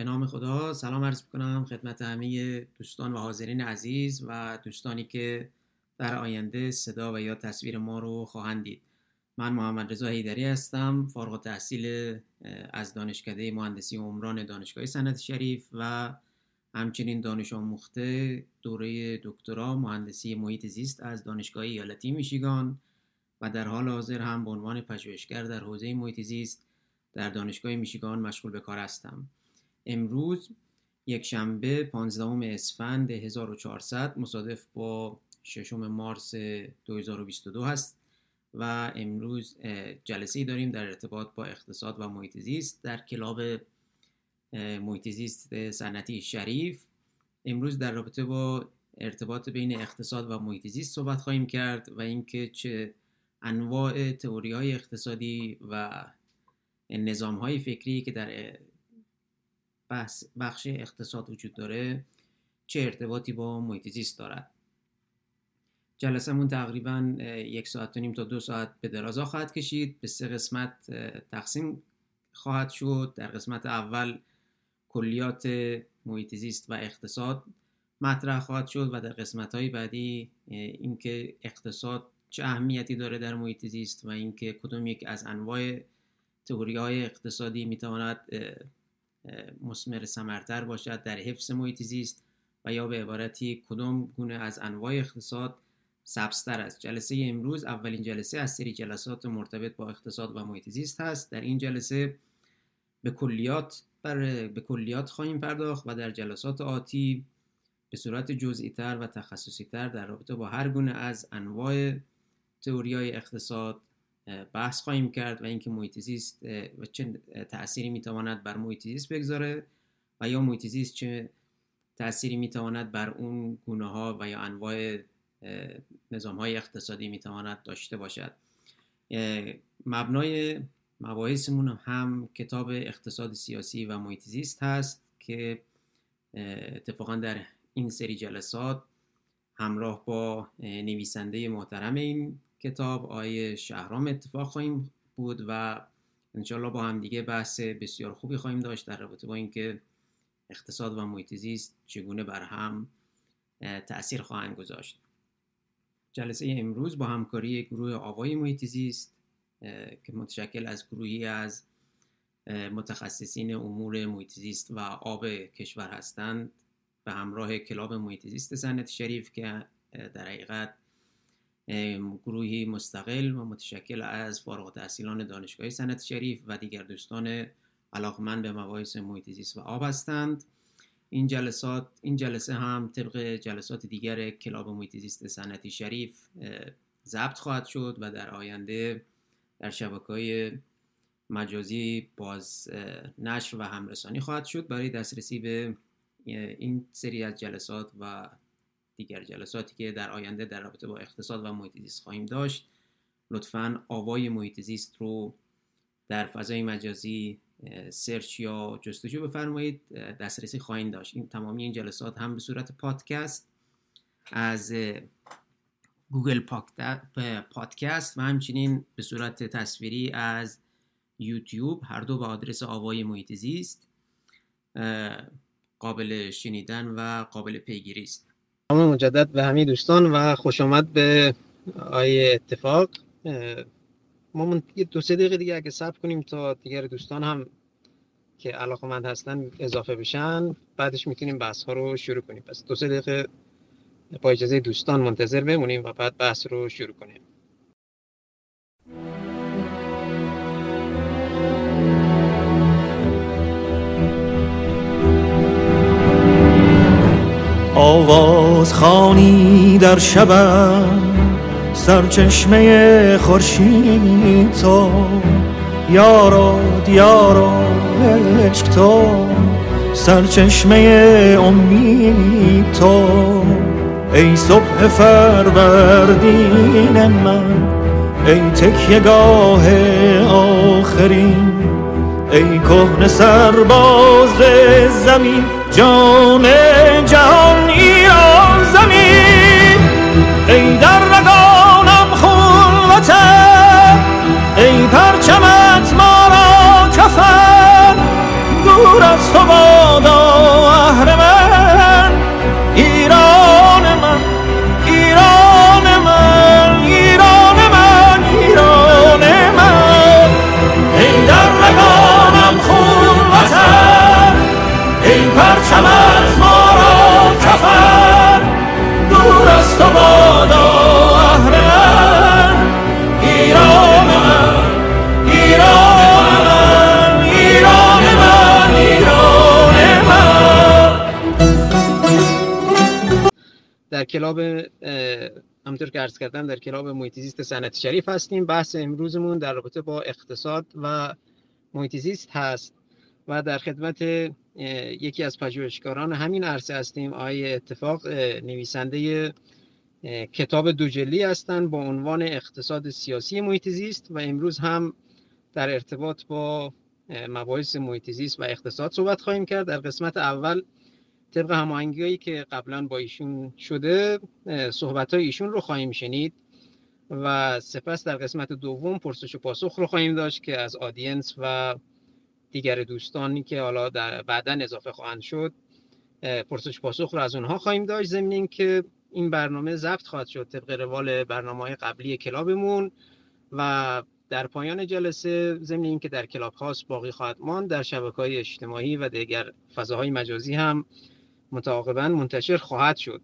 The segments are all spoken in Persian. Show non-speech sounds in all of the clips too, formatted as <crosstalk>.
به نام خدا سلام عرض کنم خدمت همه دوستان و حاضرین عزیز و دوستانی که در آینده صدا و یا تصویر ما رو خواهند دید من محمد رضا هیدری هستم فارغ تحصیل از دانشکده مهندسی عمران دانشگاه سنت شریف و همچنین دانش آموخته دوره دکترا مهندسی محیط زیست از دانشگاه ایالتی میشیگان و در حال حاضر هم به عنوان پژوهشگر در حوزه محیط زیست در دانشگاه میشیگان مشغول به کار هستم. امروز یک شنبه 15 اسفند 1400 مصادف با ششم مارس 2022 هست و امروز جلسه ای داریم در ارتباط با اقتصاد و محیط زیست در کلاب محیط زیست صنعتی شریف. امروز در رابطه با ارتباط بین اقتصاد و محیط زیست صحبت خواهیم کرد و اینکه چه انواع تئوری های اقتصادی و نظام های فکری که در بخش اقتصاد وجود داره چه ارتباطی با محیط زیست دارد. جلسهمون تقریبا یک ساعت و نیم تا دو ساعت به درازا خواهد کشید. به سه قسمت تقسیم خواهد شد. در قسمت اول کلیات محیط زیست و اقتصاد مطرح خواهد شد و در قسمت های بعدی اینکه اقتصاد چه اهمیتی داره در محیط زیست و اینکه کدوم یک از انواع تئوری های اقتصادی می‌تواند مسمر سمرتر باشد در حفظ محیط زیست و یا به عبارتی کدام گونه از انواع اقتصاد سبزتر است. جلسه امروز اولین جلسه از سری جلسات مرتبط با اقتصاد و محیط زیست هست. در این جلسه به کلیات بر به کلیات خواهیم پرداخت و در جلسات آتی به صورت جزئی تر و تخصصی تر در رابطه با هر گونه از انواع تئوری اقتصاد بحث خواهیم کرد و اینکه محیط زیست و چه تأثیری می‌تواند بر محیط زیست بگذاره و یا محیط زیست چه تأثیری می‌تواند بر اون گونه ها و یا انواع نظام های اقتصادی می‌تواند داشته باشد. مبنای مباحثمون هم کتاب اقتصاد سیاسی و محیط زیست هست که اتفاقا در این سری جلسات همراه با نویسنده محترم این کتاب آیه شهرام اتفاق خواهیم بود و انشالله با هم دیگه بحث بسیار خوبی خواهیم داشت در رابطه با اینکه اقتصاد و محیط زیست چگونه بر هم تاثیر خواهند گذاشت. جلسه امروز با همکاری گروه آوای محیط زیست که متشکل از گروهی از متخصصین امور محیط زیست و آب کشور هستند به همراه کلاب محیط زیست سنت شریف که در حقیقت گروهی مستقل و متشکل از فارغ تحصیلان دانشگاه سنت شریف و دیگر دوستان علاقمند به مباحث محیط زیست و آب هستند. این جلسات این جلسه هم طبق جلسات دیگر کلاب محیط زیست سنتی شریف ضبط خواهد شد و در آینده در شبکه های مجازی باز نشر و همرسانی خواهد شد. برای دسترسی به این سری از جلسات و دیگر جلساتی که در آینده در رابطه با اقتصاد و محیط زیست خواهیم داشت. لطفا آوای محیط زیست رو در فضای مجازی search یا جستجو بفرمایید. دسترسی خواهید داشت. این تمامی این جلسات هم به صورت پادکست از گوگل پادکست و همچنین به صورت تصویری از یوتیوب. هر دو به آدرس آوای محیط زیست قابل شنیدن و قابل پیگیری است. سلام مجدد به همه دوستان و خوش آمد به آیه اتفاق. ما دو سه دقیقه دیگه اگه صبر کنیم تا دیگر دوستان هم که علاقمند هستن اضافه بشن بعدش می‌تونیم بحث ها رو شروع کنیم. پس دو سه دقیقه با اجازه دوستان منتظر بمونیم و بعد بحث رو شروع کنیم. آواز خانی در شبم سرچشمه خورشید تو. یارو دیارو عشق تو سرچشمه امید تو. ای صبح فروردین من ای تکیه گاه آخرین. ای کهن سرباز زمین جان جهان ای کلاب همونطور که عرض کردم در کلاب محیط صنعت شریف هستیم. بحث امروزمون در رابطه با اقتصاد و محیط هست و در خدمت یکی از پژوهشگران همین عرصه هستیم آقای اتفاق نویسنده کتاب دو جلی هستند با عنوان اقتصاد سیاسی محیط و امروز هم در ارتباط با مباحث محیط و اقتصاد صحبت خواهیم کرد. در قسمت اول طبق هماهنگی که قبلا با ایشون شده صحبت ایشون رو خواهیم شنید و سپس در قسمت دوم پرسش و پاسخ رو خواهیم داشت که از audience و دیگر دوستانی که حالا در بعدا اضافه خواهند شد پرسش پاسخ رو از اونها خواهیم داشت. ضمن که این برنامه ضبط خواهد شد طبق روال برنامه های قبلی club مون و در پایان جلسه ضمن اینکه در Clubhouse باقی خواهد ماند در شبکه های اجتماعی و دیگر فضاهای مجازی هم متعاقبا منتشر خواهد شد.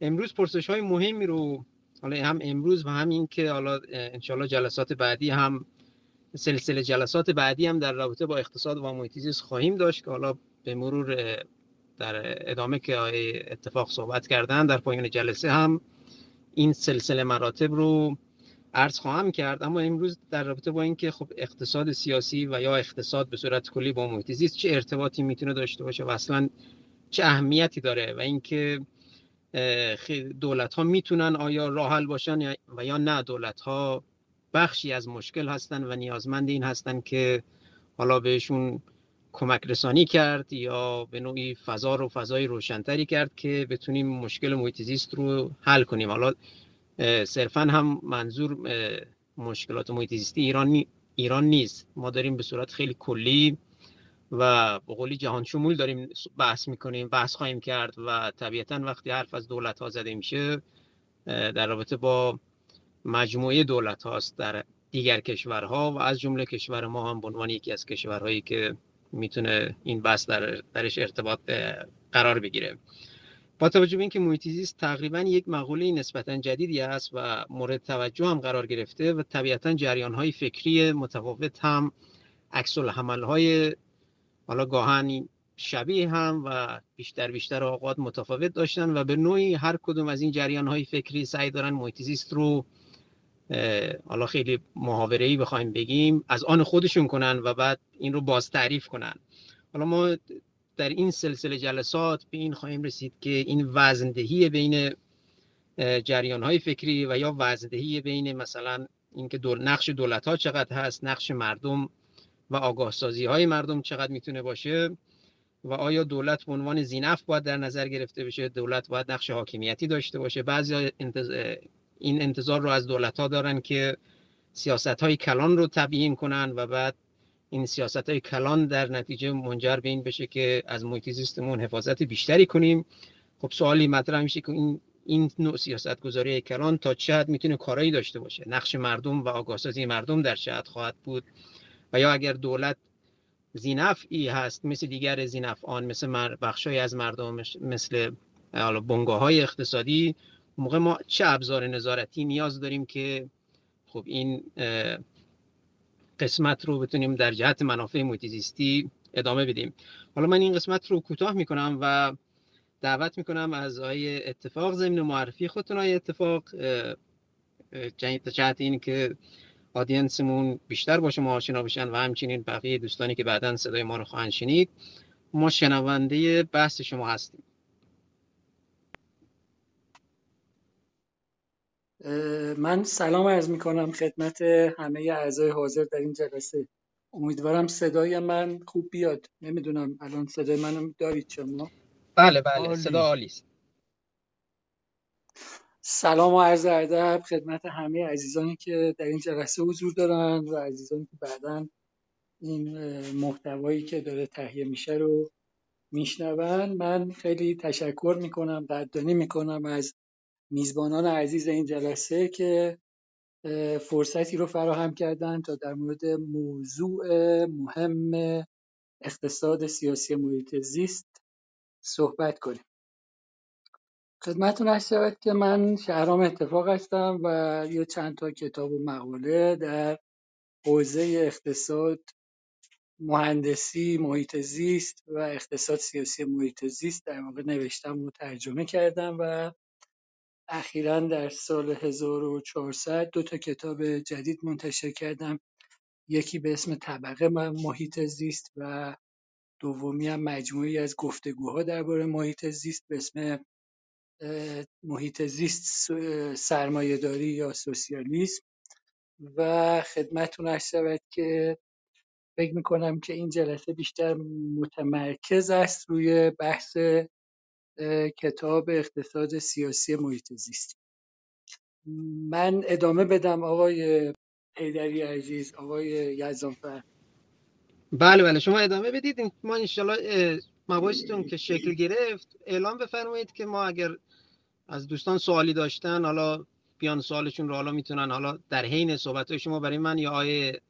امروز پرسش های مهمی رو حالا هم امروز و هم این که حالا انشالله جلسات بعدی هم سلسله جلسات بعدی هم در رابطه با اقتصاد و محیط خواهیم داشت که حالا به مرور در ادامه که اتفاق صحبت کردن در پایان جلسه هم این سلسله مراتب رو عرض خواهم کرد. اما امروز در رابطه با اینکه خب اقتصاد سیاسی و یا اقتصاد به صورت کلی با محیط چه ارتباطی می‌تونه داشته باشه و اصلا چه اهمیتی داره و اینکه دولت ها می‌تونن آیا راه حل باشن و یا نه. دولت ها بخشی از مشکل هستن و نیازمند این هستن که حالا بهشون کمک رسانی کرد یا به نوعی فضا رو فضای روشنتری کرد که بتونیم مشکل محیط زیست رو حل کنیم. حالا صرفا هم منظور مشکلات محیط زیستی ایران ایران نیست. ما داریم به صورت خیلی کلی و به قولی جهان شمول داریم بحث می‌کنیم بحث خواهیم کرد و طبیعتا وقتی حرف از دولت ها زده میشه در رابطه با مجموعه دولت هاست در دیگر کشورها و از جمله کشور ما هم به عنوان یکی از کشورهایی که می‌تونه این بحث در درش ارتباط قرار بگیره. با توجه به اینکه محیط زیست تقریبا یک مقوله نسبتا جدیدی است و مورد توجه هم قرار گرفته و طبیعتا جریان های فکری متفاوت هم عکس های حالا گاهن شبیه هم و بیشتر بیشتر اوقات متفاوت داشتن و به نوعی هر کدوم از این جریان های فکری سعی دارن محیط زیست رو حالا خیلی محاوره ای بخوایم بگیم از آن خودشون کنن و بعد این رو باز تعریف کنن. حالا ما در این سلسله جلسات به این خواهیم رسید که این وزندهی بین جریان های فکری و یا وزندهی بین مثلا اینکه دول نقش دولت ها چقدر هست نقش مردم و آگاه سازی های مردم چقدر می‌تونه باشه و آیا دولت به عنوان زینف باید در نظر گرفته بشه؟ دولت باید نقش حاکمیتی داشته باشه. بعضی این انتظار رو از دولت ها دارن که سیاست های کلان رو تبیین کنن و بعد این سیاست های کلان در نتیجه منجر به این بشه که از محیط زیستمون حفاظت بیشتری کنیم. خب سوالی مطرح میشه که این این نوع سیاست گذاری کلان تا چه حد می‌تونه کارایی داشته باشه؟ نقش مردم و آگاهسازی مردم در چه حد خواهد بود؟ و یا اگر دولت زینفعی هست مثل دیگر زینفعان مثل بخشای از مردم مثل حالا بنگاه های اقتصادی موقع ما چه ابزار نظارتی نیاز داریم که خب این قسمت رو بتونیم در جهت منافع محیط ادامه بدیم. حالا من این قسمت رو کوتاه می‌کنم و دعوت می‌کنم از آقای اتفاق ضمن معرفی خودتون آقای اتفاق جهت این که آدینسمون بیشتر باشه ما آشنا بشن و همچنین بقیه دوستانی که بعدا صدای ما رو خواهند شنید ما شنونده بحث شما هستیم. من سلام عرض می کنم خدمت همه اعضای حاضر در این جلسه. امیدوارم صدای من خوب بیاد. نمی‌دونم الان صدای منم دارید شما بله بله صدا عالی است. سلام و عرض ادب خدمت همه عزیزانی که در این جلسه حضور دارن و عزیزانی که بعدا این محتوایی که داره تهیه میشه رو میشنون. من خیلی تشکر می‌کنم قدردانی می‌کنم از میزبانان عزیز این جلسه که فرصتی رو فراهم کردن تا در مورد موضوع مهم اقتصاد سیاسی محیط زیست صحبت کنیم. خدمتتون هست شود که من شهرام اتفاق هستم و یه چند تا کتاب و مقاله در حوزه اقتصاد مهندسی محیط زیست و اقتصاد سیاسی محیط زیست در واقع نوشتم و ترجمه کردم و اخیرا در سال 1400 دو تا کتاب جدید منتشر کردم. یکی به اسم طبقه محیط زیست و دومی هم مجموعی از گفتگوها درباره محیط زیست به اسم محیط زیست سرمایهداری یا سوسیالیسم و خدمتتون عرض شود که فکر می‌کنم که این جلسه بیشتر متمرکز است روی بحث کتاب اقتصاد سیاسی محیط زیست. من ادامه بدم آقای حیدری عزیز آقای یزدانفر بله بله شما ادامه بدید. ما انشالله مباحثتون که شکل گرفت. اعلام بفرمایید که ما اگر از دوستان سوالی داشتن حالا بیان سوالشون رو حالا می‌تونن حالا در حین صحبت شما برای من یا آیه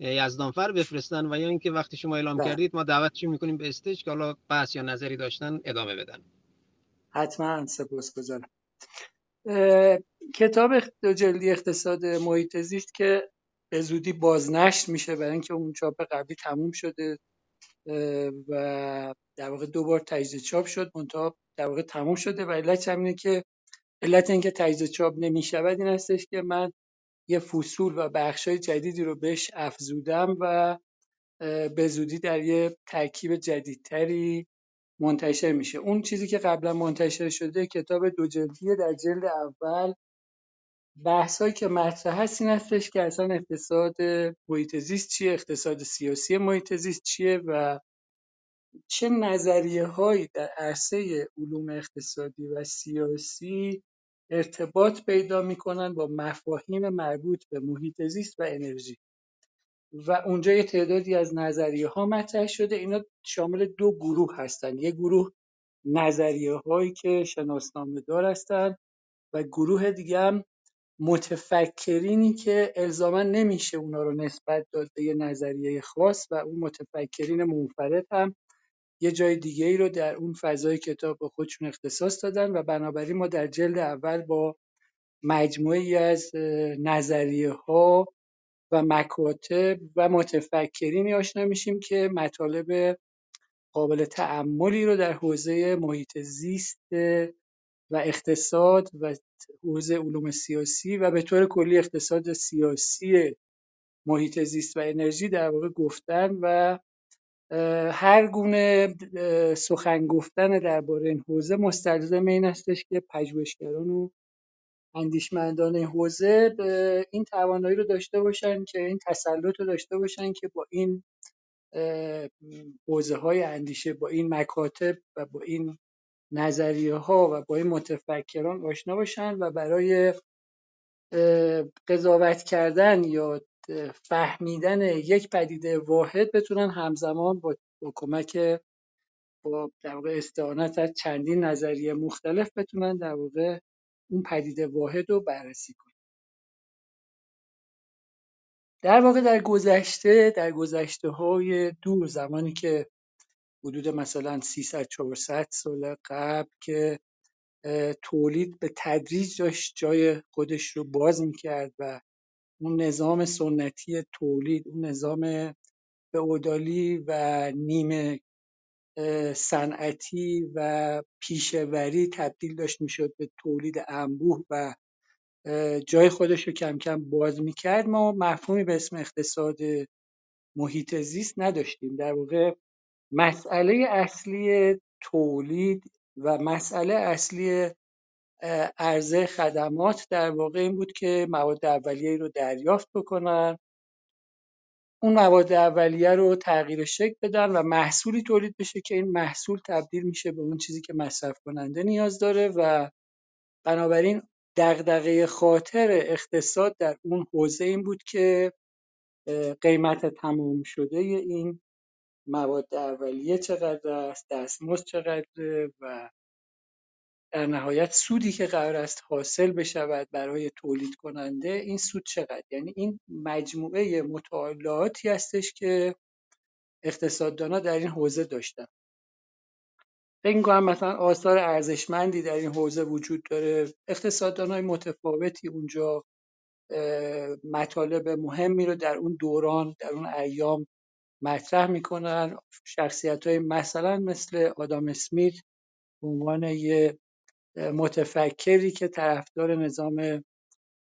یزدانفر بفرستن و یا اینکه وقتی شما اعلام ده. کردید ما دعوتشون می‌کنیم به استیج که حالا بحث یا نظری داشتن ادامه بدن. حتما سپاسگزارم. کتاب دو جلدی اقتصاد محیط زیست که به زودی بازنشر میشه برای اینکه اون چاپ قبلی تموم شده و در واقع دو بار تجدید چاپ شد منتها در واقع تموم شده و علت همینه که علت اینکه تجدید چاپ نمی‌شود این هستش که من یه فصول و بخشای جدیدی رو بهش افزودم و به زودی در یه ترکیب جدیدتری منتشر میشه. اون چیزی که قبلا منتشر شده کتاب دو جلدیه در جلد اول. بحثایی که مطرح هست این هستش که اصلا اقتصاد محیط زیست چیه اقتصاد سیاسی محیط زیست چیه و چه نظریه هایی در عرصه علوم اقتصادی و سیاسی ارتباط پیدا می‌کنن با مفاهیم مربوط به محیط زیست و انرژی؟ و اونجا یه تعدادی از نظریه ها مطرح شده اینا شامل دو گروه هستن. یه گروه نظریه هایی که شناسنامه دار هستن و گروه دیگه هم متفکرینی که الزاما نمیشه اونا رو نسبت داد به یه نظریه خاص و اون متفکرین منفرد هم یه جای دیگه ای رو در اون فضای کتاب به خودشون اختصاص دادن و بنابراین ما در جلد اول با مجموعی از نظریه ها و مکاتب و متفکرینی آشنا میشیم که مطالب قابل تعملی رو در حوزه محیط زیست و اقتصاد و حوزه علوم سیاسی و به طور کلی اقتصاد سیاسی محیط زیست و انرژی در واقع گفتن و هر گونه سخن گفتن درباره این حوزه مستلزم این استش که پژوهشگران و اندیشمندان حوزه این توانایی رو داشته باشن که این تسلط رو داشته باشن که با این حوزه های اندیشه با این مکاتب و با این نظریه ها و با این متفکران آشنا باشن و برای قضاوت کردن یا فهمیدن یک پدیده واحد بتونن همزمان با, با کمک با در واقع استعانت از چندین نظریه مختلف بتونن در واقع اون پدیده واحد رو بررسی کنن. در واقع در گذشته در گذشته های دور زمانی که حدود مثلا 300 400 سال قبل که تولید به تدریج داشت جای خودش رو باز می‌کرد و اون نظام سنتی تولید اون نظام فئودالی و نیمه صنعتی و پیشوری تبدیل داشت می‌شد به تولید انبوه و جای خودش رو کم کم باز می‌کرد. ما مفهومی به اسم اقتصاد محیط زیست نداشتیم. در واقع مسئله اصلی تولید و مسئله اصلی عرضه خدمات در واقع این بود که مواد اولیه رو دریافت بکنن. اون مواد اولیه رو تغییر شکل بدن و محصولی تولید بشه که این محصول تبدیل میشه به اون چیزی که مصرف کننده نیاز داره و بنابراین دغدغه خاطر اقتصاد در اون حوزه این بود که قیمت تمام شده این مواد اولیه چقدر است دستمزد چقدره و در نهایت سودی که قرار است حاصل بشود برای تولید کننده این سود چقدر؟ یعنی این مجموعه مطالعاتی هستش که اقتصاددانا در این حوزه داشتن. فکر کنم مثلا آثار ارزشمندی در این حوزه وجود داره. های متفاوتی اونجا مطالب مهمی رو در اون دوران در اون ایام مطرح می‌کنن. شخصیت های مثلا مثل آدام اسمیت به عنوان یه متفکری که طرفدار نظام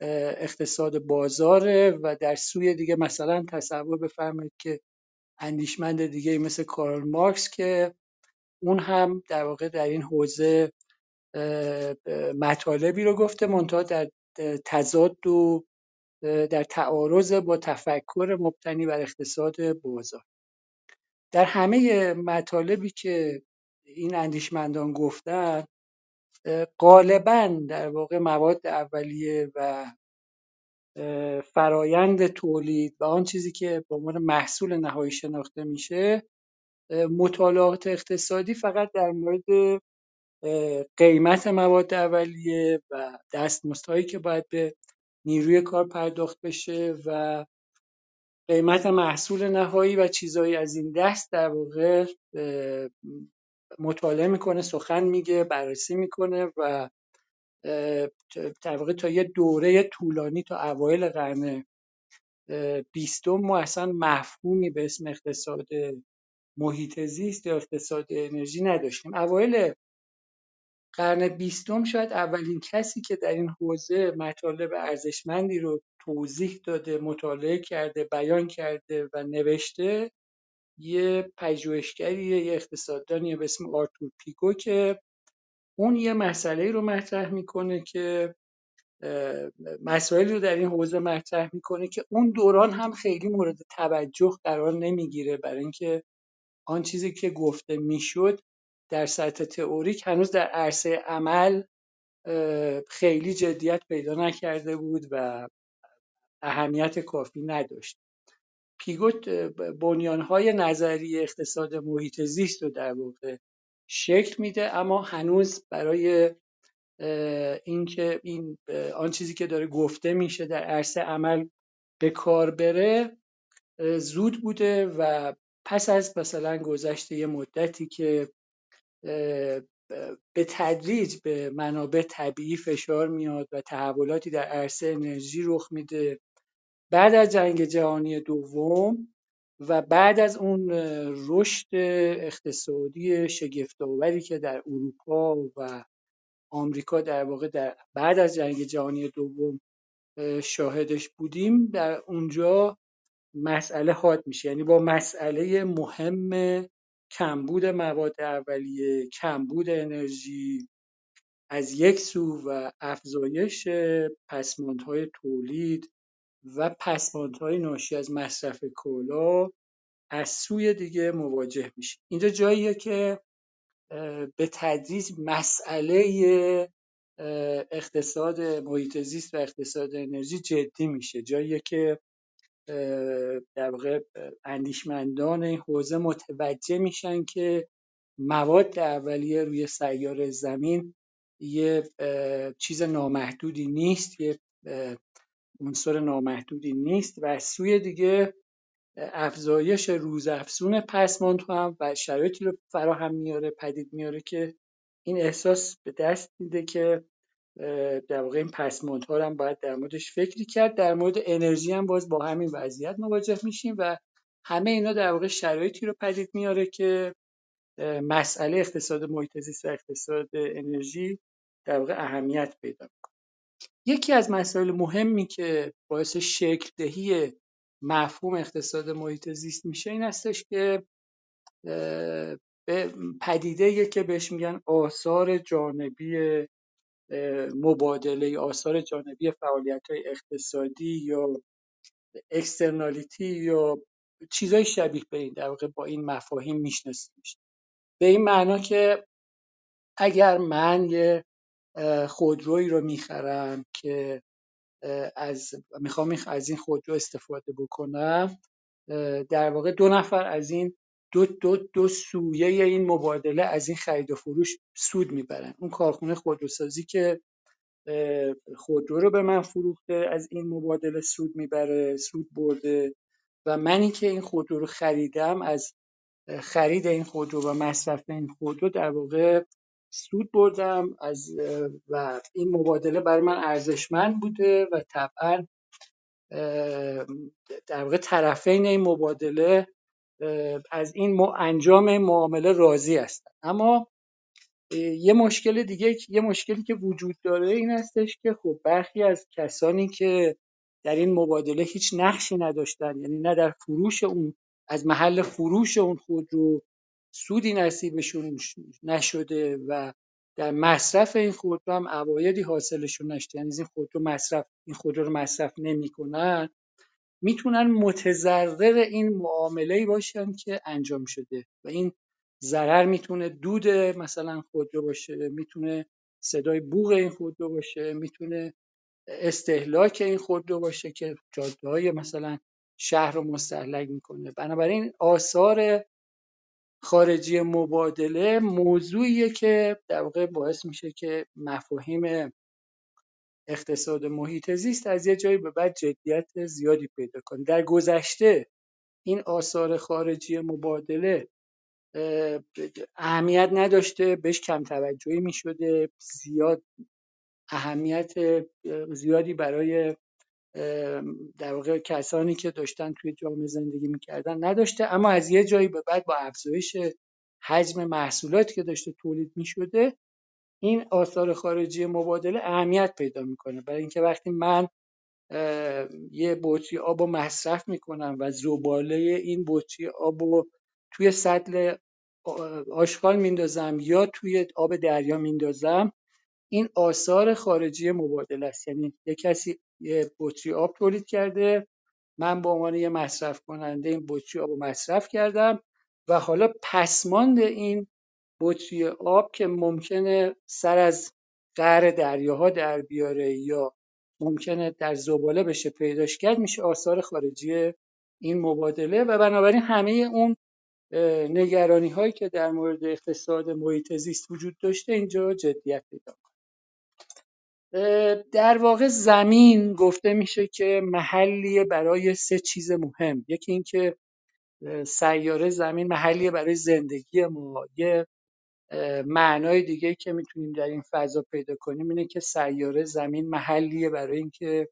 اقتصاد بازاره و در سوی دیگه مثلا تصور بفرمایید که اندیشمند دیگه مثل کارل مارکس که اون هم در واقع در این حوزه مطالبی رو گفته منتها در تضاد و در تعارض با تفکر مبتنی بر اقتصاد بازار. در همه مطالبی که این اندیشمندان گفتن غالبا در واقع مواد اولیه و فرایند تولید و آن چیزی که به عنوان محصول نهایی شناخته میشه مطالعات اقتصادی فقط در مورد قیمت مواد اولیه و دستمزدهایی که باید به نیروی کار پرداخت بشه و قیمت محصول نهایی و چیزهایی از این دست در واقع مطالعه می‌کنه سخن میگه بررسی می‌کنه و در واقع تا یه دوره طولانی تا اوایل قرن بیستم ما اصلا مفهومی به اسم اقتصاد محیط زیست یا اقتصاد انرژی نداشتیم. اوایل قرن بیستم شاید اولین کسی که در این حوزه مطالب ارزشمندی رو توضیح داده مطالعه کرده بیان کرده و نوشته یه پژوهشگریه یه اقتصاددانیه به اسم آرتور پیگو که اون یه مسئله رو مطرح می‌کنه که مسائلی رو در این حوزه مطرح می‌کنه که اون دوران هم خیلی مورد توجه قرار نمی‌گیره برای اینکه آن چیزی که گفته می‌شد در سطح تئوریک هنوز در عرصه عمل خیلی جدیت پیدا نکرده بود و اهمیت کافی نداشت. پیگوت بنیانهای نظری اقتصاد محیط زیست رو در واقع شکل میده اما هنوز برای اینکه این آن چیزی که داره گفته میشه در عرصه عمل به کار بره زود بوده و پس از مثلا گذشته یه مدتی که به تدریج به منابع طبیعی فشار میاد و تحولاتی در عرصه انرژی رخ میده بعد از جنگ جهانی دوم و بعد از اون رشد اقتصادی شگفتآوری که در اروپا و آمریکا در واقع در بعد از جنگ جهانی دوم شاهدش بودیم در اونجا مسئله حاد میشه. یعنی با مسئله مهم کمبود مواد اولیه کمبود انرژی از یک سو و افزایش پسماندهای تولید و پسماندهای ناشی از مصرف کالا از سوی دیگه مواجه میشه. اینجا جاییه که به تدریج مسئله اقتصاد محیط زیست و اقتصاد انرژی جدی میشه. جاییه که در واقع اندیشمندان این حوزه متوجه میشن که مواد اولیه روی سیاره زمین یه چیز نامحدودی نیست یه عنصر نامحدودی نیست و از سوی دیگه افزایش روزافزون پسماند هم و شرایطی رو فراهم میاره پدید میاره که این احساس به دست میده که در واقع این پسماندها رو هم باید در موردش فکری کرد. در مورد انرژی هم باز با همین وضعیت مواجه میشیم و همه اینا در واقع شرایطی رو پدید میاره که مسئله اقتصاد محیط زیست و اقتصاد انرژی در واقع اهمیت پیدا یکی از مسائل مهمی که باعث شکل دهی مفهوم اقتصاد محیط زیست میشه این هستش که به پدیده که بهش میگن آثار جانبی مبادله آثار جانبی فعالیت های اقتصادی یا اکسترنالیتی یا چیزای شبیه به این در واقع با این مفاهیم می‌شناسیم به این معنا که اگر من یه خودرویی رو می‌خرم که از می‌خوام از این خودرو استفاده بکنم. در واقع دو نفر از این دو, دو, دو سویه این مبادله از این خرید و فروش سود می‌برن. اون کارخونه خودروسازی که خودرو رو به من فروخته از این مبادله سود می‌بره سود برده و منی که این خودرو رو خریدم از خرید این خودرو و مصرف این خودرو در واقع سود بردم از و این مبادله برای من ارزشمند بوده و طبعا در واقع طرفین این مبادله از این انجام این معامله راضی هستن. اما یه مشکل دیگه یه مشکلی که وجود داره این هستش که خب برخی از کسانی که در این مبادله هیچ نقشی نداشتن یعنی نه در فروش اون از محل فروش اون خودرو سودی نصیبشون نشده و در مصرف این خودرو هم عوایدی حاصلشون نشده. یعنی این خودرو مصرف این خودرو رو مصرف نمی‌کنن می‌تونن متضرر این معامله باشن که انجام شده و این ضرر می‌تونه دود مثلا خودرو باشه می‌تونه صدای بوغ این خودرو باشه می‌تونه استهلاک این خودرو باشه که جاده های مثلا شهر رو مستحلک می‌کنه. بنابراین آثار خارجی مبادله موضوعیه که در واقع باعث میشه که مفاهیم اقتصاد محیط زیست از یه جایی به بعد جدیت زیادی پیدا کنه. در گذشته این آثار خارجی مبادله اهمیت نداشته بهش کم توجهی می شده زیاد اهمیت زیادی برای در واقع کسانی که داشتن توی جامعه زندگی می‌کردن نداشته اما از یه جایی به بعد با افزایش حجم محصولاتی که داشته تولید می‌شده این آثار خارجی مبادله اهمیت پیدا می‌کنه. برای اینکه وقتی من یه بطری آب رو مصرف می‌کنم و زباله این بطری آب رو توی سطل آشغال میندازم یا توی آب دریا میندازم این آثار خارجی مبادله است. یعنی یه کسی یه بطری آب تولید کرده. من به عنوان یه مصرف کننده این بطری آب رو مصرف کردم و حالا پسماند این بطری آب که ممکنه سر از قعر دریاها در بیاره یا ممکنه در زباله بشه پیداش کرد میشه آثار خارجی این مبادله و بنابراین همه اون نگرانی هایی که در مورد اقتصاد محیط زیست وجود داشته اینجا جدیت پیدا در واقع زمین گفته میشه که محلیه برای سه چیز مهم. یکی اینکه سیاره زمین محلیه برای زندگی ما. یه معنای دیگه که می‌تونیم در این فضا پیدا کنیم اینه که سیاره زمین محلیه برای اینکه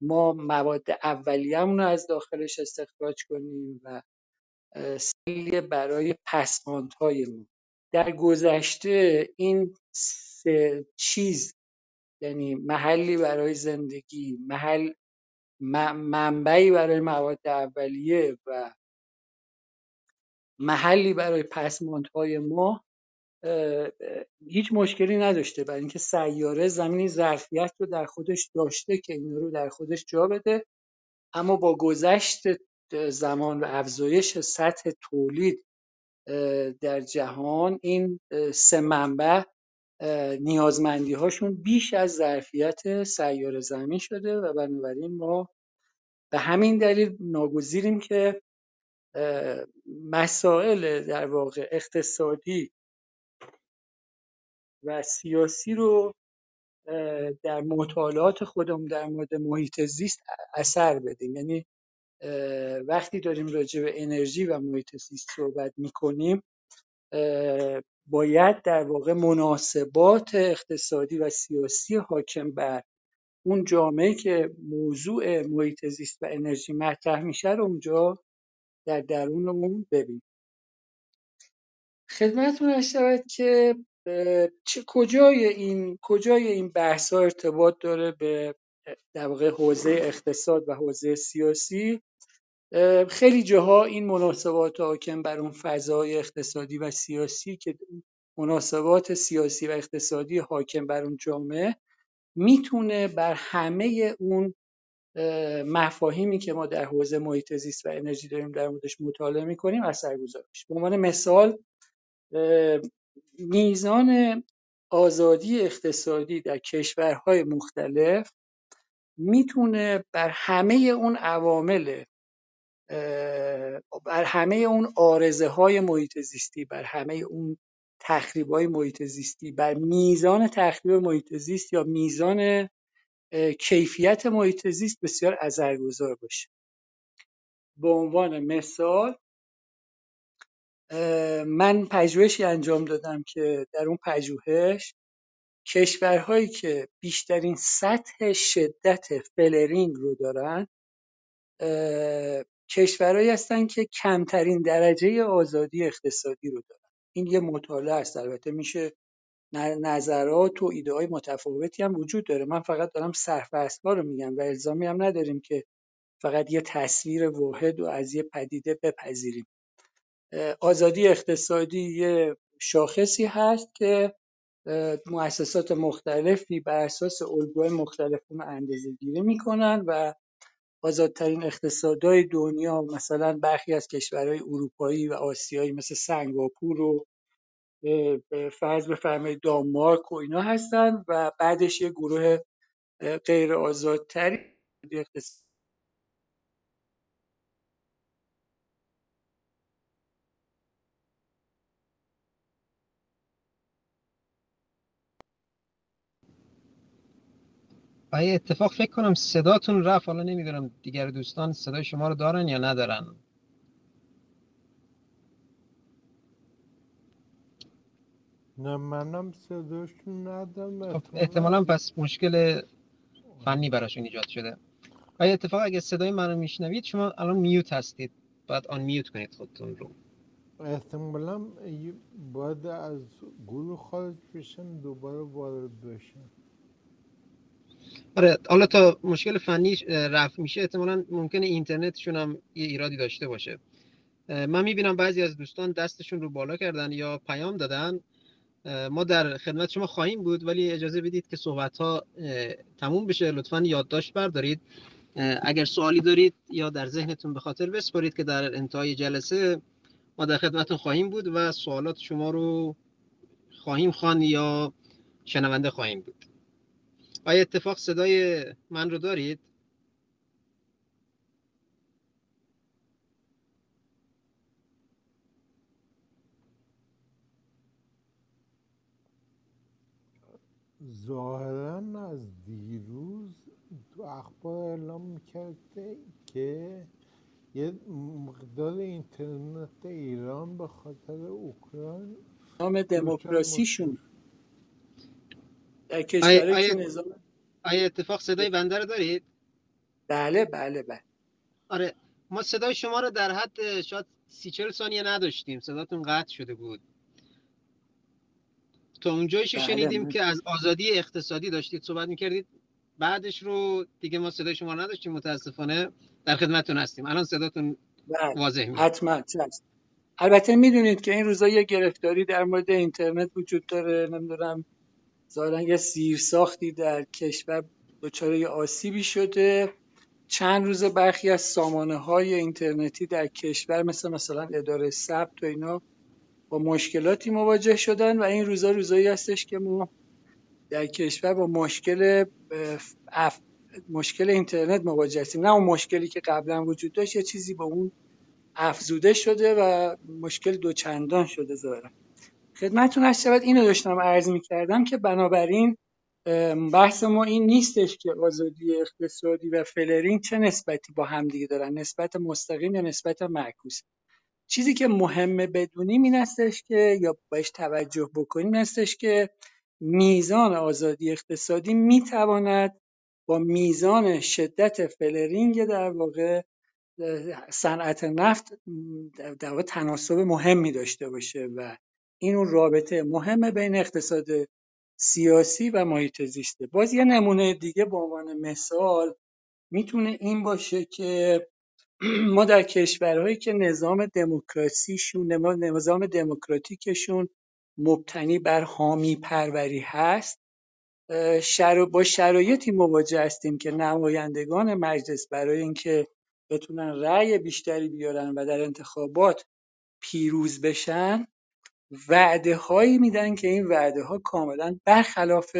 ما مواد اولیه‌مون رو از داخلش استخراج کنیم و سلیه برای پسماندهای ما. در گذشته این سه چیز یعنی محلی برای زندگی محل منبعی برای مواد اولیه و محلی برای پسماندهای ما هیچ مشکلی نداشته. برای اینکه سیاره زمینی ظرفیت رو در خودش داشته که این رو در خودش جا بده اما با گذشت زمان و افزایش سطح تولید در جهان این سه منبع نیازمندی هاشون بیش از ظرفیت سیاره زمین شده و بنابراین ما به همین دلیل ناگزیریم که مسائل در واقع اقتصادی و سیاسی رو در مطالعات خودمون در مورد محیط زیست اثر بدیم. یعنی وقتی داریم راجع به انرژی و محیط زیست صحبت می‌کنیم باید در واقع مناسبات اقتصادی و سیاسی حاکم بر اون جامعه که موضوع محیط زیست و انرژی مطرح میشه رو اونجا در درونمون ببینیم خدمتتون ارز شود که چه کجای این کجای این بحث ها ارتباط داره به در واقع حوزه اقتصاد و حوزه سیاسی؟ خیلی جاها این مناسبات حاکم بر اون فضای اقتصادی و سیاسی که مناسبات سیاسی و اقتصادی حاکم بر اون جامعه می‌تونه بر همه اون مفاهیمی که ما در حوزه محیط زیست و انرژی داریم در موردش مطالعه می‌کنیم اثرگذار بشه به عنوان مثال میزان آزادی اقتصادی در کشورهای مختلف می‌تونه بر همه اون عوامل بر همه اون آرزه های محیط زیستی بر همه اون تخریب های محیط زیستی بر میزان تخریب محیط زیست یا میزان کیفیت محیط زیست بسیار اثرگذار باشه. به عنوان مثال من پژوهشی انجام دادم که در اون پژوهش کشورهایی که بیشترین سطح شدت فلرینگ رو دارن کشورهایی هستن که کمترین درجه آزادی اقتصادی رو دارن. این یه مطالعه است. البته میشه نظرات و ایده های متفاوتی هم وجود داره. من فقط دارم سرفصل رو میگم و الزامی هم نداریم که فقط یه تصویر واحد و از یه پدیده بپذیریم. آزادی اقتصادی یه شاخصی هست که مؤسسات مختلفی بر اساس الگوهای مختلف اون اندازه گیری می‌کنن و آزادترین اقتصادهای دنیا مثلا برخی از کشورهای اروپایی و آسیایی مثل سنگاپور و فرض بفرمایید دانمارک و اینا هستن و بعدش یه گروه غیر آزادتری اقتصاد آیا اتفاق فکر کنم صداتون رفت حالا نمی‌دونم دیگر دوستان صدای شما رو دارن یا ندارن. نه منم صداشون ندارم خب احتمالا پس مشکل فنی براشون ایجاد شده. آیا اتفاق اگه صدای من رو میشنوید شما الان میوت هستید. باید آن میوت کنید خودتون رو. احتمالا باید از گروه خارج بشن دوباره وارد بشن. آره حالا تا مشکل فنی رفع میشه احتمالا ممکنه اینترنتشون هم یه ایرادی داشته باشه. من می‌بینم بعضی از دوستان دستشون رو بالا کردن یا پیام دادن. ما در خدمت شما خواهیم بود ولی اجازه بدید که صحبت ها تموم بشه. لطفا یادداشت بردارید. اگر سوالی دارید یا در ذهنتون به خاطر بسپارید که در انتهای جلسه ما در خدمتتون خواهیم بود و سوالات شما رو خواهیم خوان یا شنونده خواهیم بود. آیا اتفاق صدای من رو دارید؟ ظاهرا از دیروز تو اخبار اعلام می‌کرده که یه مقدار اینترنت ایران به خاطر اوکراین نام دموکراسیشون در کشوری که نظام آیا اتفاق صدای بنده رو دارید؟ بله بله بله. آره ما صدای شما رو در حد شاید سی چل ثانیه نداشتیم. صداتون قطع شده بود. تا اونجایشو بله. شنیدیم که از آزادی اقتصادی داشتید صحبت می‌کردید. بعدش رو دیگه ما صدای شما رو نداشتیم. متاسفانه در خدمتتون هستیم. الان صداتون بله. واضح میاد حتما. البته می‌دونید که این روزا یه گرفتاری در مورد اینترنت وجود داره. نمی‌دونم ظاهرا یه ساختی در کشور دچار یه آسیبی شده. چند روز برخی از سامانه های اینترنتی در کشور مثل مثلا اداره ثبت و اینا با مشکلاتی مواجه شدن و این روزا روزایی هستش که ما در کشور با مشکل مشکل اینترنت مواجه هستیم. نه اون مشکلی که قبلا وجود داشت یه چیزی با اون افزوده شده و مشکل دوچندان شده ظاهرا خدمتتون هست شود اینو داشتم عرض می‌کردم که بنابراین بحث ما این نیستش که آزادی اقتصادی و فلرینگ چه نسبتی با همدیگه دارن نسبت مستقیم یا نسبت معکوس. چیزی که مهمه بدونیم این هستش که یا باش توجه بکنیم هستش که میزان آزادی اقتصادی می‌تواند با میزان شدت فلرینگ در واقع صنعت نفت در واقع تناسب مهمی داشته باشه و این اون رابطه مهم بین اقتصاد سیاسی و محیط زیسته باز یه نمونه دیگه به عنوان مثال می‌تونه این باشه که <clears throat> ما در کشورهایی که نظام دموکراسیشون نظام دموکراتیکشون مبتنی بر حامی پروری هست با شرایطی مواجه هستیم که نمایندگان مجلس برای اینکه بتونن رأی بیشتری بیارن و در انتخابات پیروز بشن وعده هایی میدن که این وعده ها کاملا برخلاف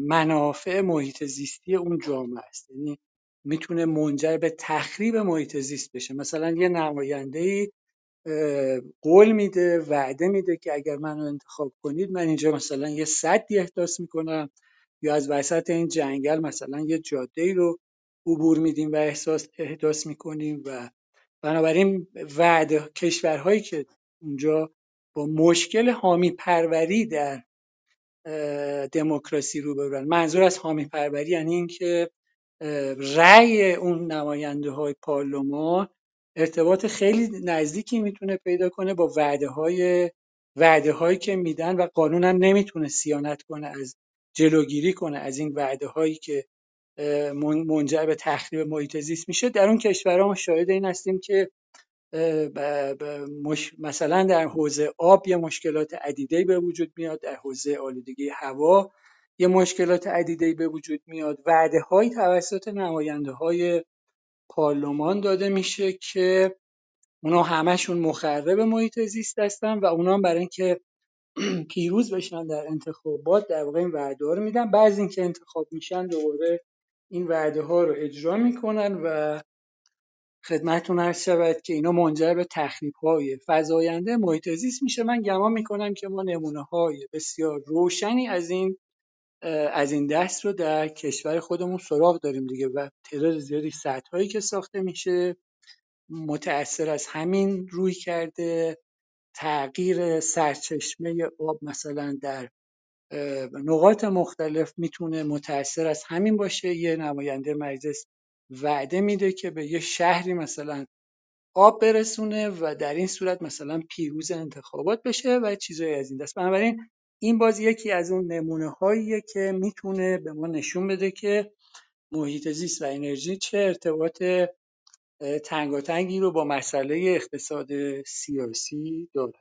منافع محیط زیستی اون جامعه است. یعنی می‌تونه منجر به تخریب محیط زیست بشه. مثلا یه نماینده قول میده وعده میده که اگر منو انتخاب کنید من اینجا مثلا یه صدی احداث می‌کنم یا از وسط این جنگل مثلا یه جاده ای رو عبور میدیم و احساس احداث می‌کنیم و بنابراین وعده کشورهایی که اونجا با مشکل حامی پروری در دموکراسی رو برن. منظور از حامی پروری یعنی اینکه رأی اون نماینده های پارلمان ارتباط خیلی نزدیکی می‌تونه پیدا کنه با وعده های وعده هایی که میدن و قانون هم نمی‌تونه سیانت کنه از جلوگیری کنه از این وعده هایی که منجر به تخریب محیط زیست میشه. در اون کشورها ما شاهد این هستیم که مثلا در حوزه آب یه مشکلات عدیده به وجود میاد در حوزه آلودگی هوا یه مشکلات عدیده به وجود میاد. وعده های توسط نماینده های پارلمان داده میشه که اونا همشون مخرب محیط زیست هستن و اونا برای اینکه <clears throat> پیروز بشن در انتخابات در واقع این وعده ها رو میدن. بعضی اینکه انتخاب میشن دوباره این وعده ها رو اجرا می‌کنن و خدمتتون عرض شود که اینا منجر به تخریب های فزاینده محیط زیست میشه. من گمان می‌کنم که ما نمونه های بسیار روشنی از این از این دست رو در کشور خودمون سراغ داریم دیگه و تعداد زیادی سطح هایی که ساخته میشه متأثر از همین روی کرده. تغییر سرچشمه آب مثلا در نقاط مختلف می‌تونه متأثر از همین باشه. یه نماینده مجلس وعده میده که به یه شهری مثلا آب برسونه و در این صورت مثلا پیروز انتخابات بشه و چیزایی از این دست. بنابراین این باز یکی از اون نمونه هاییه که می‌تونه به ما نشون بده که محیط زیست و انرژی چه ارتباط تنگاتنگی رو با مسئله اقتصاد سیاسی داره.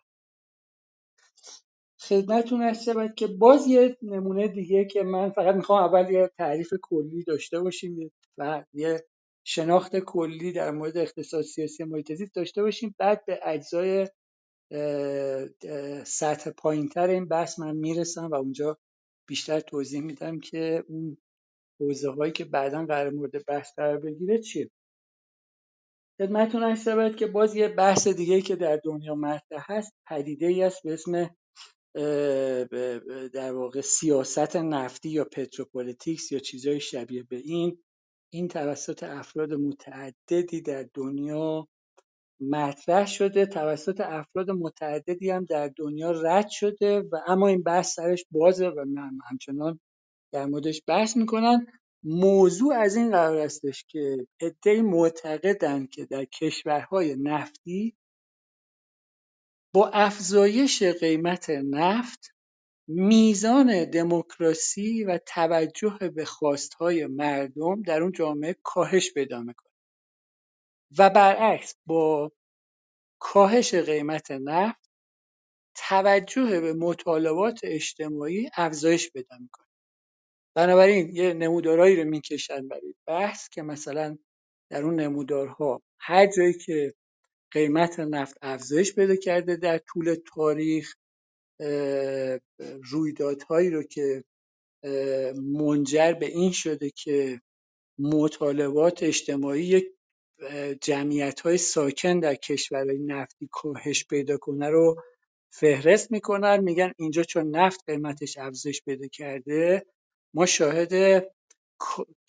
خدمتتون هست که باز یه نمونه دیگه که من فقط می‌خوام اول یه تعریف کلی داشته باشیم. و یه شناخت کلی در مورد اقتصاد سیاسی محیط داشته باشیم. بعد به اجزای سطح پایینتر این بحث من می‌رسم و اونجا بیشتر توضیح میدم که اون حوزه هایی که بعدا قرار مورد بحث قرار بگیره چیه. خدمتتون عرض که باز یه بحث دیگه که در دنیا مطرح هست پدیده ای است به اسم در واقع سیاست نفتی یا petropolitics یا چیزهای شبیه به این. این توسط افراد متعددی در دنیا مطرح شده. توسط افراد متعددی هم در دنیا رد شده و اما این بحث سرش بازه و همچنان در موردش بحث می‌کنن موضوع از این قرار استش که عدهای معتقدند که در کشورهای نفتی با افزایش قیمت نفت میزان دموکراسی و توجه به خواستهای مردم در اون جامعه کاهش پیدا می‌کنه. و برعکس با کاهش قیمت نفت توجه به مطالبات اجتماعی افزایش پیدا می‌کنه. بنابراین یه نمودارهایی رو می‌کشن برای بحث که مثلا در اون نمودارها هر جایی که قیمت نفت افزایش پیدا کرده در طول تاریخ رویدادهایی رو که منجر به این شده که مطالبات اجتماعی یک جمعیت های ساکن در کشورهای نفتی کاهش پیدا کنه رو فهرست می‌کنن. میگن اینجا چون نفت قیمتش افزایش پیدا کرده ما شاهد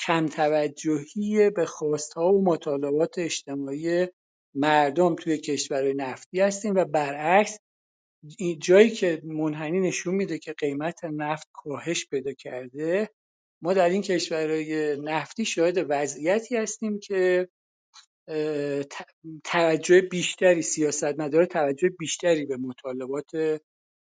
کم توجهی به خواستها و مطالبات اجتماعی مردم توی کشورهای نفتی هستیم و برعکس جایی که منحنی نشون میده که قیمت نفت کاهش پیدا کرده ما در این کشورهای نفتی شاهد وضعیتی هستیم که توجه بیشتری سیاستمدار توجه بیشتری به مطالبات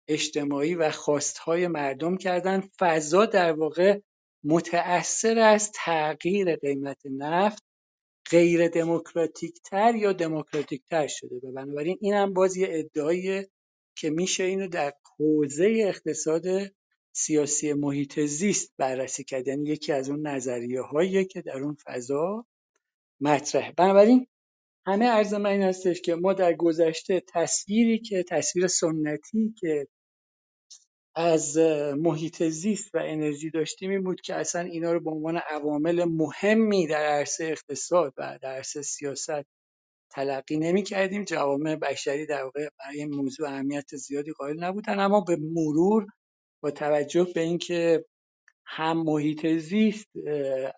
اجتماعی و خواستهای مردم کردن. فضا در واقع متأثر از تغییر قیمت نفت غیر دموکراتیک تر یا دموکراتیک تر شده. و بنابراین این هم باز یه ادعایی که میشه اینو در حوزه اقتصاد سیاسی محیط زیست بررسی کرد. یعنی یکی از اون نظریه هایی که در اون فضا مطرحه. بنابراین همه عرض من این هستش که ما در گذشته تصویری که تصویر سنتی که از محیط زیست و انرژی داشتیم این بود که اصلا اینا رو به عنوان عوامل مهمی در عرصه اقتصاد و در عرصه سیاست تلقی نمی کردیم جوامع بشری در واقع برای این موضوع اهمیت زیادی قائل نبودن. اما به مرور با توجه به اینکه هم محیط زیست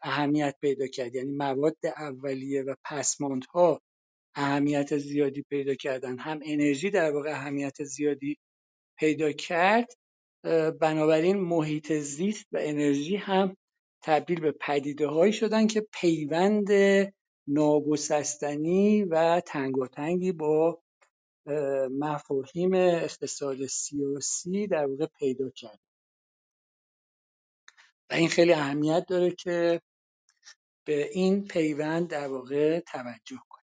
اهمیت پیدا کرد یعنی مواد اولیه و پسماندها اهمیت زیادی پیدا کردن هم انرژی در واقع اهمیت زیادی پیدا کرد بنابراین محیط زیست و انرژی هم تبدیل به پدیده هایی شدن که پیوند ناگسستنی و تنگاتنگی با مفاهیم اقتصاد سیاسی در واقع پیدا کرد. و این خیلی اهمیت داره که به این پیوند در واقع توجه کنیم.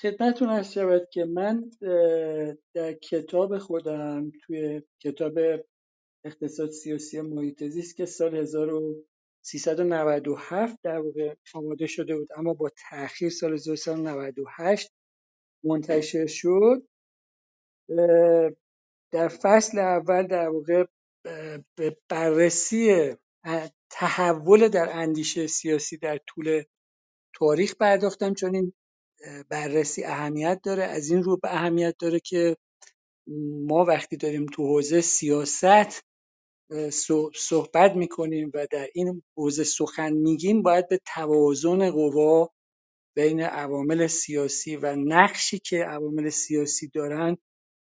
خدمتتون هست شود که من در کتاب خودم توی کتاب اقتصاد سیاسی محیط زیست که سال 1397 در واقع آماده شده بود اما با تاخیر سال 1398 منتشر شد. در فصل اول در واقع به بررسی تحول در اندیشه سیاسی در طول تاریخ پرداختم چون این بررسی اهمیت داره. از این رو به اهمیت داره که ما وقتی داریم تو حوزه سیاست صحبت می‌کنیم و در این حوزه سخن میگیم باید به توازن قوا بین عوامل سیاسی و نقشی که عوامل سیاسی دارن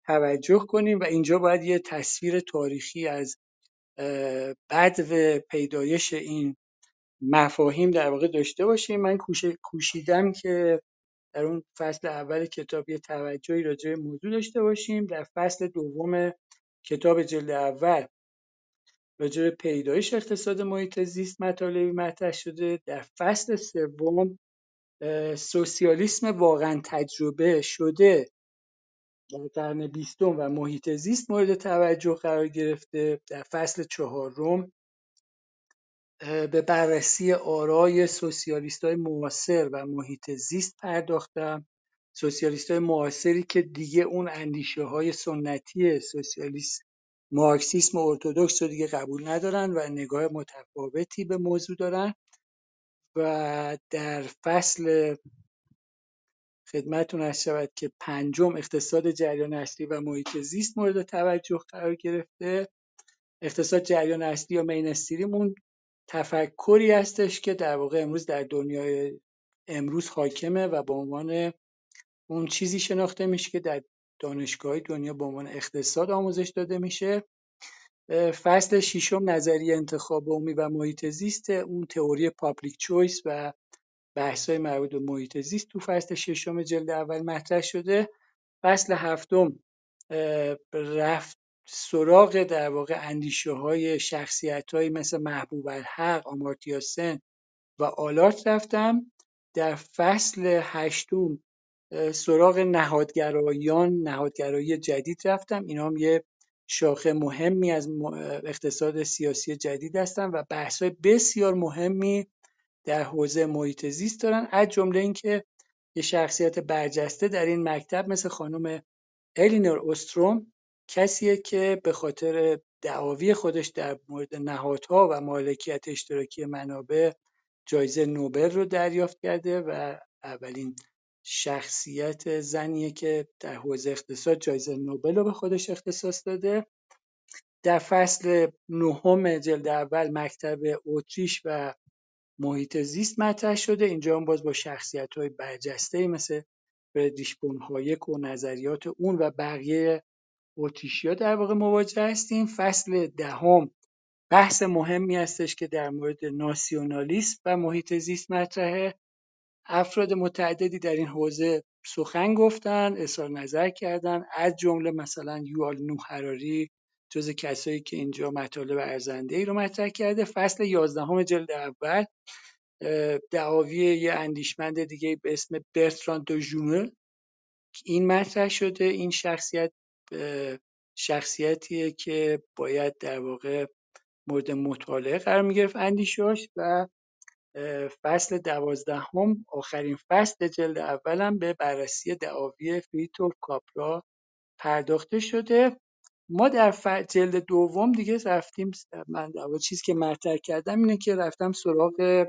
توجه کنیم و اینجا باید یه تصویر تاریخی از بدو پیدایش این مفاهیم در واقع داشته باشیم. من کوشیدم که در اون فصل اول کتاب یه توجهی راجع به موضوع داشته باشیم. در فصل دوم کتاب جلد اول راجع به پیدایش اقتصاد محیط زیست مطالبی مطرح شده. در فصل سوم سوسیالیسم واقعا تجربه شده. در قرن بیستم و محیط زیست مورد توجه قرار گرفته. در فصل چهارم به بررسی آرای سوسیالیست های معاصر و محیط زیست پرداختم. سوسیالیست های معاصری که دیگه اون اندیشه های سنتی سوسیالیست مارکسیسم ارتودکس رو دیگه قبول ندارن و نگاه متفاوتی به موضوع دارن و در فصل خدمتون هست شود که پنجم اقتصاد جریان اصلی و محیط زیست مورد توجه قرار گرفته. اقتصاد جریان اصلی یا مینستریمون تفکری هستش که در واقع امروز در دنیای امروز حاکمه و به عنوان اون چیزی شناخته میشه که در دانشگاه دنیا به عنوان اقتصاد آموزش داده میشه. فصل ششم نظریه انتخاب عمومی و محیط زیست اون تئوری پابلیک چویس و های مربوط به محیط زیست تو فصل ششم جلد اول مطرح شده. فصل هفتم رفت سراغ در واقع اندیشه های شخصیت های مثل محبوب الحق آمارتیا سن و آلارت رفتم. در فصل هشتم سراغ نهادگرایان نهادگرایی جدید رفتم. اینا هم یه شاخه مهمی از اقتصاد سیاسی جدید هستن و بحث های بسیار مهمی در حوزه محیط زیست دارن از جمله اینکه یه شخصیت برجسته در این مکتب مثل خانم الینور اوستروم کسیه که به خاطر دعاوی خودش در مورد نهادها و مالکیت اشتراکی منابع جایزه نوبل رو دریافت کرده و اولین شخصیت زنیه که در حوزه اقتصاد جایزه نوبل رو به خودش اختصاص داده. در فصل نهم جلد اول مکتب اتریش و محیط زیست مطرح شده. اینجا هم باز با شخصیت های برجسته مثل فردریش هایک و نظریات اون و بقیه اتریشیا در واقع مواجه هستیم. فصل دهم بحث مهمی هستش که در مورد ناسیونالیسم و محیط زیست مطرحه. افراد متعددی در این حوزه سخن گفتن اظهار نظر کردن از جمله مثلا یوال نو هراری جز کسایی که اینجا مطالب ارزنده ای رو مطرح کرده. فصل یازدهم جلد اول دعاوی یه اندیشمند دیگه به اسم برتران دو ژونه این مطرح شده. این شخصیت شخصیتیه که باید در واقع مورد مطالعه قرار می‌گرفت اندیشاش و فصل دوازدهم آخرین فصل جلد اولم به بررسی دعاوی فریتور کاپرا پرداخته شده. ما در جلد دوم دیگه رفتیم من در چیزی که مطرح کردم اینه که رفتم سراغ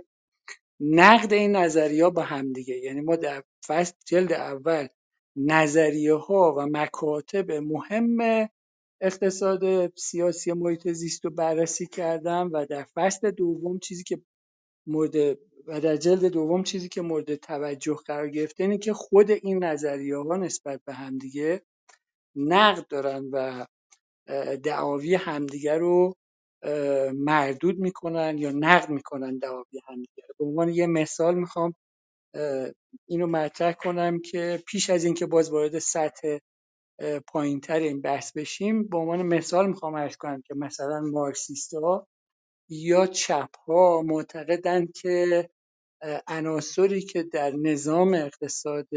نقد این نظریه با هم دیگه. یعنی ما در فصل جلد اول نظریه ها و مکاتب مهم اقتصاد سیاسی محیط زیست رو بررسی کردم و در فصل دوم چیزی که مورد و در جلد دوم چیزی که مورد توجه قرار گرفته اینه که خود این نظریه ها نسبت به همدیگه نقد دارن و دعاوی همدیگه رو مردود می‌کنن یا نقد می‌کنن دعاوی همدیگه به عنوان یه مثال می‌خوام اینو مطرح کنم که پیش از اینکه باز وارد سطح پایینتر این بحث بشیم به عنوان مثال می‌خوام ارز کنم که مثلا مارکسیستا یا چپ ها معتقدند که عناصری که در نظام اقتصاد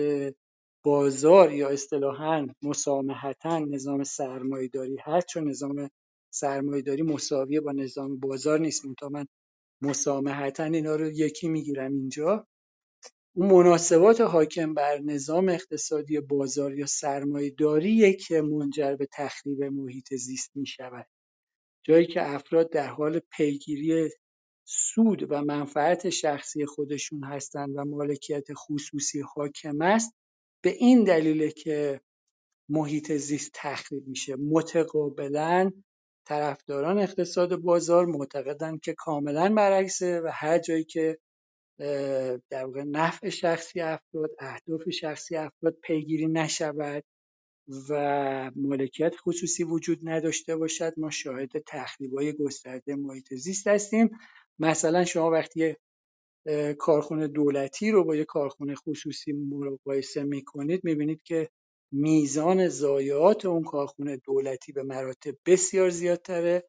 بازار یا اصطلاحا مسامحتا نظام سرمایهداری هست چون نظام سرمایهداری مساویه با نظام بازار نیست. تا من مسامحتا اینا رو یکی می‌گیرم اینجا. اون مناسبات حاکم بر نظام اقتصادی بازار یا سرمایهداریه که منجر به تخریب محیط زیست می شود جایی که افراد در حال پیگیری سود و منفعت شخصی خودشون هستند و مالکیت خصوصی حاکم است به این دلیله که محیط زیست تخریب میشه. متقابلا طرفداران اقتصاد بازار معتقدند که کاملا برعکسه و هر جایی که در واقع نفع شخصی افراد اهداف شخصی افراد پیگیری نشود. و مالکیت خصوصی وجود نداشته باشد. ما شاهد های گسترده محیط زیست هستیم. مثلا شما وقتی کارخونه دولتی رو با یک کارخونه خصوصی مقایسه می‌کنید می‌بینید که میزان ضایعات اون کارخونه دولتی به مراتب بسیار زیادتره.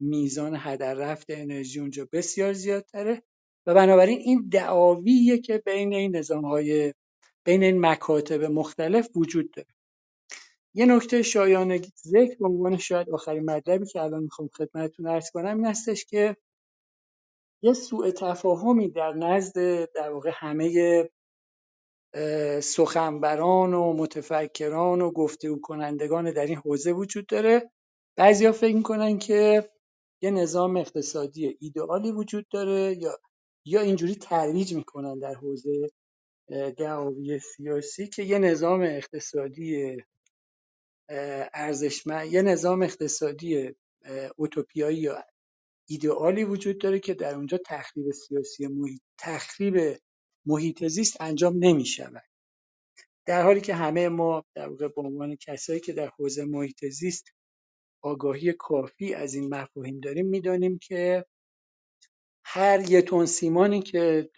میزان هدر رفت انرژی اونجا بسیار زیادتره. و بنابراین این دعاویه که بین این نظام بین این مکاتب مختلف وجود داره. یه نکته شایان ذکر به عنوان شاید آخرین مطلبی که الان می‌خوام خدمتتون ارز کنم این هستش که یه سوء تفاهمی در نزد در واقع همه سخنبران و متفکران و گفتگو کنندگان در این حوزه وجود داره. بعضیا فکر می‌کنن که یه نظام اقتصادی ایدئالی وجود داره یا یا اینجوری ترویج می‌کنن در حوزه دعاوی سیاسی که یه نظام اقتصادی ارزشمند یه نظام اقتصادی اوتوپیایی یا ایدئالی وجود داره که در اونجا تخریب سیاسی محیط تخریب محیط زیست انجام نمی شود در حالی که همه ما در واقع به عنوان کسایی که در حوزه محیط زیست آگاهی کافی از این مفاهیم داریم می‌دانیم که هر یه تن سیمانی که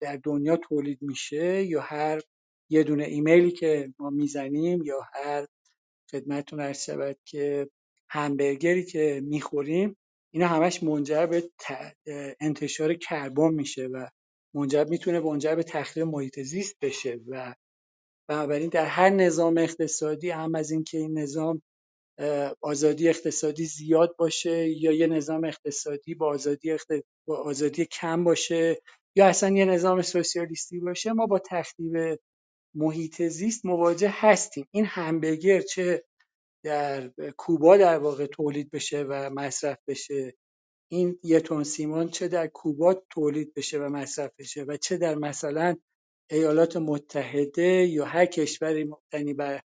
در دنیا تولید میشه یا هر یه دونه ایمیلی که ما می‌زنیم یا هر خدمتتون عرض شود که همبرگری که می‌خوریم اینا همش منجر به انتشار کربن میشه و منجر می‌تونه منجر به تخریب محیط زیست بشه و بنابراین در هر نظام اقتصادی هم از اینکه این نظام آزادی اقتصادی زیاد باشه یا یه نظام اقتصادی با آزادی, با آزادی کم باشه یا اصلا یه نظام سوسیالیستی باشه ما با تخریب محیط زیست مواجه هستیم. این همبرگر چه در کوبا در واقع تولید بشه و مصرف بشه؟ این یه تن سیمان چه در کوبا تولید بشه و مصرف بشه و چه در مثلا ایالات متحده یا هر کشوری مبتنی بر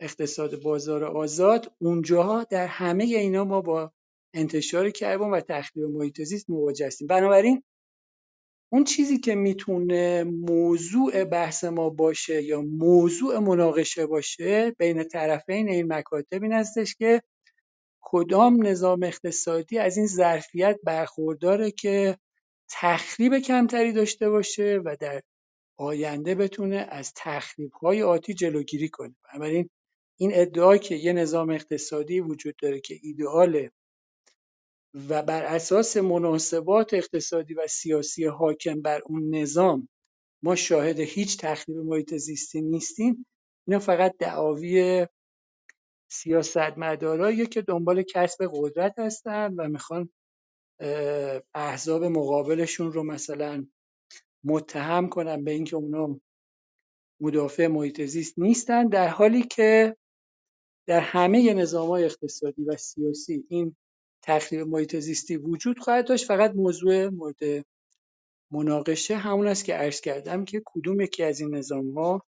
اقتصاد بازار آزاد اونجاها در همه اینا ما با انتشار کربن و تخریب محیط زیست مواجه هستیم. بنابراین اون چیزی که می‌تونه موضوع بحث ما باشه یا موضوع مناقشه باشه بین طرفین این مکاتب این هستش که کدام نظام اقتصادی از این ظرفیت برخورداره که تخریب کمتری داشته باشه و در آینده بتونه از تخریب های آتی جلوگیری کنه. بنابراین این ادعا که یه نظام اقتصادی وجود داره که ایدئاله و بر اساس مناسبات اقتصادی و سیاسی حاکم بر اون نظام ما شاهد هیچ تخریب محیط زیستی نیستیم. اینا فقط دعاوی سیاستمدارایی که دنبال کسب قدرت هستن و می‌خوان احزاب مقابلشون رو مثلا متهم کنن به اینکه اونا مدافع محیط زیست نیستن در حالی که در همه نظام های اقتصادی و سیاسی این تخریب محیط زیستی وجود خواهد داشت. فقط موضوع مورد مناقشه همون است که عرض کردم که کدوم یکی از این نظام ها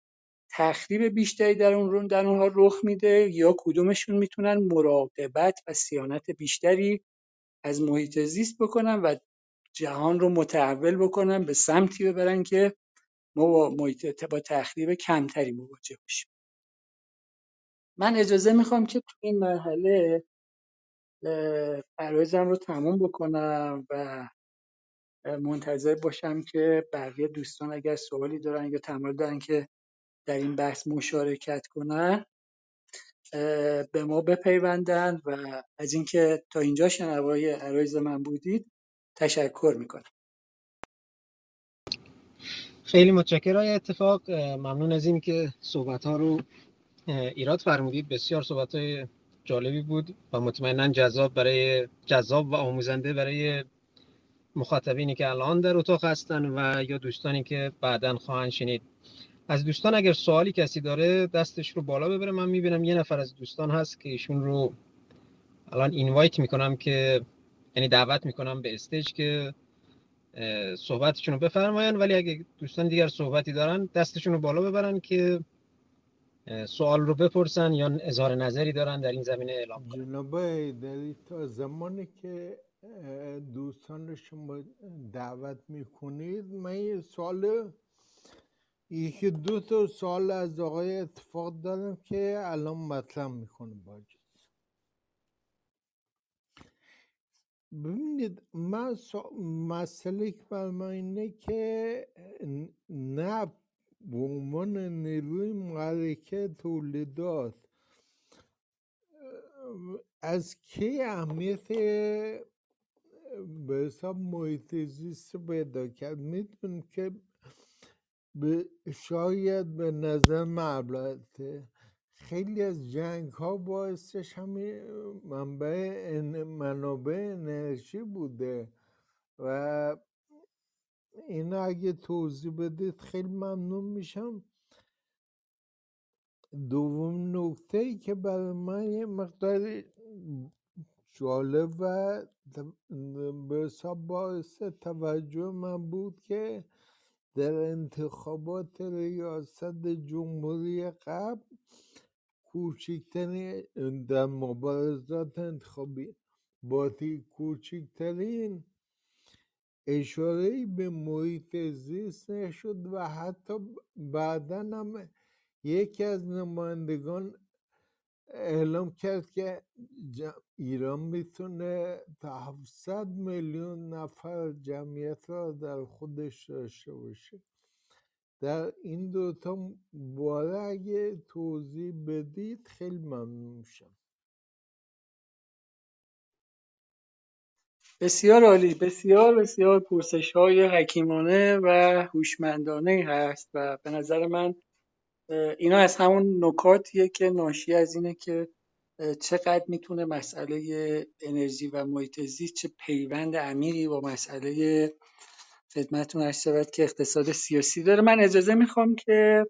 تخریب بیشتری در اون در اونها رخ میده یا کدومشون می‌تونن مراقبت و سیانت بیشتری از محیط زیست بکنن و جهان رو متحول بکنن به سمتی ببرن که ما با, محیط با تخریب کمتری مواجه باشیم من اجازه می‌خوام که تو این مرحله عرایزم رو تموم بکنم و منتظر باشم که بقیه دوستان اگر سوالی دارن یا تمایل دارن که در این بحث مشارکت کنن به ما بپیوندن و از اینکه تا اینجا شنوای عرایز من بودید تشکر می‌کنم. خیلی متشکرم. اتفاق ممنون از این که صحبت ها رو ایراد فرمودید. بسیار صحبت های جالبی بود و مطمئنا جذاب برای جذاب و آموزنده برای مخاطبینی که الان در اتاق هستن و یا دوستانی که بعدا خواهند شنید. از دوستان اگر سوالی کسی داره دستش رو بالا ببره. من می‌بینم یه نفر از دوستان هست که ایشون رو الان اینوایت می‌کنم که یعنی دعوت می‌کنم به استیج که صحبتشون رو بفرماین ولی اگه دوستان دیگر صحبتی دارن دستشون رو بالا ببرن که سوال رو بپرسن یا اظهار نظری دارن در این زمینه اعلام کنن؟ جناب تا زمانی که دوستان شما دعوت می‌کنید من یه سوال یکی دو تا سوال از آقای اتفاق دارم که الان مطرح می‌کنه باید ببینید من مسئله که بر اینه که نه به عنوان نیروی محرکه تولیدات از کی اهمیت به حساب محیط زیست پیدا کرد؟ می‌دونیم که به شاید به نظر من خیلی از جنگ ها باعثش همین منبع منابع انرژی بوده و این اگه توضیح بدید خیلی ممنون میشم. دوم نکته ای که برای من یه مقدار جالب و به باعث توجه من بود که در انتخابات ریاست جمهوری قبل کوچکترین در مبارزات انتخابی باتی کوچکترین اشاره به محیط زیست نشد و حتی بعدا هم یکی از نمایندگان اعلام کرد که ایران می‌تونه تا 700 میلیون نفر جمعیت را در خودش داشته باشه. در این دوتا باره اگه توضیح بدید خیلی ممنون میشم. بسیار عالی بسیار بسیار پرسش های حکیمانه و هوشمندانه هست و به نظر من اینا از همون نکاتیه که ناشی از اینه که چقدر می‌تونه مسئله انرژی و محیط زیست چه پیوند عمیقی با مسئله خدمتتون عرض شود که اقتصاد سیاسی داره. من اجازه می‌خوام که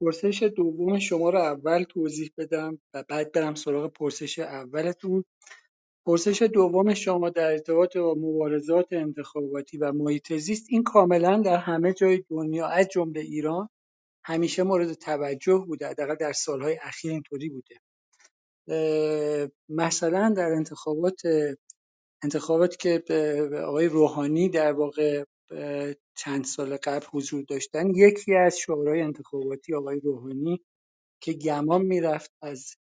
پرسش دوم شما رو اول توضیح بدم و بعد برم سراغ پرسش اولتون. پرسش دوم شما در ارتباط با مبارزات انتخاباتی و محیط زیست این کاملا در همه جای دنیا از جمله ایران همیشه مورد توجه بوده حداقل در سالهای اخیر اینطوری بوده. مثلا در انتخابات انتخاباتی که آقای روحانی در واقع چند سال قبل حضور داشتن یکی از شورای انتخاباتی آقای روحانی که گمان می‌رفت از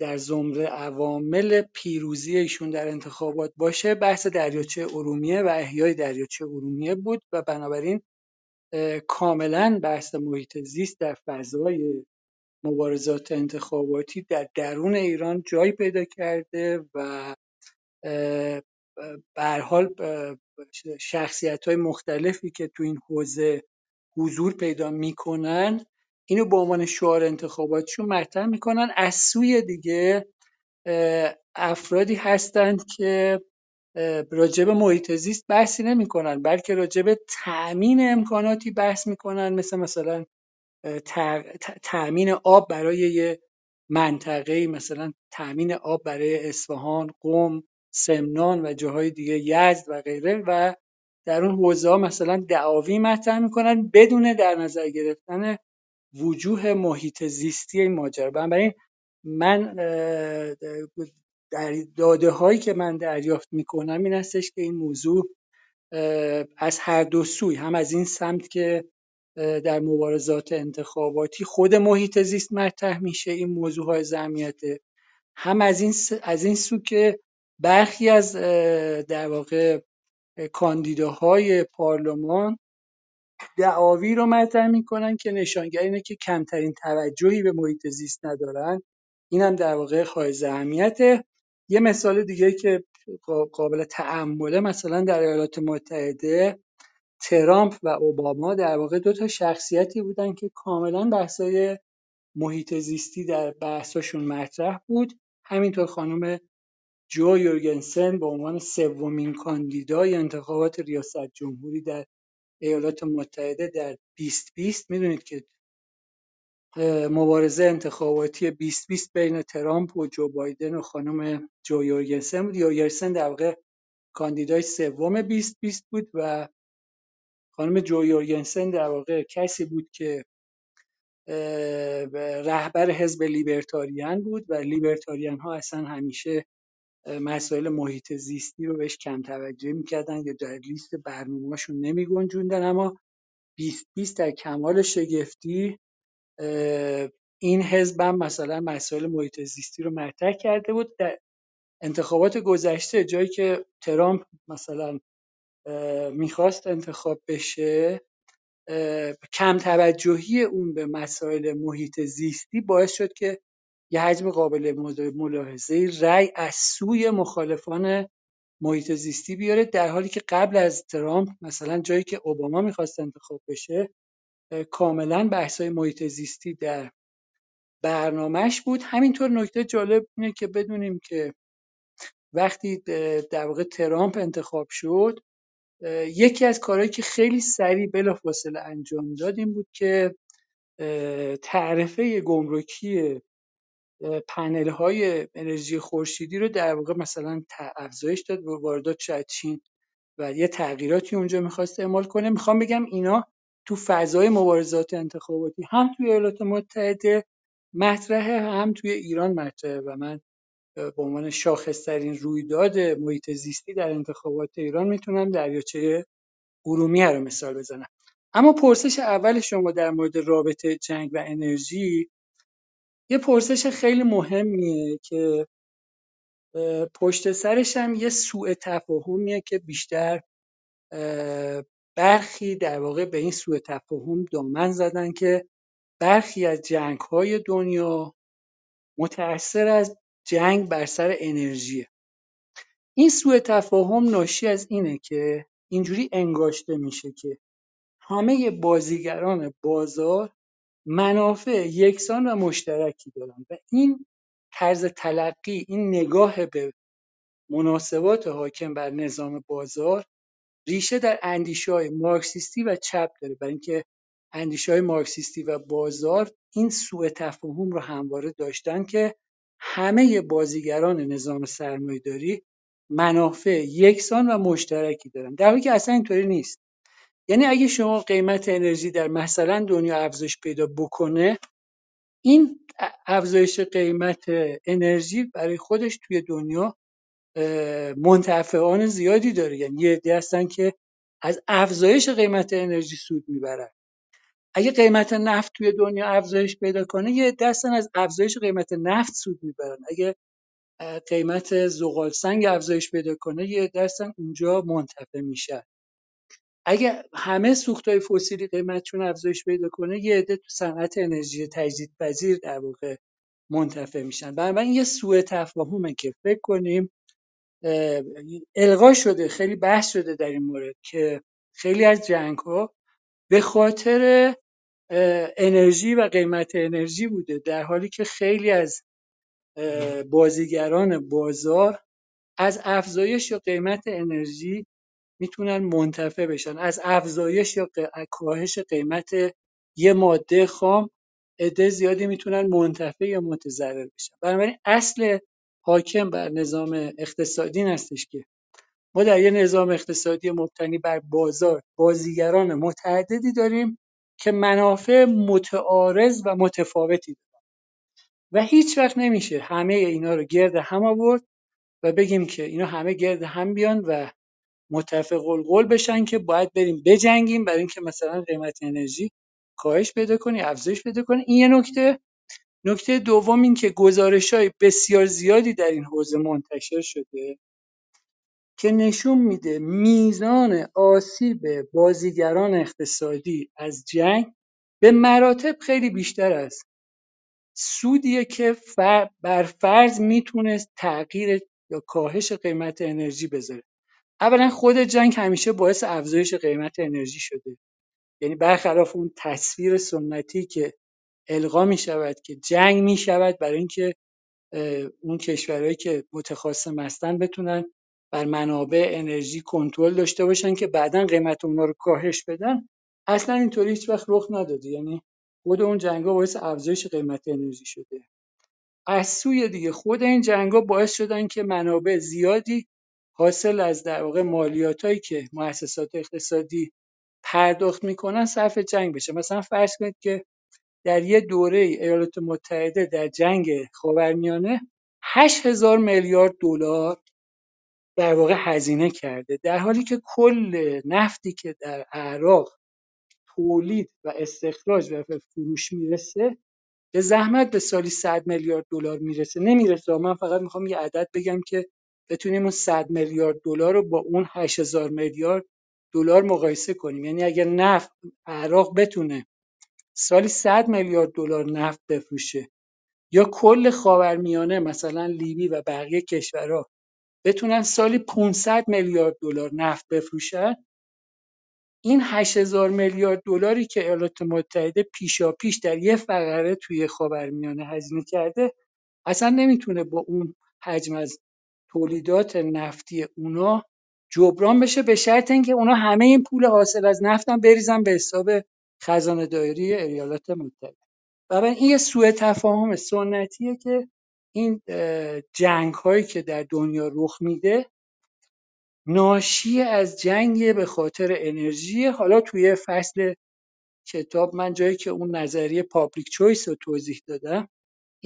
در زمره عوامل پیروزی ایشون در انتخابات باشه. بحث دریاچه ارومیه و احیای دریاچه ارومیه بود و بنابراین کاملا بحث محیط زیست در فضای مبارزات انتخاباتی در درون ایران جای پیدا کرده و به حال شخصیت های مختلفی که تو این حوزه حضور پیدا می‌کنن اینو به عنوان شعار انتخاباتیشون مطرح می‌کنن از سوی دیگه افرادی هستند که راجب محیط زیست بحثی نمی‌کنن بلکه راجب تأمین امکاناتی بحث می‌کنن مثل مثلا تأمین آب برای یه منطقه مثلا تأمین آب برای اصفهان قم سمنان و جاهای دیگه یزد و غیره و در اون حوزه ها مثلا دعاوی مطرح می‌کنن بدون در نظر گرفتن وجوه محیط زیستی این ماجرا. بنابراین من در داده هایی که من دریافت می‌کنم این هستش که این موضوع از هر دو سوی هم از این سمت که در مبارزات انتخاباتی خود محیط زیست مطرح میشه این موضوع های زمیته هم از این, از این سو که برخی از در واقع کاندیداهای پارلمان دعاوی رو مطرح می‌کنن که نشانگر اینه که کمترین توجهی به محیط زیست ندارن. این هم در واقع حائز اهمیته. یه مثال دیگه که قابل تعمله مثلا در ایالات متحده ترامپ و اوباما در واقع دو تا شخصیتی بودن که کاملا بحثای محیط زیستی در بحثاشون مطرح بود. همینطور خانم جو یورگنسن به عنوان سومین کاندیدای انتخابات ریاست جمهوری در ایالات متحده در 2020 می‌دونید که مبارزه انتخاباتی 2020 بین ترامپ و جو بایدن و خانم جو یورگنسن بود. یورگنسن در واقع کاندیدای سوم 2020 بود و خانم جو یورگنسن در واقع کسی بود که رهبر حزب لیبرتاریان بود و لیبرتاریان ها اصلا همیشه مسائل محیط زیستی رو بهش کم توجه می‌کردن یا در لیست برنامهشون نمی گنجوندن اما 2020 در کمال شگفتی این حزب هم مثلا مسائل محیط زیستی رو مطرح کرده بود. در انتخابات گذشته جایی که ترامپ مثلا می‌خواست انتخاب بشه کم توجهی اون به مسائل محیط زیستی باعث شد که یه حجم قابل ملاحظه رأی از سوی مخالفان محیط زیستی بیاره در حالی که قبل از ترامپ مثلا جایی که اوباما می‌خواست انتخاب بشه کاملا بحث‌های محیط زیستی در برنامهش بود. همینطور نکته جالب اینه که بدونیم که وقتی در واقع ترامپ انتخاب شد یکی از کارهایی که خیلی سریع بلافاصله انجام داد این بود که تعرفه گمرکی پنل های انرژی خورشیدی رو در واقع مثلا افزایش داد و واردات شاید چین و یه تغییراتی اونجا می‌خواست اعمال کنه. می‌خوام بگم اینا تو فضای مبارزات انتخاباتی هم توی ایالات متحده مطرحه هم توی ایران مطرحه و من به عنوان شاخصترین رویداد محیط زیستی در انتخابات ایران می‌تونم دریاچه ارومیه رو مثال بزنم. اما پرسش اول شما در مورد رابطه جنگ و انرژی یه پرسش خیلی مهمیه که پشت سرش هم یه سوء تفاهمیه که بیشتر برخی در واقع به این سوء تفاهم دامن زدن که برخی از جنگ های دنیا متأثر از جنگ بر سر انرژیه. این سوء تفاهم ناشی از اینه که اینجوری انگاشته میشه که همه بازیگران بازار منافع یکسان و مشترکی دارن و این طرز تلقی این نگاه به مناسبات حاکم بر نظام بازار ریشه در اندیشه های مارکسیستی و چپ داره. برای اینکه اندیشه های مارکسیستی و بازار این سوء تفاهم رو همواره داشتن که همه بازیگران نظام سرمایهداری منافع یکسان و مشترکی دارن. در حالی که اصلا اینطوری نیست. یعنی اگه شما قیمت انرژی در مثلا دنیا افزایش پیدا بکنه این افزایش قیمت انرژی برای خودش توی دنیا منتفعان زیادی داره. یعنی یه عده هستن که از افزایش قیمت انرژی سود می‌برن. اگه قیمت نفت توی دنیا افزایش پیدا کنه یه عده هستن از افزایش قیمت نفت سود می‌برن. اگه قیمت زغال سنگ افزایش پیدا کنه یه عده هستن اونجا منتفع میشن. اگه همه سوختهای فسیلی قیمتشون افزایش پیدا کنه یه عده تو صنعت انرژی تجدیدپذیر در واقع منتفع میشن. بنابراین یه سوء تفاهمه که فکر کنیم القا شده خیلی بحث شده در این مورد که خیلی از جنگ ها به خاطر انرژی و قیمت انرژی بوده در حالی که خیلی از بازیگران بازار از افزایش یا قیمت انرژی می‌تونن منتفع بشن. از افزایش یا کاهش قیمت یه ماده خام عده زیادی می‌تونن منتفع یا متضرر بشن. بنابراین اصل حاکم بر نظام اقتصادی هستش که ما در یه نظام اقتصادی مبتنی بر بازار بازیگران متعددی داریم که منافع متعارض و متفاوتی دارن. و هیچ وقت نمیشه همه اینا رو گرد هم آورد و بگیم که اینا همه گرد هم بیان و متفق القول بشن که باید بریم بجنگیم برای اینکه مثلا قیمت انرژی کاهش پیدا کنی افزایش پیدا کنه این یه نکته. نکته دوم این که گزارش های بسیار زیادی در این حوزه منتشر شده که نشون میده میزان آسیب بازیگران اقتصادی از جنگ به مراتب خیلی بیشتر است. سودیه که بر فرض می‌تونست تغییر یا کاهش قیمت انرژی بذاره. اولا خود جنگ همیشه باعث افزایش قیمت انرژی شده. یعنی برخلاف اون تصویر سنتی که القا می شود که جنگ می شود برای اینکه اون کشورهایی که متخاصم هستن بتونن بر منابع انرژی کنترل داشته باشن که بعدا قیمت اونا رو کاهش بدن اصلا اینطوری هیچ وقت رخ نداده. یعنی خود اون جنگا باعث افزایش قیمت انرژی شده. از سوی دیگه خود این جنگا باعث شدن که منابع زیادی حاصل از در واقع مالیاتایی که مؤسسات اقتصادی پرداخت می‌کنن صرف جنگ بشه. مثلا فرض کنید که در یه دوره ایالات متحده در جنگ خاورمیانه 8000 میلیارد دلار در واقع هزینه کرده. در حالی که کل نفتی که در عراق تولید و استخراج و فروش می‌رسه به زحمت به سالی 100 میلیارد دلار می‌رسه. نمی‌رسه. من فقط می‌خوام یه عدد بگم که بتونیم اون 100 میلیارد دلار رو با اون 8000 میلیارد دلار مقایسه کنیم. یعنی اگر نفت عراق بتونه سالی 100 میلیارد دلار نفت بفروشه یا کل خاورمیانه مثلا لیبی و بقیه کشورها بتونن سالی 500 میلیارد دلار نفت بفروشن این 8000 میلیارد دلاری که ایالات متحده پیشا پیش در یه فقره توی خاورمیانه هزینه کرده اصلا نمی‌تونه با اون حجم از تولیدات نفتی اونا جبران بشه به شرط اینکه اونا همه این پول حاصل از نفتم بریزن به حساب خزانه داری ایالات متحده. و این یه سوء تفاهم سنتیه که این جنگ هایی که در دنیا رخ میده ناشی از جنگ به خاطر انرژی. حالا توی فصل کتاب من جایی که اون نظریه پابلیک چویس رو توضیح دادم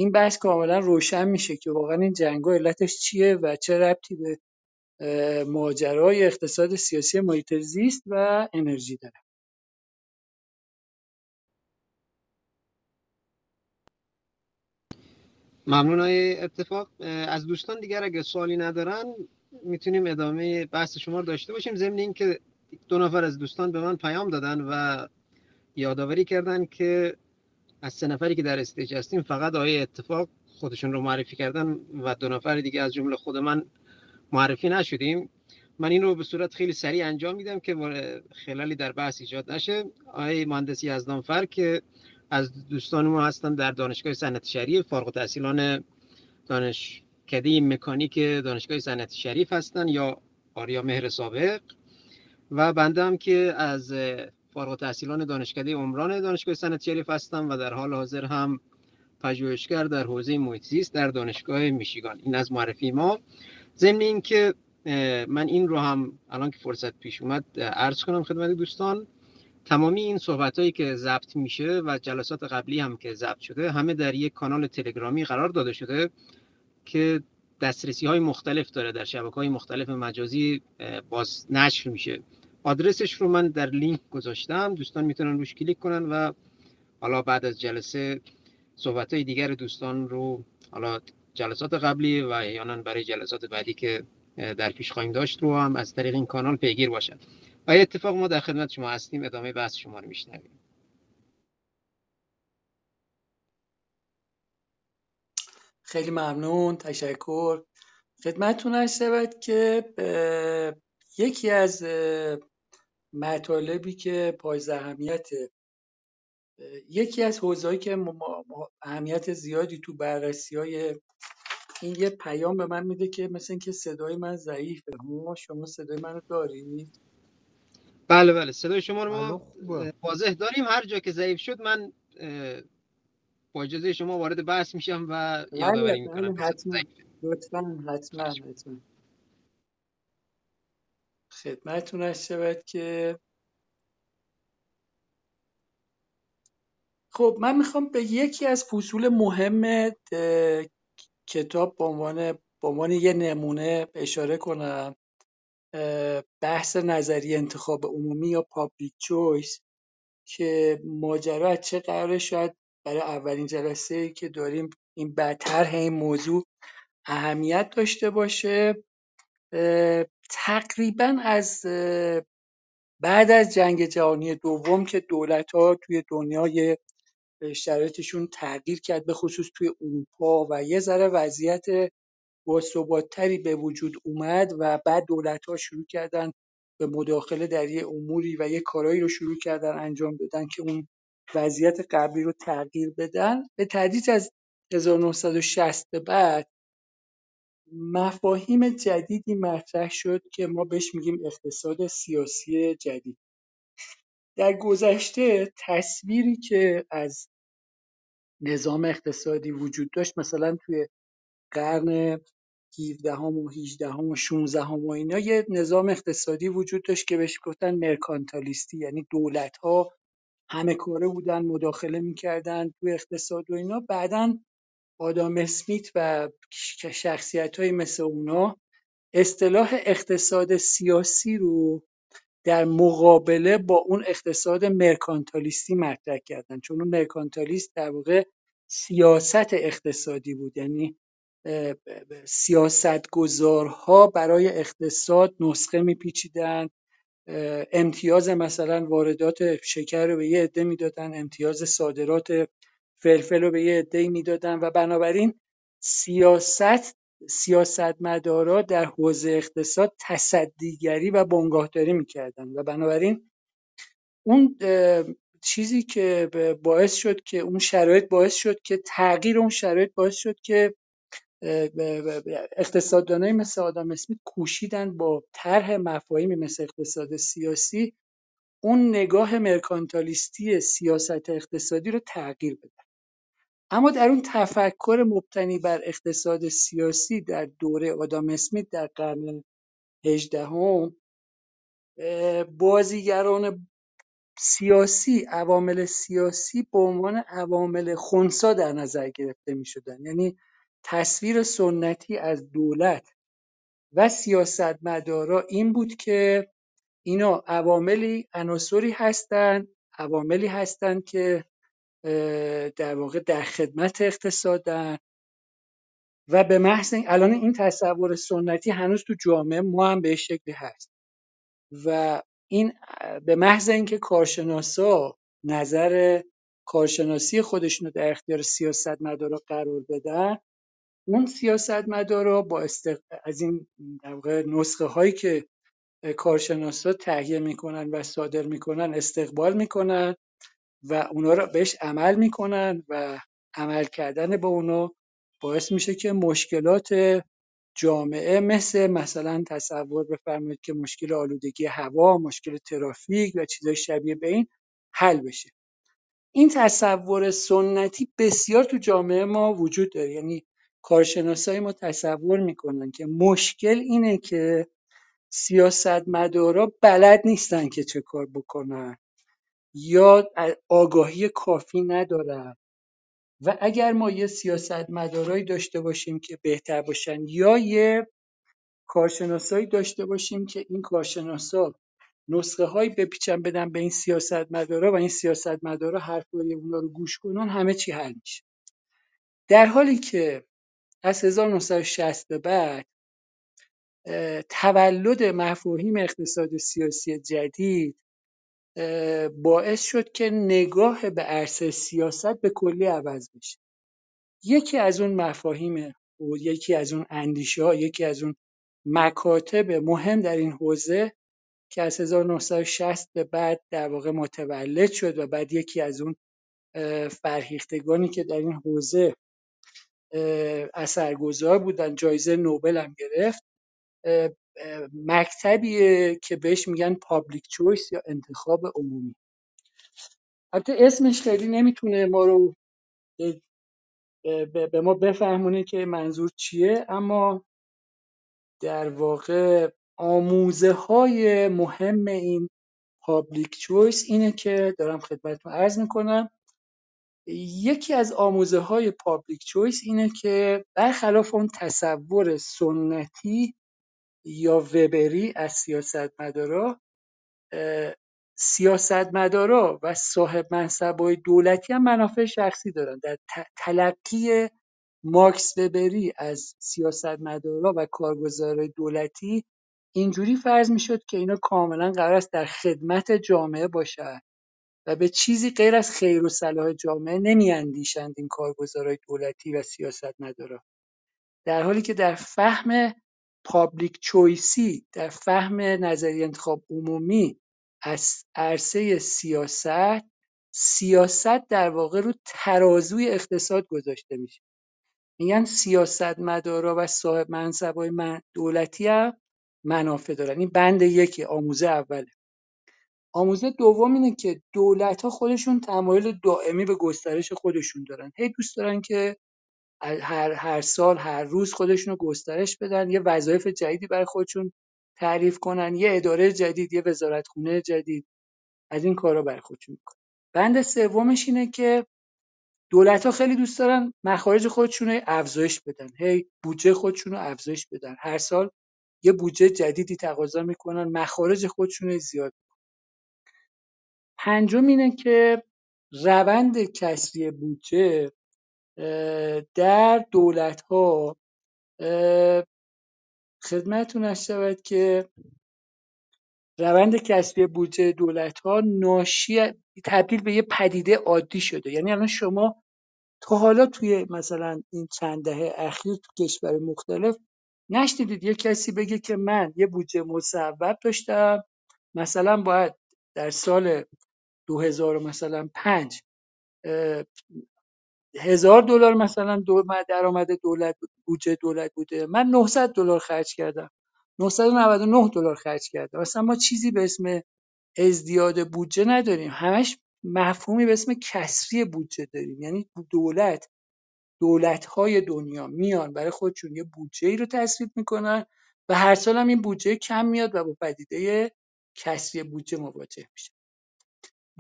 این بحث کاملا روشن میشه که واقعا این جنگ ها علتش چیه و چه ربطی به ماجرای اقتصاد سیاسی محیط زیست و انرژی داره. ممنون های اتفاق. از دوستان دیگر اگه سوالی ندارن می‌تونیم ادامه بحث شما رو داشته باشیم. ضمن اینکه دو نفر از دوستان به من پیام دادن و یادآوری کردن که از سه نفری که در استیج هستیم فقط آیه اتفاق خودشون رو معرفی کردن و دو نفر دیگه از جمله خود من معرفی نشدیم. من این رو به صورت خیلی سریع انجام میدم که خلالی در بحث ایجاد نشه. آقای مهندسی ازدانفر که از دوستان ما هستن در دانشگاه صنعت شریف فارغ التحصیلان دانشکده مکانیک دانشگاه صنعت شریف هستن یا آریا مهر سابق. و بنده هم که از فارغ التحصیلان دانشکده عمران دانشگاه صنعت شریف هستم و در حال حاضر هم پژوهشگر در حوزه محیط در دانشگاه میشیگان. این از معرفی ما. ضمن اینکه من این رو هم الان که فرصت پیش اومد عرض کنم خدمت دوستان تمامی این صحبت هایی که ضبط میشه و جلسات قبلی هم که ضبط شده همه در یک کانال تلگرامی قرار داده شده که دسترسی های مختلف داره در شبکه های مختلف مجازی باز نشر میشه. آدرسش رو من در لینک گذاشتم. دوستان می‌تونن روش کلیک کنن و حالا بعد از جلسه صحبت های دیگر دوستان رو حالا جلسات قبلی و احیانا برای جلسات بعدی که در پیش خواهیم داشت رو هم از طریق این کانال پیگیر باشد و اتفاق ما در خدمت شما هستیم. ادامه بحث شما رو میشنویم. خیلی ممنون. تشکر. خدمتتون هست شود که یکی از مطالبی که پای اهمیت یکی از حوزه‌ای که اهمیت زیادی تو بررسی های این یه پیام به من میده که مثل اینکه صدای من ضعیفه. شما صدای منو دارید بله بله. صدای شما رو ما واضح داریم. هر جا که ضعیف شد من با اجازه شما وارد بحث میشم و بله، یادآوری می‌کنم حتما. لطفا حتما. خدمتتون هست شود که خب من می‌خوام به یکی از فصول مهم کتاب به عنوان به عنوان یه نمونه اشاره کنم. بحث نظری انتخاب عمومی یا پابلیک چویس که ماجرا از چه قراره؟ شاید برای اولین جلسه که داریم این طرح این موضوع اهمیت داشته باشه. تقریبا از بعد از جنگ جهانی دوم که دولت ها توی دنیای شرایطشون تغییر کرد به خصوص توی اروپا و یه ذره وضعیت باثباتتری به وجود اومد و بعد دولت ها شروع کردن به مداخله در یه اموری و یه کارایی رو شروع کردن انجام دادن که اون وضعیت قبلی رو تغییر بدن. به تدریج از 1960 به بعد مفاهیم جدیدی مطرح شد که ما بهش میگیم اقتصاد سیاسی جدید. در گذشته تصویری که از نظام اقتصادی وجود داشت مثلا توی قرن 17 و 18 و 16 و اینا یه نظام اقتصادی وجود داشت که بهش گفتن مرکانتالیستی یعنی دولت ها همه کاره بودن مداخله می‌کردن توی اقتصاد و اینا. بعدا آدام اسمیت و شخصیت های مثل اونا اصطلاح اقتصاد سیاسی رو در مقابله با اون اقتصاد مرکانتالیستی مطرح کردن. چون اون مرکانتالیست در واقع سیاست اقتصادی بود یعنی سیاستگزارها برای اقتصاد نسخه میپیچیدن. امتیاز مثلا واردات شکر رو به یه عده می‌دادن امتیاز صادرات فلفل رو به یه عده می‌دادن و بنابراین سیاست سیاستمدارا در حوزه اقتصاد تصدیگری و بنگاهداری می‌کردن و بنابراین اون چیزی که باعث شد که اون شرایط باعث شد که تغییر اون شرایط باعث شد که اقتصاددانایی مثل آدم اسمیت کوشیدن با طرح مفاهیمی مثل اقتصاد سیاسی اون نگاه مرکانتالیستی سیاست اقتصادی رو تغییر بدن. اما در اون تفکر مبتنی بر اقتصاد سیاسی در دوره آدام اسمیت در قرن هجدهم بازیگران سیاسی عوامل سیاسی به عنوان عوامل خونسا در نظر گرفته می شدن یعنی تصویر سنتی از دولت و سیاستمدارا این بود که اینا عواملی عناصری هستند عواملی هستند که در واقع در خدمت اقتصادن و به محض الان این تصور سنتی هنوز تو جامعه ما هم به شکلی هست. و این به محض اینکه کارشناسا نظر کارشناسی خودشون رو در اختیار سیاستمدارا قرار بدن اون سیاستمدارا با از این در نسخه هایی که کارشناسا تهیه می‌کنن و صادر می‌کنن استقبال می‌کنن و اونا رو بهش عمل می‌کنن و عمل کردن با اونا باعث میشه که مشکلات جامعه مثل مثلا تصور بفرمایید که مشکل آلودگی هوا مشکل ترافیک و چیزای شبیه به این حل بشه. این تصور سنتی بسیار تو جامعه ما وجود داره. یعنی کارشناسای ما تصور می‌کنن که مشکل اینه که سیاستمدارا بلد نیستن که چه کار بکنن. یا آگاهی کافی ندارن و اگر ما یه سیاستمدارایی داشته باشیم که بهتر باشن یا یه کارشناسایی داشته باشیم که این کارشناسا نسخه هایی بپیچن بدن به این سیاستمدارا و این سیاستمدارا حرفای اونا رو گوش کنن همه چی حل میشه. در حالی که از 1960 به بعد تولد مفاهیم اقتصاد سیاسی جدید باعث شد که نگاه به عرصه سیاست به کلی عوض بشه. یکی از اون مفاهیم و یکی از اون اندیشه ها یکی از اون مکاتب مهم در این حوزه که از 1960 به بعد در واقع متولد شد و بعد یکی از اون فرهیختگانی که در این حوزه اثرگذار بودن جایزه نوبل هم گرفت مکتبیه که بهش میگن public choice یا انتخاب عمومی. البته اسمش خیلی نمی‌تونه ما رو به ما بفهمونه که منظور چیه اما در واقع آموزه های مهم این public choice اینه که دارم خدمتتون عرض می‌کنم یکی از آموزه های public choice اینه که برخلاف اون تصور سنتی یا وبری از سیاستمدارا سیاستمدارا و صاحب منصبای دولتی هم منافع شخصی دارن. در تلقی ماکس وبری از سیاستمدارا و کارگزارای دولتی اینجوری فرض می‌شد که اینا کاملا قرار است در خدمت جامعه باشند و به چیزی غیر از خیر و صلاح جامعه نمیاندیشند این کارگزارهای دولتی و سیاستمدارا. در حالی که در فهم پابلیک چویسی در فهم نظریه انتخاب عمومی از عرصه سیاست سیاست در واقع رو ترازوی اقتصاد گذاشته میشه. میگن سیاستمدارا و صاحب منصبای دولتی هم منافع دارن. این بند یکی آموزه اوله آموزه دوم اینه که دولت ها خودشون تمایل دائمی به گسترش خودشون دارن. هی دوست دارن که هر, هر سال هر روز خودشون رو گسترش بدن یه وظایف جدیدی برای خودشون تعریف کنن یه اداره جدید یه وزارتخونه جدید. از این کارا برای خودشون می‌کنن. بند سومش اینه که دولت ها خیلی دوست دارن مخارج خودشون رو افزایش بدن. هی بودجه خودشون رو افزایش بدن. هر سال یه بودجه جدیدی تقاضا می‌کنن مخارج خودشون رو زیاد پنجم اینه که روند کسری بودجه در دولت ها خدمتتون شود که روند کسری بودجه دولت ها ناشی تبدیل به یه پدیده عادی شده. یعنی الان شما تا حالا توی مثلا این چند دهه اخیر تو کشور مختلف نشنیدید یه کسی بگه که من یه بودجه مصوب داشتم مثلا باید در سال 2000 مثلا پنج هزار دلار مثلا درآمد دولت بودجه دولت بوده. من 900 دلار خرج کردم. 999 دلار خرج کردم. مثلا ما چیزی به اسم ازدیاد بودجه نداریم. همش مفهومی به اسم کسری بودجه داریم. یعنی دولت دولت های دنیا میان برای خودشون یه بودجه ای رو تصویب می‌کنن و هر سال هم این بودجه کم میاد و با پدیده کسری بودجه مواجه میشه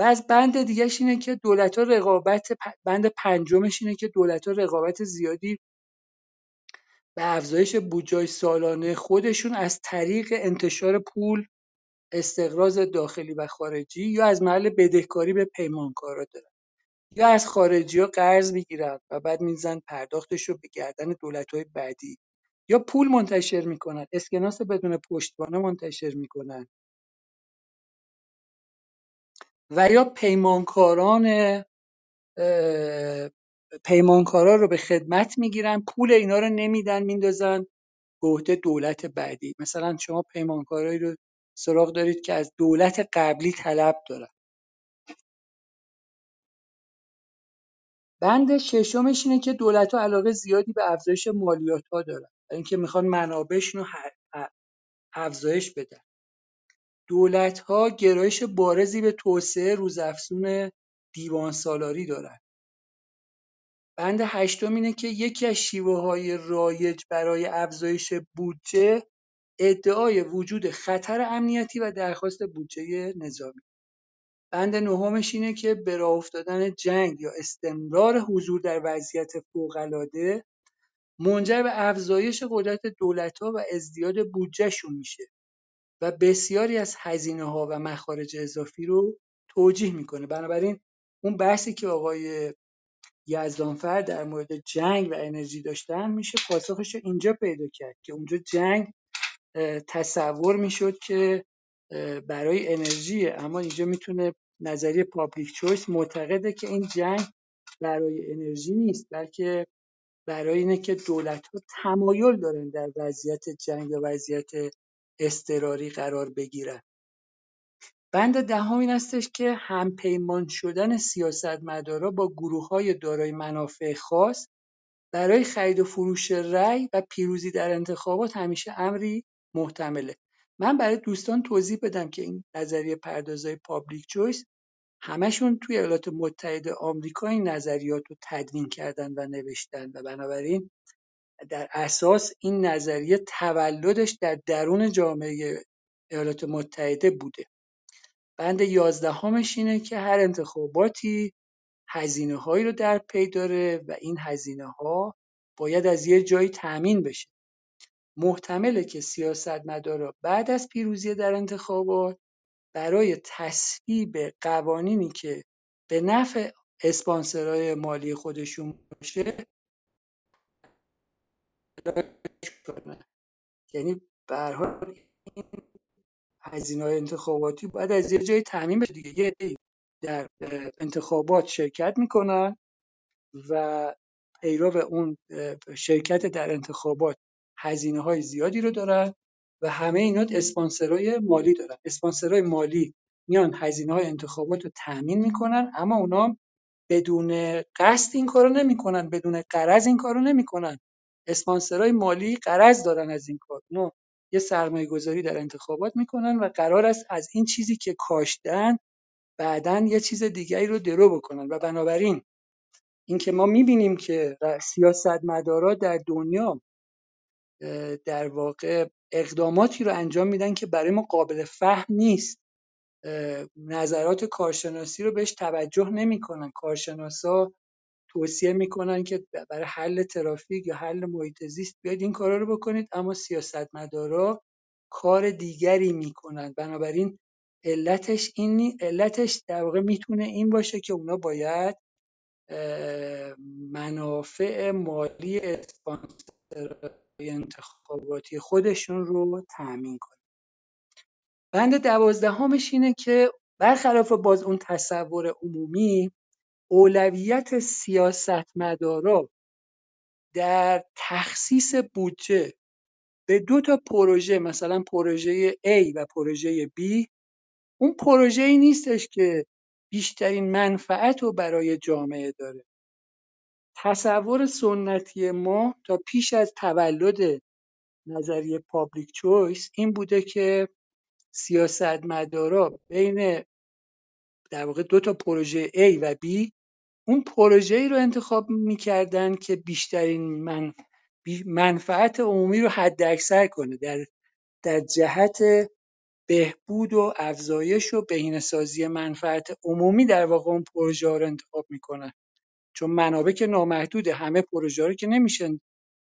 بعض بند دیگهش اینه که دولت ها رقابت بند پنجمش اینه که دولت ها رقابت زیادی به افزایش بودجه سالانه خودشون از طریق انتشار پول استقراض داخلی و خارجی یا از محل بدهکاری به پیمانکارا دارن. یا از خارجی ها قرض می‌گیرن و بعد میزن پرداختش رو به گردن دولت های بعدی. یا پول منتشر می‌کنن اسکناس بدون پشتوانه منتشر می‌کنن. و یا پیمانکاران پیمانکارا رو به خدمت می‌گیرن پول اینا رو نمیدن میندازن به عهده دولت بعدی. مثلا شما پیمانکارایی رو سراغ دارید که از دولت قبلی طلب دارن. بند ششمش اینه که دولت ها علاقه زیادی به افزایش مالیات ها دارن اینکه می‌خوان منابعشون رو افزایش بدن. دولت ها گرایش بارزی به توسعه روزافزون دیوان سالاری دارن. بند هشتم اینه که یکی از شیوه های رایج برای افزایش بودجه ادعای وجود خطر امنیتی و درخواست بودجه نظامی. بند نهمش اینه که به راه افتادن جنگ یا استمرار حضور در وضعیت فوق‌العاده منجر به افزایش قدرت دولت‌ها و ازدیاد بودجهشون میشه. و بسیاری از هزینه ها و مخارج اضافی رو توجیه می‌کنه. بنابراین اون بحثی که آقای یزدانفر در مورد جنگ و انرژی داشتن میشه پاسخش اینجا پیدا کرد که اونجا جنگ تصور می‌شد که برای انرژی اما اینجا می‌تونه نظریه پابلیک چویس معتقده که این جنگ برای انرژی نیست بلکه برای اینه که دولت ها تمایل دارن در وضعیت جنگ یا وضعیت اضطراری قرار بگیرن بند دهم این هستش که همپیمان شدن سیاستمدارا با گروه های دارای منافع خاص برای خرید و فروش رأی و پیروزی در انتخابات همیشه امری محتمله. من برای دوستان توضیح بدم که این نظریه پردازای پابلیک چویس همشون توی ایالات متحده آمریکا این نظریات رو تدوین کردن و نوشتن و بنابراین در اساس این نظریه تولدش در درون جامعه ایالات متحده بوده. بند یازدهمش اینه که هر انتخاباتی هزینه هایی رو در پی داره و این هزینه ها باید از یه جایی تأمین بشه. محتمله که سیاستمدارا بعد از پیروزی در انتخابات برای تصویب قوانینی که به نفع اسپانسرهای مالی خودشون باشه یعنی به هزینه های انتخاباتی باید از یه جایی تامین بشه دیگه. یه در انتخابات شرکت می‌کنن و پیرو اون شرکت در انتخابات هزینه های زیادی رو دارن و همه اینا اسپانسرای مالی دارن. اسپانسرای مالی میان هزینه های انتخابات رو تأمین می‌کنن اما اونا بدون قصد این کارو نمی‌کنن بدون قرض این کارو نمی‌کنن. اسپانسرای مالی قرض دارن از این کار. نو یه سرمایه گذاری در انتخابات می‌کنن و قرار است از این چیزی که کاشتن بعدا یه چیز دیگری رو درو بکنن. و بنابراین اینکه ما می‌بینیم که سیاستمدارا در دنیا در واقع اقداماتی رو انجام میدن که برای ما قابل فهم نیست. نظرات کارشناسی رو بهش توجه نمی‌کنن. کارشناسا توصیه می‌کنن که برای حل ترافیک یا حل محیط زیست بیاید این کارا رو بکنید اما سیاستمدارا کار دیگری می‌کنن. بنابراین علتش این علتش در واقع می‌تونه این باشه که اونا باید منافع مالی اسپانسرهای انتخاباتی خودشون رو تأمین کنن. بند دوازدهمش اینه که برخلاف باز اون تصور عمومی اولویت سیاستمدارا در تخصیص بودجه به دو تا پروژه مثلا پروژه A و پروژه B اون پروژه ای نیستش که بیشترین منفعت رو برای جامعه داره. تصور سنتی ما تا پیش از تولد نظریه پابلیک چویس این بوده که سیاستمدارا بین در واقع دو تا پروژه A و B اون پروژه ای رو انتخاب می‌کردن که بیشترین من منفعت عمومی رو حد اکثر کنه. در در جهت بهبود و افزایش و بهینه‌سازی منفعت عمومی در واقع اون پروژه ها رو انتخاب می‌کنن. چون منابع که نامحدوده همه پروژه رو که نمیشن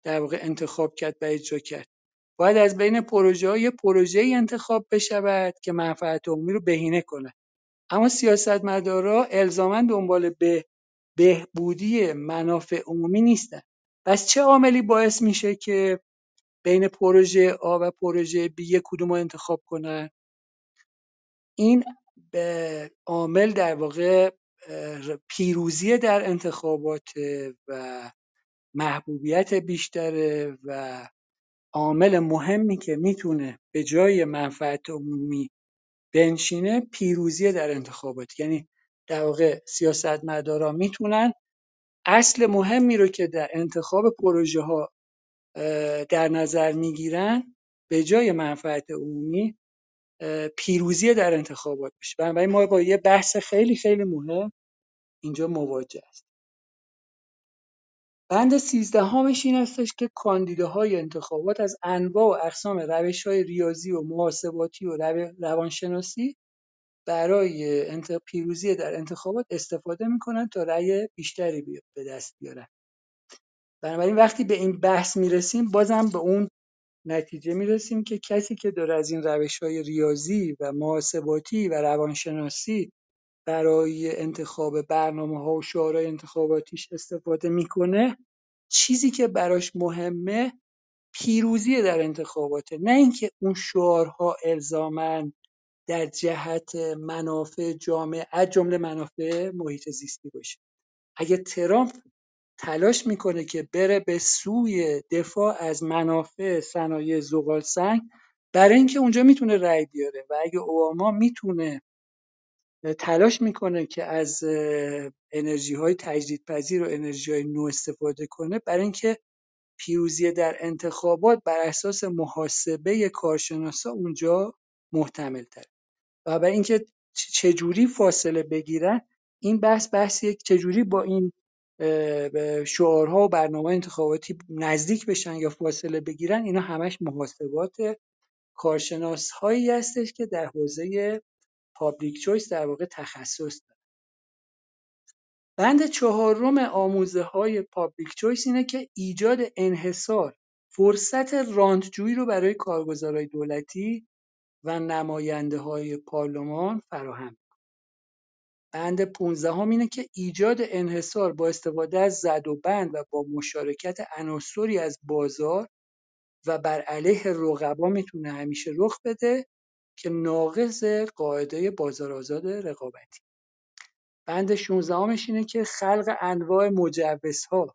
در واقع انتخاب کرد و اجرا کرد. باید از بین پروژه های پروژه ای انتخاب بشود که منفعت عمومی رو بهینه کنه. اما سیاستمدارا الزاما دنبال به بهبودی منافع عمومی نیستن. پس چه عاملی باعث میشه که بین پروژه آ و پروژه B یک کدوم رو انتخاب کنن؟ این به عامل در واقع پیروزی در انتخابات و محبوبیت بیشتره و عامل مهمی که می‌تونه به جای منفعت عمومی بنشینه پیروزی در انتخابات. یعنی در واقع سیاستمدارا می‌تونن اصل مهمی رو که در انتخاب پروژه ها در نظر می‌گیرن به جای منفعت عمومی پیروزی در انتخابات بشه بنابراین ما با یه بحث خیلی خیلی مهم اینجا مواجه است بند سیزدهمش این هستش که کاندیداهای انتخابات از انواع و اقسام روش های ریاضی و محاسباتی و روانشناسی برای پیروزی در انتخابات استفاده می‌کنن تا رأی بیشتری به دست بیارن. بنابراین وقتی به این بحث می‌رسیم بازم به اون نتیجه می‌رسیم که کسی که داره از این روش های ریاضی و محاسباتی و روانشناسی برای انتخاب برنامه ها و شعارهای انتخاباتیش استفاده می‌کنه چیزی که براش مهمه پیروزی در انتخاباته. نه اینکه اون شعارها الزامن در جهت منافع جامعه از جمله منافع محیط زیستی باشه اگه ترامپ تلاش می‌کنه که بره به سوی دفاع از منافع صنایع زغال سنگ برای اینکه اونجا می‌تونه رأی بیاره و اگه اوباما می‌تونه تلاش می‌کنه که از انرژی های تجدیدپذیر و انرژی های نو استفاده کنه برای اینکه پیروزی در انتخابات بر اساس محاسبه کارشناسا اونجا محتمل تر و برای اینکه چجوری فاصله بگیرن این بحث بحثیه چجوری با این شعارها و برنامه انتخاباتی نزدیک بشن یا فاصله بگیرن اینا همش محاسبات کارشناس هایی هستش که در حوزه پابلیک چویس در واقع تخصص دارن. بند چهارم آموزه های پابلیک چویس اینه که ایجاد انحصار فرصت راندجویی رو برای کارگزارهای دولتی و نماینده های پارلمان فراهم. بند 15 هم اینه که ایجاد انحصار با استفاده از زد و بند و با مشارکت عناصری از بازار و بر علیه رقبا می‌تونه همیشه رخ بده که ناقض قاعده بازار آزاد رقابتی. بند 16 همش اینه که خلق انواع مجوزها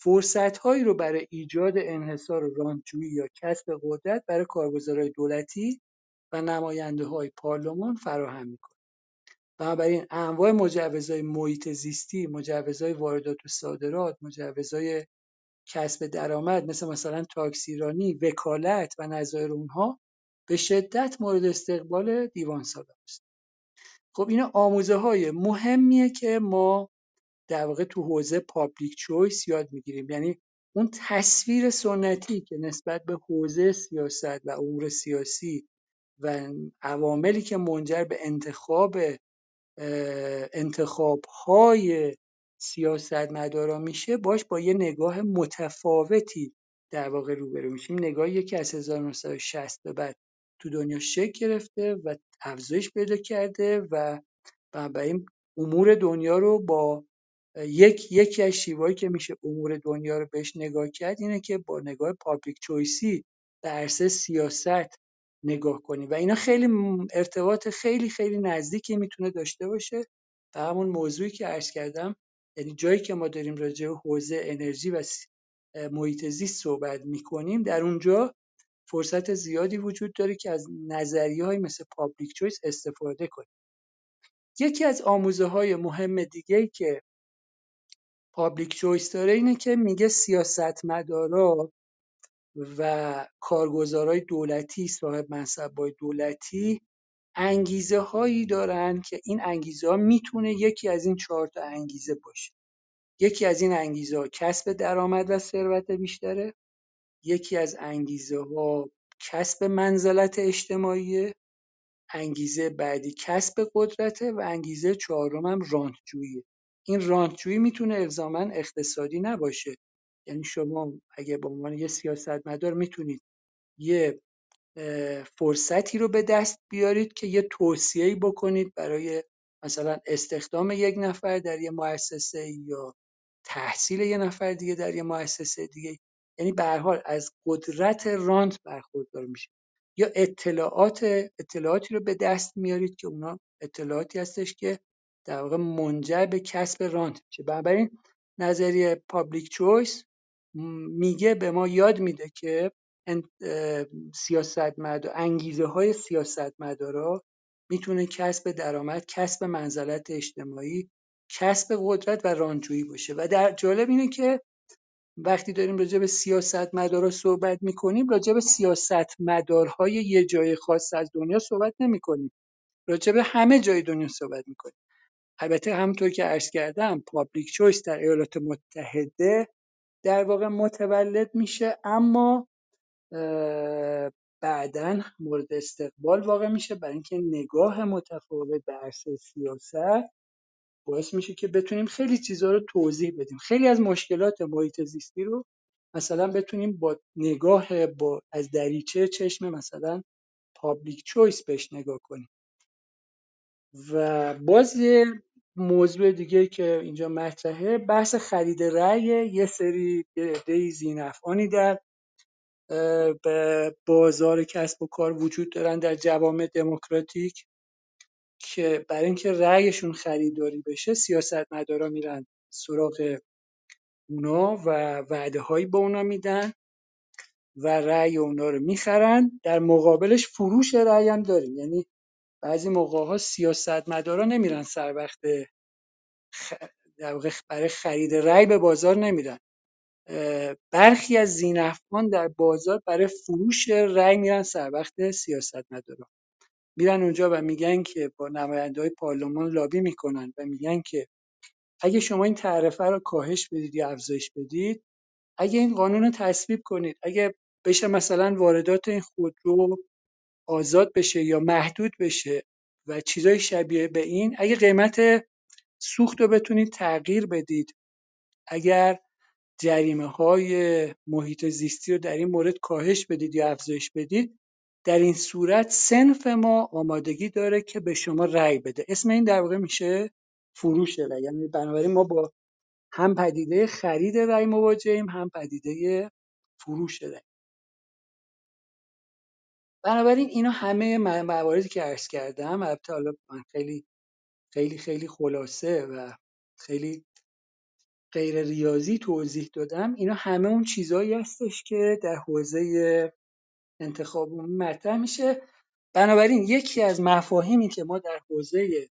فرصتهایی رو برای ایجاد انحصار رانتجویی یا کسب قدرت برای کارگزارهای دولتی و نماینده های پارلمان فراهم می‌کنه. بنابراین انواع مجوزهای محیط زیستی مجوزهای واردات و صادرات مجوزهای کسب درآمد مثل مثلا تاکسیرانی وکالت و نظایر اونها به شدت مورد استقبال دیوان سالار است. خب اینا آموزه های مهمیه که ما در واقع تو حوزه پابلیک چویس یاد می‌گیریم. یعنی اون تصویر سنتی که نسبت به حوزه سیاست و امور سیاسی و عواملی که منجر به انتخاب انتخابهای سیاستمدارا میشه باش با یه نگاه متفاوتی در واقع روبرو میشیم. نگاهی که از 1960 به بعد تو دنیا شکل گرفته و افزایش پیدا کرده و بنابراین امور دنیا رو با یک یکی از شیوهایی که میشه امور دنیا رو بهش نگاه کرد اینه که با نگاه پابلیک چویسی به عرصه سیاست نگاه کنیم و اینا خیلی ارتباط خیلی خیلی نزدیکی می‌تونه داشته باشه به همون موضوعی که عرض کردم یعنی جایی که ما داریم راجع به حوزه انرژی و محیط زیست صحبت می‌کنیم در اونجا فرصت زیادی وجود داره که از نظریه های مثل public choice استفاده کنیم. یکی از آموزه های مهم دیگه که public choice داره اینه که میگه سیاستمدارا و کارگزارای دولتی صاحب منصبای دولتی انگیزه هایی دارن که این انگیزه ها می‌تونه یکی از این چهار تا انگیزه باشه. یکی از این انگیزه ها کسب درآمد و ثروت بیشتره یکی از انگیزه ها کسب منزلت اجتماعی انگیزه بعدی کسب قدرته و انگیزه چهارم هم رانتجوییه این رانتجویی می‌تونه الزاما اقتصادی نباشه. یعنی شما اگه به عنوان یه سیاستمدار می‌تونید یه فرصتی رو به دست بیارید که یه توصیه‌ای بکنید برای مثلا استخدام یک نفر در یه مؤسسه یا تحصیل یه نفر دیگه در یه مؤسسه دیگه. یعنی به هر حال از قدرت رانت برخوردار میشه. یا اطلاعات اطلاعاتی رو به دست میارید که اونا اطلاعاتی هستش که در واقع منجر به کسب رانت میشه. بنابراین نظریه پابلیک چویس میگه به ما یاد میده که سیاستمدار انگیزه های سیاستمدارا می‌تونه کسب درآمد کسب منزلت اجتماعی کسب قدرت و رانجویی باشه. و در جالب اینه که وقتی داریم راجع به سیاستمدارا صحبت می‌کنیم راجع به سیاستمدارهای یه جای خاص از دنیا صحبت نمی‌کنیم. راجع به همه جای دنیا صحبت می‌کنیم. البته همونطور که عرض کردم پابلیک چویس در ایالات متحده در واقع متولد میشه اما بعدا مورد استقبال واقع میشه برای اینکه نگاه متفاوت به عرصه سیاست باعث میشه که بتونیم خیلی چیزها رو توضیح بدیم. خیلی از مشکلات محیط زیستی رو مثلا بتونیم با نگاه با از دریچه چشم مثلا پابلیک چویس بهش نگاه کنیم. و باز موضوع دیگه که اینجا مطرحه بحث خرید رأی یه سری عده زینفعانی در به بازار کسب و کار وجود دارن در جوامع دموکراتیک که برای اینکه رأیشون خریداری بشه سیاستمدارا میرن سراغ اونا و وعده هایی به اونا میدن و رأی اونا رو می‌خرن. در مقابلش فروش رأی هم داریم. یعنی بعضی موقع ها سیاستمدارا نمیرن سر وقت برای خرید رأی به بازار نمیرن. برخی از زینفعان در بازار برای فروش رأی میرن سر وقت سیاستمدارا. میرن اونجا و میگن که با نماینده های پارلمان لابی می‌کنن و میگن که اگه شما این تعرفه رو کاهش بدید یا افزایش بدید اگه این قانون رو تصویب کنید اگه بشه مثلا واردات این خودرو آزاد بشه یا محدود بشه و چیزای شبیه به این اگه قیمت سوخت رو بتونید تغییر بدید. اگر جریمه های محیط زیستی رو در این مورد کاهش بدید یا افزایش بدید در این صورت سنف ما آمادگی داره که به شما رأی بده. اسم این در واقع میشه فروش رأی. یعنی بنابراین ما با هم پدیده خرید رأی مواجهیم هم پدیده فروش رأی. بنابراین اینا همه مواردی که عرض کردم البته حالا من خیلی خیلی خیلی خلاصه و خیلی غیر ریاضی توضیح دادم. اینا همه اون چیزهایی هستش که در حوزه انتخاب مطرح میشه. بنابراین یکی از مفاهیمی که ما در حوزه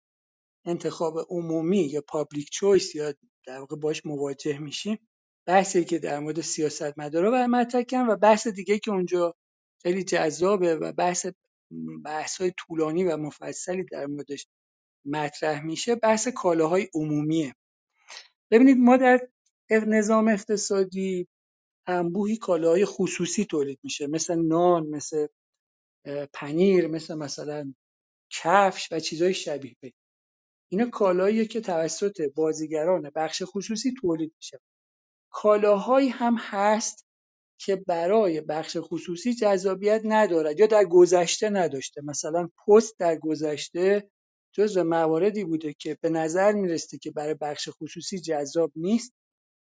انتخاب عمومی یا پابلیک چویس یا در واقع باش مواجه میشیم بحثی که در مورد سیاست مدارا و مطرح و بحث دیگه که اونجا خیلی جذابه و بحث بحث های طولانی و مفصلی در موردش مطرح میشه. بحث کالاهای عمومیه. ببینید ما در نظام اقتصادی انبوهی کالاهای خصوصی تولید میشه. مثل نان مثل پنیر مثل مثلا کفش و چیزهای شبیه به. اینا کالاییه که توسط بازیگران بخش خصوصی تولید میشه. کالاهایی هم هست که برای بخش خصوصی جذابیت ندارد یا در گذشته نداشته. مثلا پست در گذشته جزو مواردی بوده که به نظر می‌رسه که برای بخش خصوصی جذاب نیست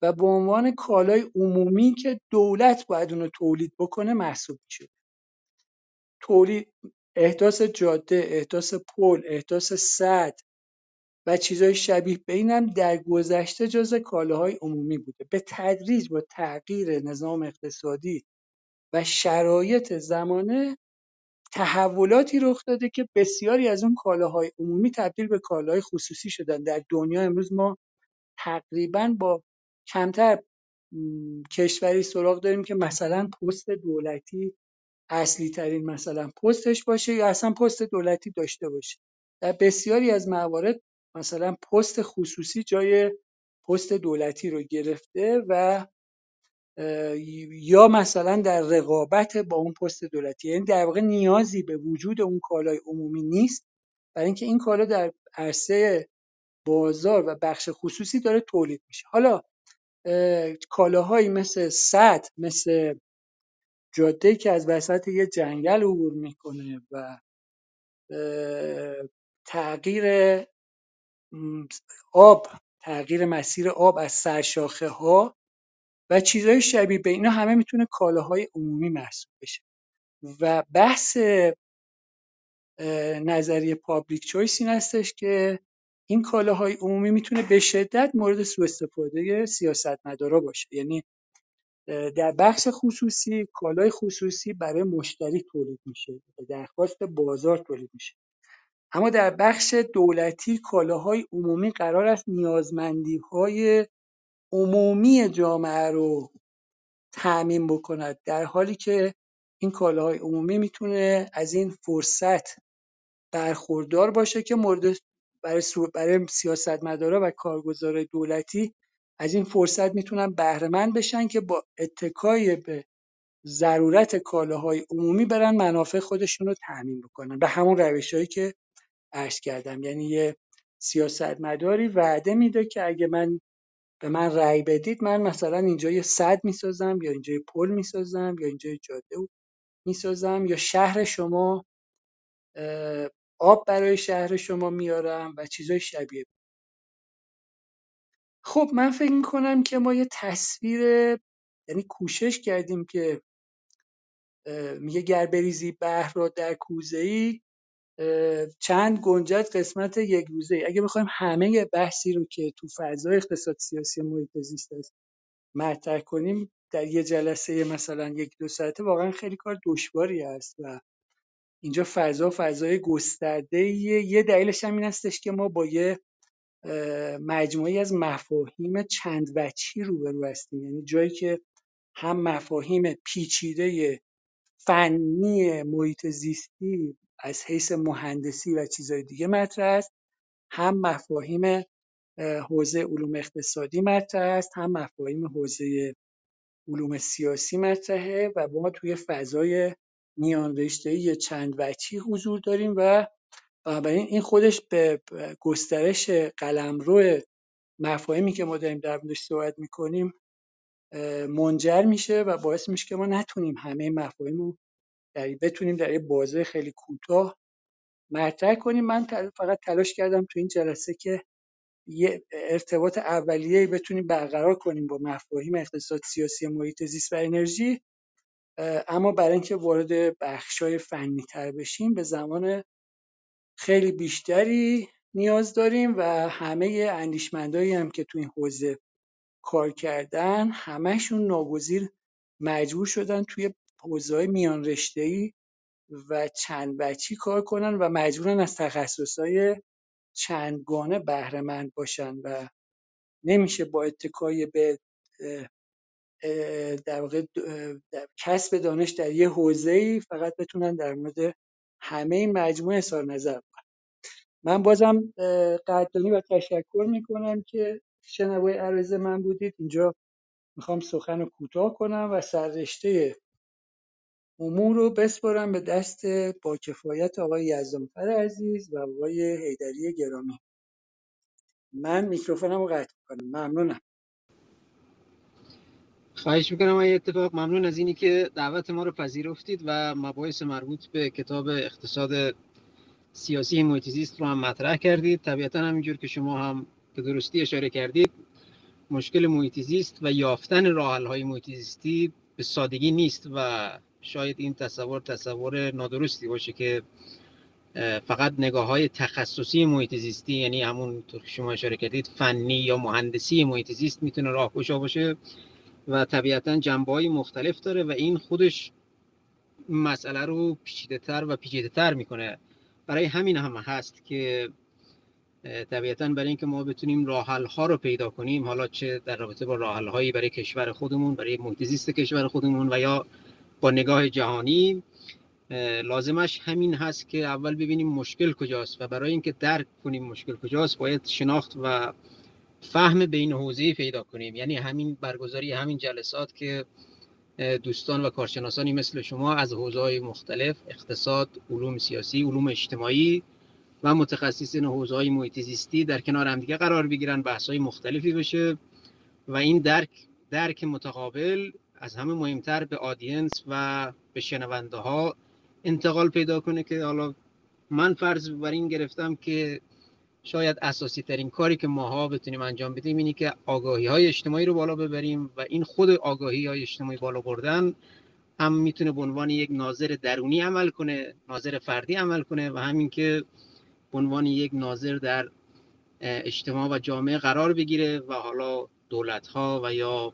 و به عنوان کالای عمومی که دولت باید اونو تولید بکنه محسوب میشه تولید احداث جاده احداث پل احداث سد و چیزهای شبیه به اینم در گذشته جز کالاهای عمومی بوده. به تدریج با تغییر نظام اقتصادی و شرایط زمانه تحولاتی رخ داده که بسیاری از اون کالاهای عمومی تبدیل به کالاهای خصوصی شدن. در دنیا امروز ما تقریبا با کمتر کشوری سراغ داریم که مثلا پست دولتی اصلی ترین مثلا پستش باشه یا اصلا پست دولتی داشته باشه. در بسیاری از موارد مثلا پست خصوصی جای پست دولتی رو گرفته و یا مثلا در رقابت با اون پست دولتی. یعنی در واقع نیازی به وجود اون کالای عمومی نیست. برای اینکه این کالا در عرصه بازار و بخش خصوصی داره تولید میشه. حالا کالاهایی مثل سد مثل جاده که از وسط یه جنگل عبور می‌کنه و تغییر آب تغییر مسیر آب از سرشاخه ها و چیزهای شبیه به اینا همه می‌تونه کالاهای عمومی محسوب بشه. و بحث نظریه پابلیک چویس این هستش که این کالاهای عمومی می‌تونه به شدت مورد سوء استفاده سیاستمدارا باشه. یعنی در بخش خصوصی کالای خصوصی برای مشتری تولید میشه درخواست بازار تولید میشه. اما در بخش دولتی کالاهای عمومی قرار است نیازمندی های عمومی جامعه رو تعمین بکند در حالی که این کالاهای عمومی می‌تونه از این فرصت برخوردار باشه که مورد برای, برای سیاستمدارا و کارگزار دولتی از این فرصت می‌تونن بهرهمند بشن که با اتکای به ضرورت کالاهای عمومی برن منافع خودشون رو تعمین بکنن. به همون روش هایی که عرض کردم. یعنی یه سیاستمداری وعده میده که اگه من به من رأی بدید من مثلا اینجا یه صد می‌سازم یا اینجا یه پل می‌سازم یا اینجا یه جاده می‌سازم یا شهر شما آب برای شهر شما میارم و چیزای شبیه. خب من فکر می‌کنم که ما یه تصویر یعنی کوشش کردیم که میگه گر بریزی بحر را در کوزه ای چند گنجد قسمت یک روزه. اگه بخوایم همه بحثی رو که تو فضای اقتصاد سیاسی محیط زیست است مطرح کنیم در یه جلسه مثلا یک دو ساعته واقعا خیلی کار دشواری است و اینجا فضا فضای گسترده یه دلیلش هم این هستش که ما با یه مجموعی از مفاهیم چند وچی روبرو هستیم. یعنی جایی که هم مفاهیم پیچیده فنی محیط زیستی از حیث مهندسی و چیزهای دیگه مطرح است. هم مفاهیم حوزه علوم اقتصادی مطرح است هم مفاهیم حوزه علوم سیاسی مطرحه و ما توی فضای میان رشته چند وچی حضور داریم و بنابراین این خودش به گسترش قلمرو مفاهیمی که ما داریم در موردش صحبت می‌کنیم منجر میشه و باعث میشه که ما نتونیم همه مفاهیم رو در بتونیم در یه بازه خیلی کوتاه مطرح کنیم. من فقط تلاش کردم تو این جلسه که یه ارتباط اولیه بتونیم برقرار کنیم با مفاهیم اقتصاد سیاسی محیط زیست و انرژی. اما برای اینکه وارد بخشای فنی تر بشیم به زمان خیلی بیشتری نیاز داریم و همه اندیشمندایی هم که تو این حوزه کار کردن همشون ناگزیر مجبور شدن توی حوزه‌های میان رشته‌ای و چند بچی کار کنن و مجبورن از تخصصهای چندگانه بهره مند باشن و نمیشه با اتکای به در واقع کسب دانش در یه حوزه‌ای فقط بتونن در مورد همه این مجموعه اظهار نظر کنن. من بازم قدردانی و تشکر می‌کنم که شنوای عرض من بودید. اینجا می‌خوام سخن کوتاه کنم و سررشته امور رو بسپرم به دست با کفایت آقای یزدانفر عزیز و آقای حیدری گرامی. من میکروفونم رو قطع می‌کنم. ممنونم. خواهش می‌کنم آقای اتفاق. ممنون از اینی که دعوت ما رو پذیرفتید و مباحث مربوط به کتاب اقتصاد سیاسی محیط زیست رو هم مطرح کردید. طبیعتا همینجور که شما هم به درستی اشاره کردید مشکل محیط زیست و یافتن راه های محیط زیستی به سادگی نیست و شاید این تصور تصور نادرستی باشه که فقط نگاه های تخصصی محیط زیستی یعنی همون که شما اشاره کردید فنی یا مهندسی محیط زیست می‌تونه راهگشا باشه و طبیعتا جنبه های مختلف داره و این خودش مسئله رو پیچیده تر و پیچیده تر می‌کنه. برای همین هم هست که طبیعتا برای اینکه ما بتونیم راحل ها رو پیدا کنیم حالا چه در رابطه با راحل هایی برای کشور خودمون برای محیط زیست کشور خودمون و یا با نگاه جهانی لازمش همین هست که اول ببینیم مشکل کجاست و برای اینکه درک کنیم مشکل کجاست باید شناخت و فهم بین حوزه‌ای پیدا کنیم. یعنی همین برگزاری همین جلسات که دوستان و کارشناسانی مثل شما از حوزه‌های مختلف اقتصاد، علوم سیاسی، علوم اجتماعی و متخصصین حوزه‌های محیط زیستی در کنار همدیگه قرار بگیرن بحث‌های مختلفی بشه و این درک درک متقابل از همه مهمتر به آدینس و به شنونده ها انتقال پیدا کنه که حالا من فرض بر این گرفتم که شاید اساسی ترین کاری که ماها بتونیم انجام بدیم اینی که آگاهی های اجتماعی رو بالا ببریم و این خود آگاهی های اجتماعی بالا بردن هم می‌تونه به عنوان یک ناظر درونی عمل کنه ناظر فردی عمل کنه و همین که به عنوان یک ناظر در اجتماع و جامعه قرار بگیره و حالا دولت ها و یا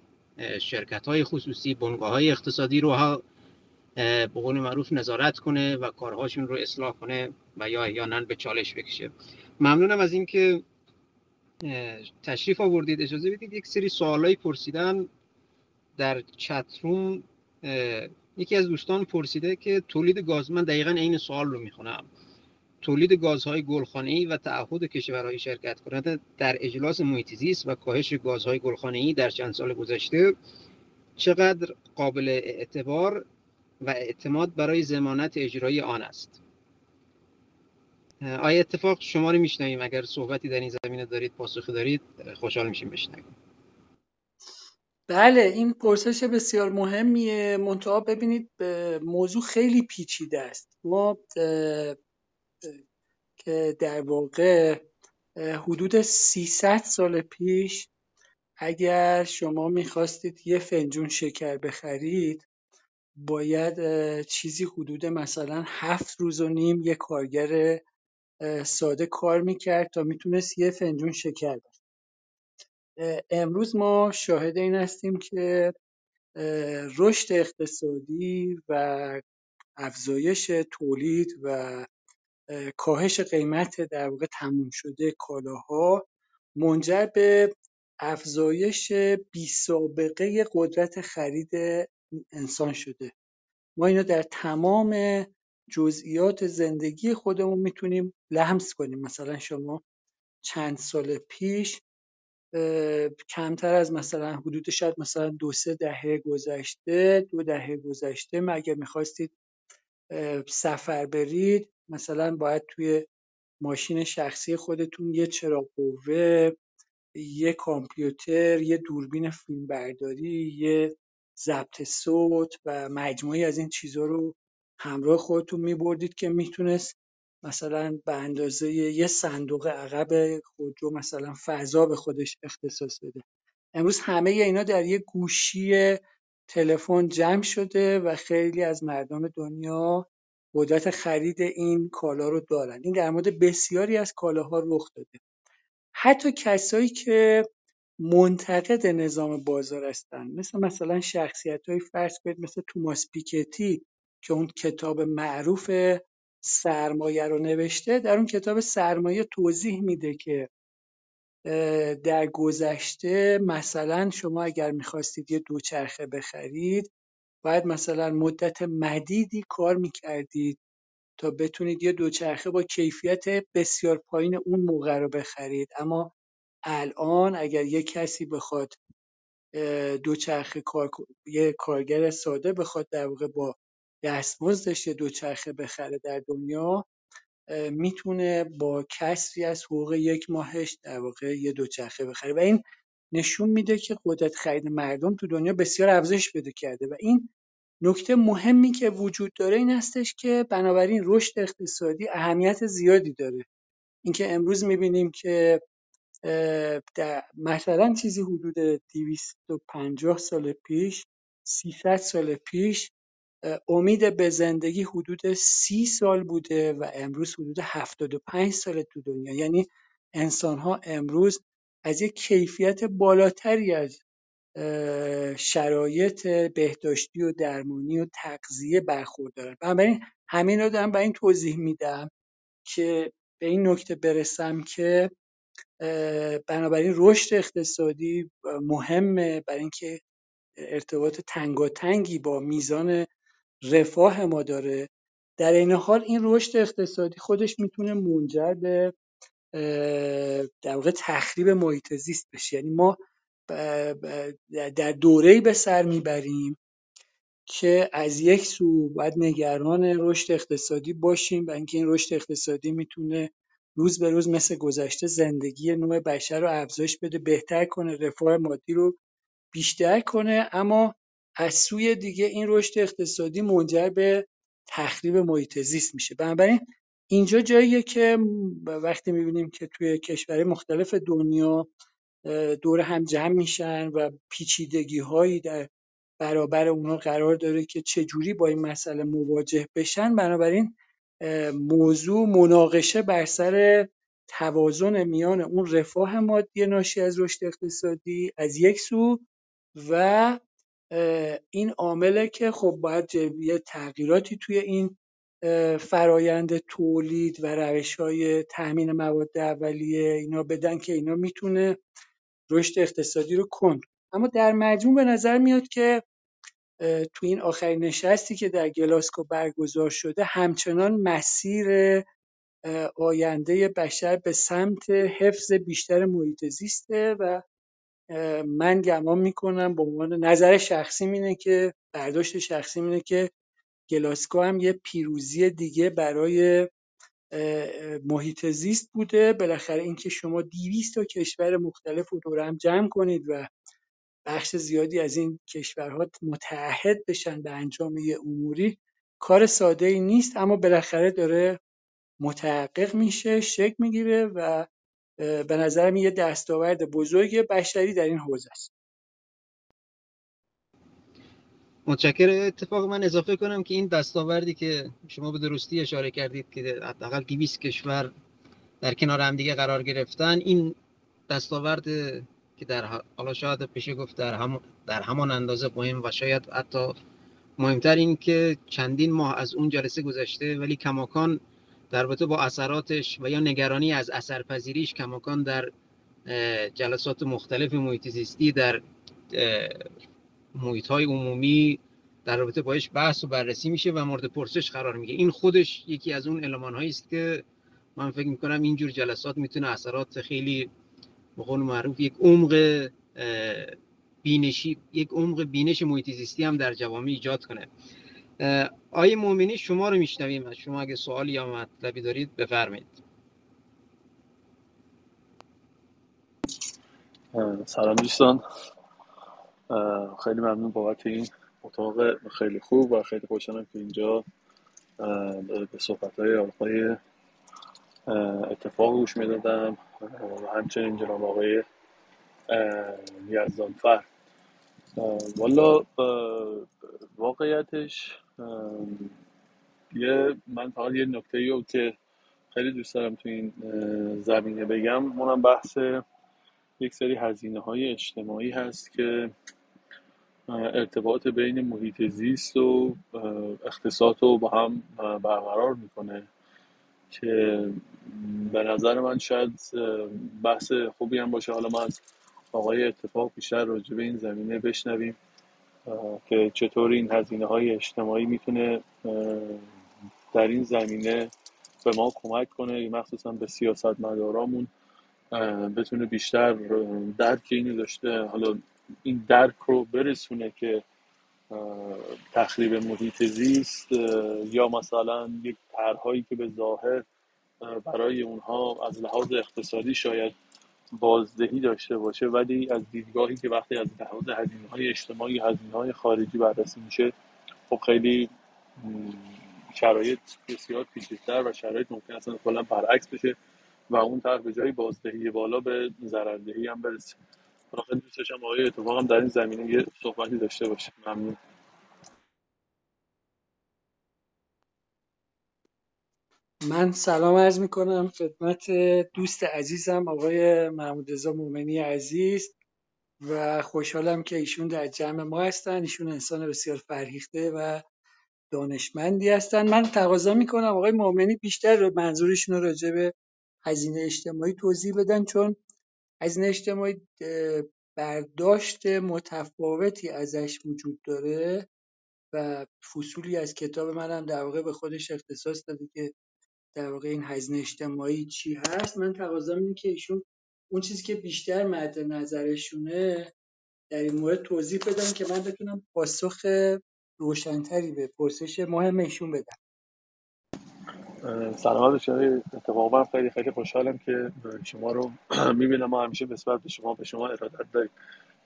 شرکت های خصوصی بنگاه های اقتصادی رو ها به قول معروف نظارت کنه و کارهاشون رو اصلاح کنه و یا احیانا به چالش بکشه. ممنونم از اینکه تشریف آوردید. اجازه بدید یک سری سوالایی پرسیدن در چتروم یکی از دوستان پرسیده که تولید گاز من دقیقا این سوال رو می‌خونم. تولید گازهای گلخانه‌ای و تعهد کشورهای شرکت کننده در اجلاس محیط زیست و کاهش گازهای گلخانه‌ای در چند سال گذشته چقدر قابل اعتبار و اعتماد برای ضمانت اجرایی آن است؟ آیا اتفاق شما رو میشنویم؟ اگر صحبتی در این زمینه دارید پاسخی دارید خوشحال میشیم بشنویم بله این پرسش بسیار مهمیه. منتها ببینید موضوع خیلی پیچیده است. ما که در واقع حدود 300 سال پیش اگر شما می‌خواستید یه فنجون شکر بخرید باید چیزی حدود مثلا هفت روز و نیم یه کارگر ساده کار می‌کرد تا می‌تونست یه فنجون شکر بخرید امروز ما شاهد این هستیم که رشد اقتصادی و افزایش تولید و کاهش قیمت در واقع تموم شده کالاها منجر به افزایش بیسابقه قدرت خرید انسان شده. ما اینو در تمام جزئیات زندگی خودمون می‌تونیم لمس کنیم. مثلا شما چند سال پیش کمتر از مثلا حدود شاید مثلا دو سه دهه گذشته دو دهه گذشته اگر می‌خواستید سفر برید مثلا باید توی ماشین شخصی خودتون یه چراغ قوه یه کامپیوتر یه دوربین فیلمبرداری یه ضبط صوت و مجموعی از این چیزها رو همراه خودتون میبردید که می‌تونست مثلا به اندازه یه صندوق عقب خودرو مثلا فضا به خودش اختصاص بده. امروز همه اینا در یه گوشی تلفن جمع شده و خیلی از مردم دنیا قدرت خرید این کالا رو دارن. این در مورد بسیاری از کالاها رخ داده. حتی کسایی که منتقد نظام بازار هستن مثل مثلا شخصیت های فرض کنید مثل توماس پیکتی که اون کتاب معروف سرمایه رو نوشته در اون کتاب سرمایه توضیح میده که در گذشته مثلا شما اگر می‌خواستید یه دوچرخه بخرید باید مثلا مدت مدیدی کار می‌کردید تا بتونید یه دوچرخه با کیفیت بسیار پایین اون موقع رو بخرید. اما الان اگر یه کسی بخواد دوچرخه کار یه کارگر ساده بخواد در واقع با دستمزدش یه دوچرخه بخره در دنیا می‌تونه با کسری از حقوق یک ماهش در واقع یه دوچرخه بخره. و این نشون میده که قدرت خرید مردم تو دنیا بسیار افزایش پیدا کرده. و این نکته مهمی که وجود داره این هستش که بنابراین رشد اقتصادی اهمیت زیادی داره. اینکه امروز می‌بینیم که در مثلا چیزی حدود 250 سال پیش 300 سال پیش امید به زندگی حدود سی سال بوده و امروز حدود 75 سال تو دنیا. یعنی انسان ها امروز از یک کیفیت بالاتری از شرایط بهداشتی و درمانی و تغذیه برخوردارن. بنابراین همین رو دارم برای این توضیح میدم که به این نکته برسم که بنابراین رشد اقتصادی مهمه برای اینکه ارتباط تنگاتنگی با میزان رفاه ما داره. در این حال این رشد اقتصادی خودش می‌تونه منجر به در واقع تخریب محیط زیست بشه. یعنی ما در دوره‌ای به سر می‌بریم که از یک سو باید نگران رشد اقتصادی باشیم و اینکه این رشد اقتصادی می‌تونه روز به روز مثل گذشته زندگی نوع بشر رو افزایش بده بهتر کنه رفاه مادی رو بیشتر کنه. اما از سوی دیگه این رشد اقتصادی منجر به تخریب محیط زیست میشه. بنابراین اینجا جاییه که وقتی می‌بینیم که توی کشورهای مختلف دنیا دور هم جمع میشن و پیچیدگی هایی در برابر اونا قرار داره که چجوری با این مسئله مواجه بشن بنابراین موضوع مناقشه بر سر توازن میان اون رفاه مادی ناشی از رشد اقتصادی از یک سو و این عامله که خب باید یه تغییراتی توی این فرایند تولید و روش های تأمین مواد اولیه اینا بدن که اینا می‌تونه رشد اقتصادی رو کند. اما در مجموع به نظر میاد که تو این آخرین نشستی که در گلاسکو برگزار شده همچنان مسیر آینده بشر به سمت حفظ بیشتر محیط زیسته و من گمان می‌کنم به عنوان نظر شخصی اینه که برداشت شخصی اینه که گلاسکو هم یه پیروزی دیگه برای محیط زیست بوده. بالاخره اینکه شما 200 تا کشور مختلف رو دور هم جمع کنید و بخش زیادی از این کشورها متعهد بشن به انجام یه اموری کار ساده ای نیست اما بالاخره داره متحقق میشه شکل می‌گیره و به نظرم یه دستاورد بزرگ بشری در این حوزه است. متشکر اتفاق من اضافه کنم که این دستاوردی که شما به درستی اشاره کردید که حداقل 200 کشور در کنار هم دیگه قرار گرفتن این دستاورد که در حالا شاید بشه گفت در, هم در همان اندازه مهم و شاید حتی مهمتر این که چندین ماه از اون جلسه گذشته ولی کماکان در رابطه با اثراتش و یا نگرانی از اثرپذیریش کماکان در جلسات مختلف محیط زیستی در محیط های عمومی در رابطه باش بحث و بررسی میشه و مورد پرسش قرار میگه. این خودش یکی از اون علمان هایی است که من فکر می‌کنم اینجور جلسات می‌تونه اثرات خیلی به قول معروف یک عمق بینشی یک عمق بینش محیط زیستی هم در جوامع ایجاد کنه. آیه مؤمنی شما رو میشنویم شما اگه سوالی یا مطلبی دارید بفرمایید. سلام دوستان. خیلی ممنون بابت این اتاق خیلی خوب و خیلی خوشحالم که اینجا به صحبت های آقای اتفاق گوش می‌دادم و همچنین جناب آقای یزدانفر والا واقعیتش یه من فقط یه نکته رو که خیلی دوست دارم تو این زمینه بگم. اونم بحث یک سری هزینه های اجتماعی هست که ارتباط بین محیط زیست و اقتصاد رو با هم برقرار می‌کنه که به نظر من شاید بحث خوبی هم باشه. حالا ما از آقای اتفاق بیشتر راجع به این زمینه بشنویم. که چطور این هزینه های اجتماعی می‌تونه در این زمینه به ما کمک کنه مخصوصا به سیاست مدارامون بتونه بیشتر درک اینو داشته حالا این درک رو برسونه که تخریب محیط زیست یا مثلا یک طرحهایی که به ظاهر برای اونها از لحاظ اقتصادی شاید بازدهی داشته باشه ولی از دیدگاهی که وقتی از لحاظ هزینه های اجتماعی هزینه های خارجی بررسی میشه خب خیلی شرایط بسیار پیچیده‌تر و شرایط ممکن اصلا کلا برعکس بشه و اون طرف به جای بازدهی بالا به ضرردهی هم برسه. خیلی دوست داشتم آقای اتفاق هم در این زمینه یه صحبتی داشته باشه. ممنون. من سلام عرض می کنم خدمت دوست عزیزم آقای محمود رضا مومنی عزیز و خوشحالم که ایشون در جمع ما هستن. ایشون انسان بسیار فرهیخته و دانشمندی هستن. من تقاضا می‌کنم آقای مومنی بیشتر منظورشون راجع به هزینه اجتماعی توضیح بدن چون هزینه اجتماعی برداشت متفاوتی ازش وجود داره و فصولی از کتاب منم در واقع به خودش اختصاص داده که در واقع این هزینه اجتماعی چی هست؟ من تقاضا اینه که ایشون اون چیزی که بیشتر مد نظرشونه در این مورد توضیح بدن که من بتونم پاسخ روشنتری به پرسش مهم ایشون بدم. سلامت بشه اتفاقا خیلی خیلی خوشحالم که شما رو <clears throat> می‌بینم ما همیشه نسبت به شما به شما ارادت داریم.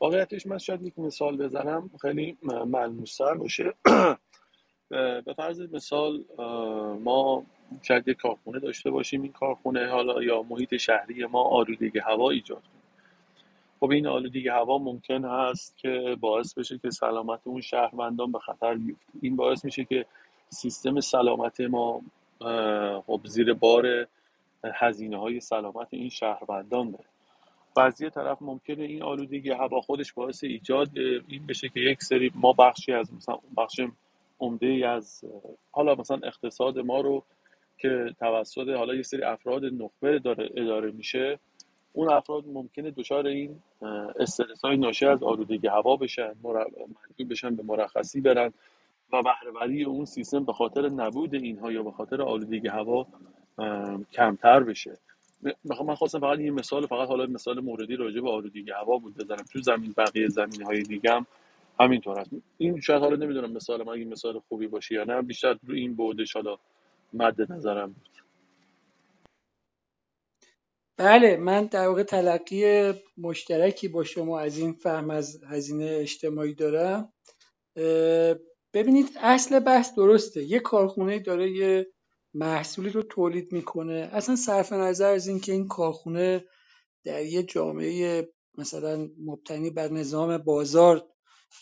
واقعیتش من شاید یک مثال بزنم خیلی ملموستر باشه. <clears throat> به فرض مثال ما شاید یک کارخونه داشته باشیم این کارخونه حالا یا محیط شهری ما آلودگی هوا ایجاد کنه. خب این آلودگی هوا ممکن هست که باعث بشه که سلامت اون شهروندان به خطر بیفته. این باعث میشه که سیستم سلامت ما خب زیر بار هزینه های سلامت این شهروندان بره. و از یه طرف ممکنه این آلودگی هوا خودش باعث ایجاد این بشه که یک سری ما بخشی از مثلا بخش عمده از حالا مثلا اقتصاد ما رو که توسط حالا یه سری افراد نخبه داره اداره میشه اون افراد ممکنه دچار این استرس های ناشی از آلودگی هوا بشن مجبور بشن به مرخصی برن و بهرهوری اون سیستم به خاطر نبود اینها یا به خاطر آلودگی هوا کمتر بشه. من خواستم فقط این مثال فقط حالا مثال موردی راجع به آلودگی هوا بود بزنم. تو زمین بقیه زمین های دیگه هم همینطور هست این شاید حالا نمی‌دونم مثال من این مثال خوبی باشه یا نه بیشتر رو این بودش حالا مد نظرم بود. بله من در واقع تلقی مشترکی با شما از این فهم از هزینه اجتماعی دارم. ببینید اصل بحث درسته. یه کارخونه داره یه محصولی رو تولید می‌کنه. اصلا صرف نظر از اینکه این کارخونه در یه جامعه مثلا مبتنی بر نظام بازار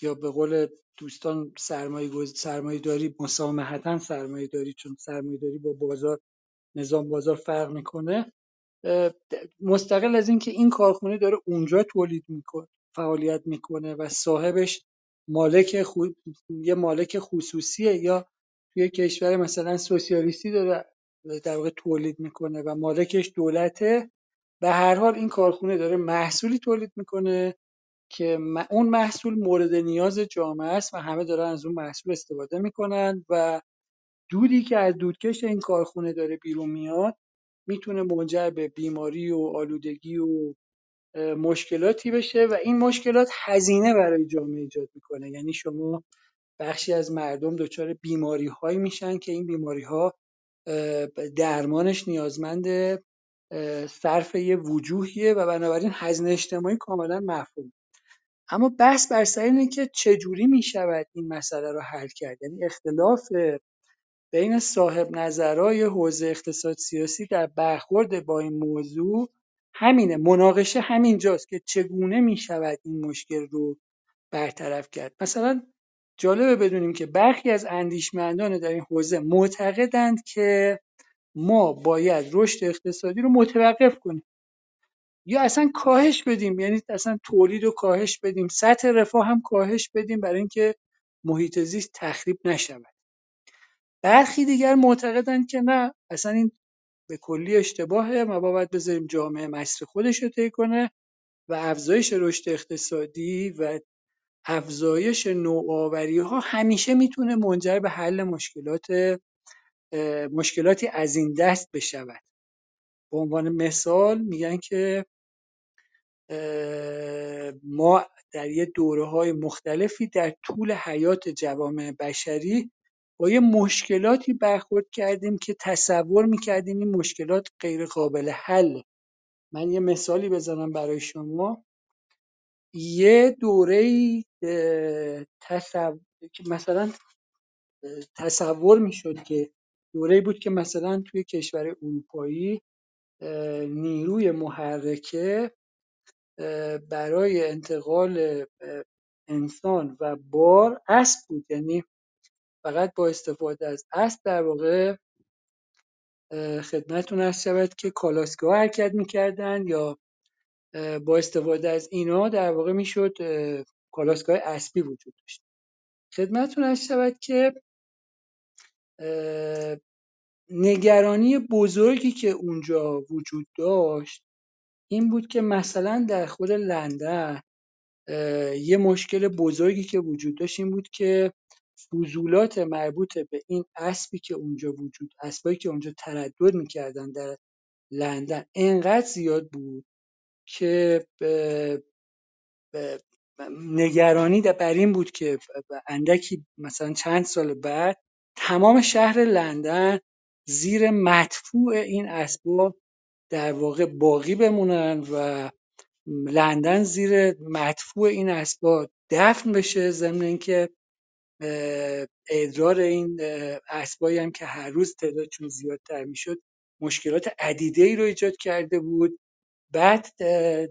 یا به قول دوستان سرمایه سرمایه داری مسامحتا سرمایه داری چون سرمایه داری با بازار نظام بازار فرق می‌کنه. مستقل از اینکه این کارخونه داره اونجا تولید می‌کنه فعالیت می‌کنه و صاحبش مالک خو... یه مالک خصوصیه یا توی کشور مثلا سوسیالیستی داره در واقع تولید می‌کنه و مالکش دولته به هر حال این کارخونه داره محصولی تولید می‌کنه. که اون محصول مورد نیاز جامعه است و همه دارن از اون محصول استفاده می‌کنن و دودی که از دودکش این کارخونه داره بیرون میاد می‌تونه منجر به بیماری و آلودگی و مشکلاتی بشه و این مشکلات هزینه برای جامعه ایجاد می‌کنه. یعنی شما بخشی از مردم دچار بیماری هایی میشن که این بیماری ها درمانش نیازمند صرف یه وجوهیه و بنابراین هزینه اجتماعی کاملا مفهوم اما بحث بر سر اینه که چجوری می‌شود این مسئله رو حل کرد. یعنی اختلاف بین صاحب نظرای حوزه اقتصاد سیاسی در برخورد با این موضوع همینه. مناقشه همینجاست که چگونه می‌شود این مشکل رو برطرف کرد. مثلا جالبه بدونیم که برخی از اندیشمندان در این حوزه معتقدند که ما باید رشد اقتصادی رو متوقف کنیم. یا اصلا کاهش بدیم یعنی اصلا تولید رو کاهش بدیم سطح رفاه هم کاهش بدیم برای اینکه محیط زیست تخریب نشود. برخی دیگر معتقدند که نه اصلا این به کلی اشتباهه ما باید بذاریم جامعه مسیر خودش رو طی کنه و افزایش رشد اقتصادی و افزایش نوآوری ها همیشه می‌تونه منجر به حل مشکلات مشکلاتی از این دست بشود. به عنوان مثال میگن که ما در یه دوره های مختلفی در طول حیات جوامع بشری با یه مشکلاتی برخورد کردیم که تصور می‌کردیم این مشکلات غیر قابل حل من یه مثالی بزنم برای شما. یه دوره تصور که مثلا تصور می‌شد که دوره بود که مثلا توی کشور اروپایی نیروی محرکه برای انتقال انسان و بار اسب بود. یعنی فقط با استفاده از اسب در واقع خدمتتون هست شود که کالاسکا حرکت می‌کردن یا با استفاده از اینا در واقع می‌شد کالاسکای اسبی وجود داشت. خدمتتون هست شود که نگرانی بزرگی که اونجا وجود داشت این بود که مثلا در خود لندن یه مشکل بزرگی که وجود داشت این بود که فضولات مربوط به این اسبی که اونجا وجود اسبایی که اونجا تردد می‌کردن در لندن انقدر زیاد بود که نگرانی بر این بود که اندکی مثلا چند سال بعد تمام شهر لندن زیر مدفوع این اسباب در واقع باقی بمونن و لندن زیر مدفوع این اسباب دفن بشه ضمن اینکه ادرار این اسبایی هم که هر روز تعدادشون زیادتر می‌شد مشکلات عدیده ای رو ایجاد کرده بود. بعد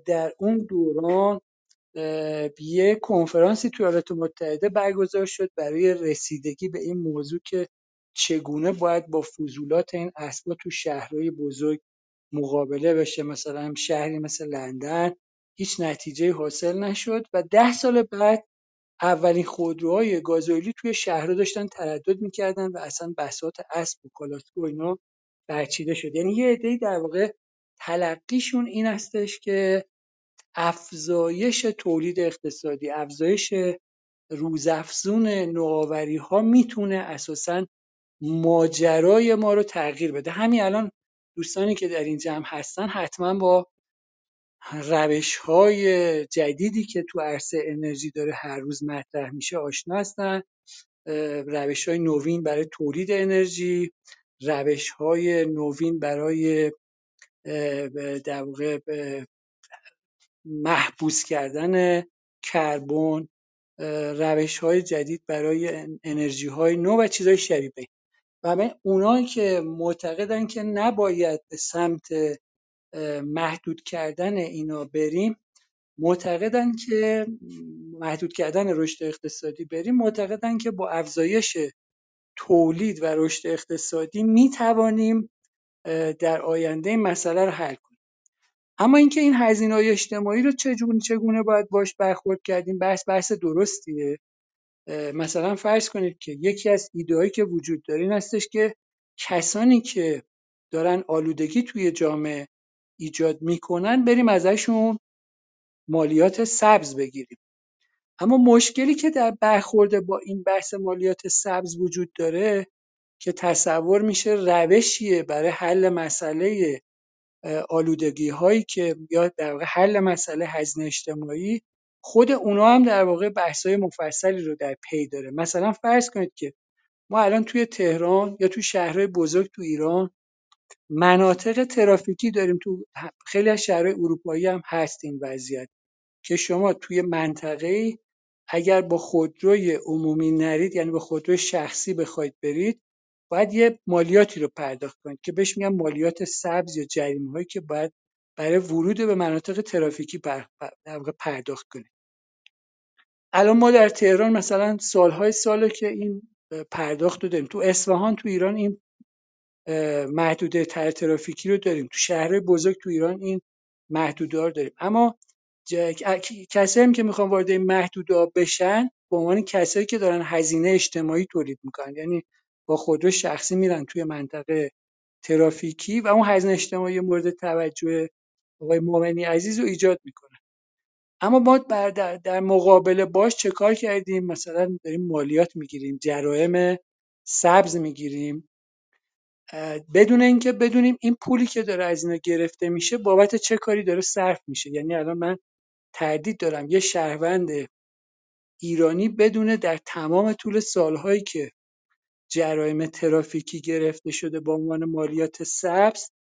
در اون دوران یه کنفرانسی تو ایالات متحده برگزار شد برای رسیدگی به این موضوع که چگونه باید با فضولات این اسبا تو شهرهای بزرگ مقابله بشه؟ مثلا شهری مثل لندن هیچ نتیجه حاصل نشد و ده سال بعد اولین خودروهای گازوئیلی توی شهرها داشتن تردد می‌کردن و اصلا بساط اسب و کالاسکو اینا برچیده شد. یعنی یه عده‌ای در واقع تلقیشون این هستش که افزایش تولید اقتصادی افزایش روزافزون نوآوری ها می‌تونه اساسا ماجرای ما رو تغییر بده. همین الان دوستانی که در این جمع هستن حتما با روش های جدیدی که تو عرصه انرژی داره هر روز مطرح میشه آشنا هستن. روش های نوین برای تولید انرژی روش های نوین برای در واقع محبوس کردن کربن. روش های جدید برای انرژی های نو و چیزهای شبیه و اونایی که معتقدن که نباید به سمت محدود کردن اینا بریم معتقدن که محدود کردن رشد اقتصادی بریم معتقدن که با افزایش تولید و رشد اقتصادی می توانیم در آینده این مسئله رو حل کنیم. اما اینکه این هزینه های اجتماعی رو چگونه چگونه باید باش برخورد کردیم بحث بحث درستیه. مثلا فرض کنید که یکی از ایدههایی که وجود داره این هستش که کسانی که دارن آلودگی توی جامعه ایجاد می‌کنن بریم ازشون مالیات سبز بگیریم. اما مشکلی که در برخورد با این بحث مالیات سبز وجود داره که تصور میشه روشیه برای حل مسئله آلودگی هایی که یا در حل مسئله هزینه اجتماعی خود اونا هم در واقع بحث های مفصلی رو در پی داره. مثلا فرض کنید که ما الان توی تهران یا توی شهرهای بزرگ تو ایران مناطق ترافیکی داریم تو خیلی از شهرهای اروپایی هم هست این وضعیت که شما توی منطقه اگر با خودروی عمومی نرید یعنی با خودروی شخصی بخواید برید باید یه مالیاتی رو پرداخت کنید که بهش میگن مالیات سبز یا جریمه هایی که باید برای ورود به مناطق ترافیکی در پرداخت کنید الان ما در تهران مثلا سالهای ساله که این پرداخت رو داریم. تو اصفهان تو ایران این محدوده تر ترافیکی رو داریم. تو شهرهای بزرگ تو ایران این محدوده رو داریم. اما کسایی هم که می‌خوان وارد این محدوده بشن به عنوان کسایی که دارن هزینه اجتماعی تولید می‌کنن یعنی با خودرو شخصی میرن توی منطقه ترافیکی و اون هزینه اجتماعی مورد توجه آقای مومنی عزیز رو ایجاد می‌کنن اما ما در, در مقابل باش چه کار کردیم؟ مثلا داریم مالیات می‌گیریم جرائم سبز می‌گیریم. بدون اینکه بدونیم این پولی که داره از اینا گرفته میشه بابت چه کاری داره صرف میشه. یعنی الان من تردید دارم. یه شهروند ایرانی بدونه در تمام طول سالهایی که جرایم ترافیکی گرفته شده با عنوان مالیات سبز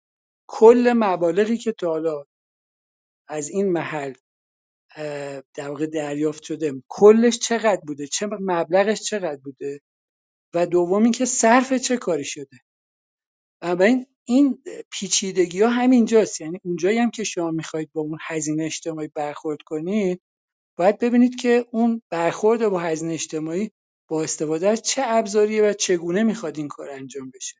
کل مبالغی که تا حالا از این محل در واقع دریافت شده. کلش چقدر بوده؟ چه مبلغش چقدر بوده؟ و دومی که صرف چه کاری شده؟ بنابراین این پیچیدگی ها همینجاست یعنی اونجایی هم که شما می‌خواهید با اون هزینه اجتماعی برخورد کنید باید ببینید که اون برخورد با هزینه اجتماعی با استفاده از چه ابزاریه و چگونه می‌خواد این کار انجام بشه.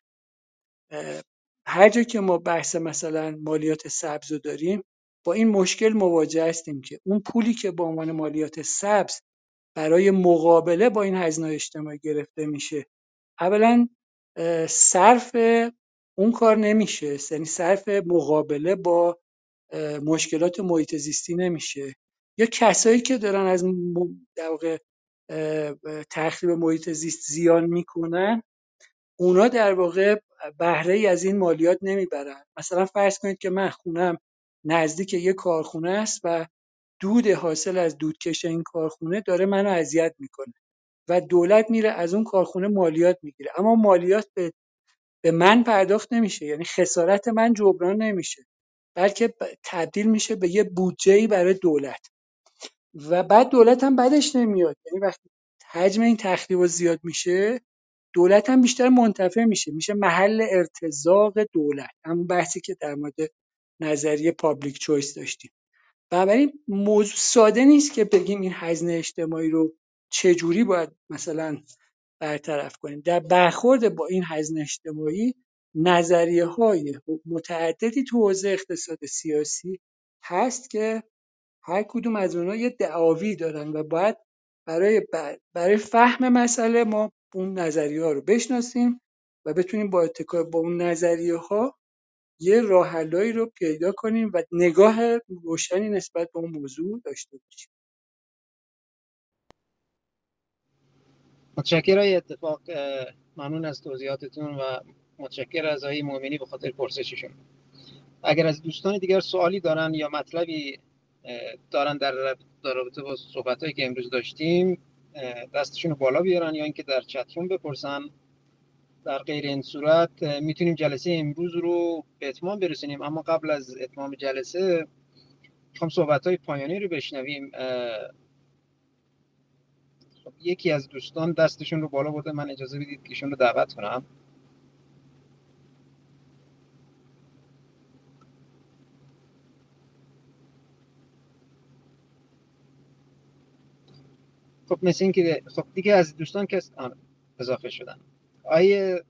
هر جا که ما بحث مثلا مالیات سبز رو داریم با این مشکل مواجه هستیم که اون پولی که به عنوان مالیات سبز برای مقابله با این هزینه اجتماعی گرفته میشه اولا صرف اون کار نمیشه. یعنی صرف مقابله با مشکلات محیط زیستی نمیشه. یا کسایی که دارن از در واقع تخریب محیط زیست زیان می‌کنن اونا در واقع بهره ای از این مالیات نمی‌برن. مثلا فرض کنید که من خونم نزدیک یه کارخونه است و دود حاصل از دودکش این کارخونه داره منو اذیت می‌کنه و دولت میره از اون کارخونه مالیات می‌گیره. اما مالیات به به من پرداخت نمیشه یعنی خسارت من جبران نمیشه بلکه تبدیل میشه به یه بودجه برای دولت. و بعد دولت هم بدش نمیاد یعنی وقتی حجم این تخریب زیاد میشه دولت هم بیشتر منتفع میشه میشه محل ارتزاق دولت. همون بحثی که در مورد نظریه پابلیک چویس داشتیم. بنابراین موضوع ساده نیست که بگیم این هزینه اجتماعی رو چجوری باید مثلا برطرف کنیم. در برخورد با این هزینه اجتماعی نظریه های متعددی تو حوزه اقتصاد سیاسی هست که هر کدوم از اونها یه دعاوی دارن و باید برای برای فهم مسئله ما اون نظریه ها رو بشناسیم و بتونیم با اتکا با اون نظریه ها یه راه رو پیدا کنیم و نگاه روشنی نسبت به اون موضوع داشته باشیم. متشکر های اتفاق ممنون از توضیحاتتون و متشکر از آقای مؤمنی به خاطر پرسششون. اگر از دوستان دیگر سوالی دارن یا مطلبی دارن در رابطه با صحبت که امروز داشتیم دستشون بالا بیارن یا اینکه در چتروم بپرسن. در غیر این صورت می‌تونیم جلسه امروز رو به اتمام برسونیم. اما قبل از اتمام جلسه می‌خوام صحبت های پایانی رو بشنویم. خب یکی از دوستان دستشون رو بالا برده. من اجازه بدید که ایشون رو دعوت کنم. خب مثل این که خب دیگه از دوستان که اضافه شدن. آیه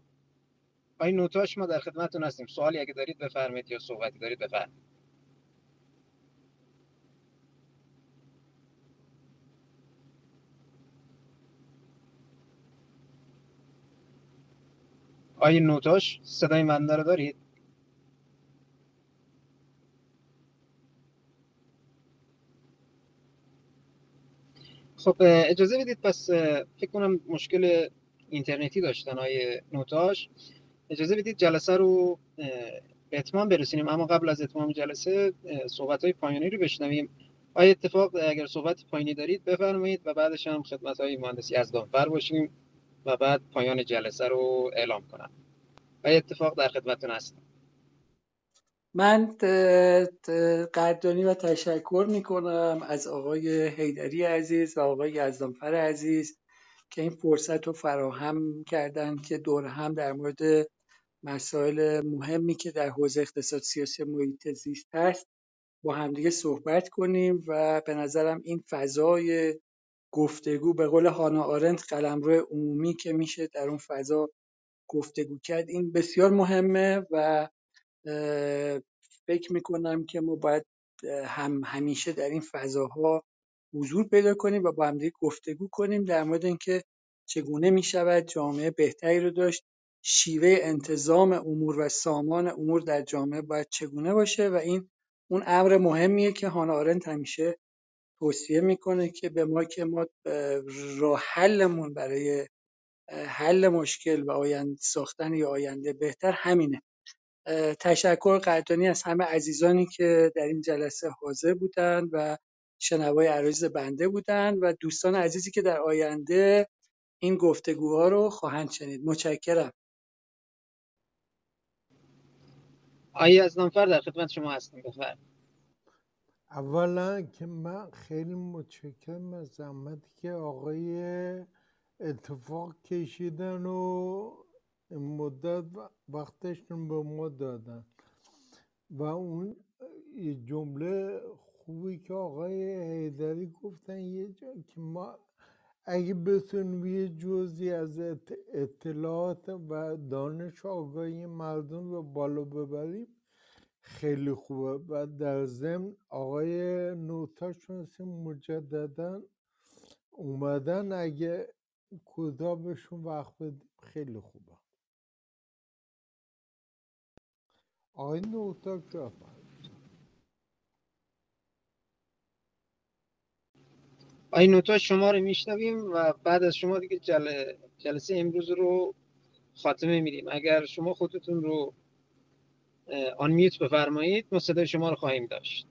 آیه نوتاش ما در خدمتتون هستیم. سوالی اگه دارید بفرمایید یا صحبتی دارید بفرمایید. آیه نوتاش صدای من رو دارید؟ خب اجازه بدید پس فکر کنم مشکل اینترنتی داشتن های نوتاش. اجازه بدید جلسه رو به اتمام برسونیم. اما قبل از اتمام جلسه صحبت های پایانی رو بشنویم. آیا اتفاق اگر صحبت پایینی دارید بفرمایید و بعدش هم خدمت های مهندسی از فر باشیم و بعد پایان جلسه رو اعلام کنم. آیا اتفاق در خدمتتون هستم من قدردانی و تشکر می کنم از آقای حیدری عزیز و آقای یزدانفر عزیز. که این فرصت رو فراهم کردن که دور هم در مورد مسائل مهمی که در حوزه اقتصاد سیاسی محیط زیست هست با همدیگه صحبت کنیم و به نظرم این فضای گفتگو به قول هانا آرنت قلمرو عمومی که میشه در اون فضا گفتگو کرد این بسیار مهمه و فکر می‌کنم که ما باید هم همیشه در این فضاها حضور پیدا کنیم و با همدیگه گفتگو کنیم در مورد اینکه چگونه می‌شود جامعه بهتری رو داشت شیوه انتظام امور و سامان امور در جامعه باید چگونه باشه و این اون امر مهمیه که هانا آرنت همیشه توصیه می‌کنه که به ما که ما راه حلمون برای حل مشکل و آینده ساختن یا آینده بهتر همینه. تشکر قدردانی از همه عزیزانی که در این جلسه حاضر بودند و شنوای عریض بنده بودند و دوستان عزیزی که در آینده این گفتگوها رو خواهند شنید. متشکرم. آیه از نامفر در خدمت شما هستیم بفرم اولا که من خیلی متشکرم از زحمتی که آقای اتفاق کشیدن و مدت وقتشون به ما دادن. و اون جمله خوبی که آقای حیدری گفتن یه جا که ما اگه بتونیم یه جزی از اطلاعات و دانش آگاهی مردم رو بالا ببریم خیلی خوبه. و در ضمن آقای نوتاشون مجددا اومدن اگه کوتاه بهشون وقت بدیم خیلی خوبه. آقای نوتاش آقای نوتاش شما رو میشنویم و بعد از شما دیگه جل... جلسه امروز رو خاتمه میدیم. اگر شما خودتون رو آن میوت بفرمایید ما صدای شما رو خواهیم داشت.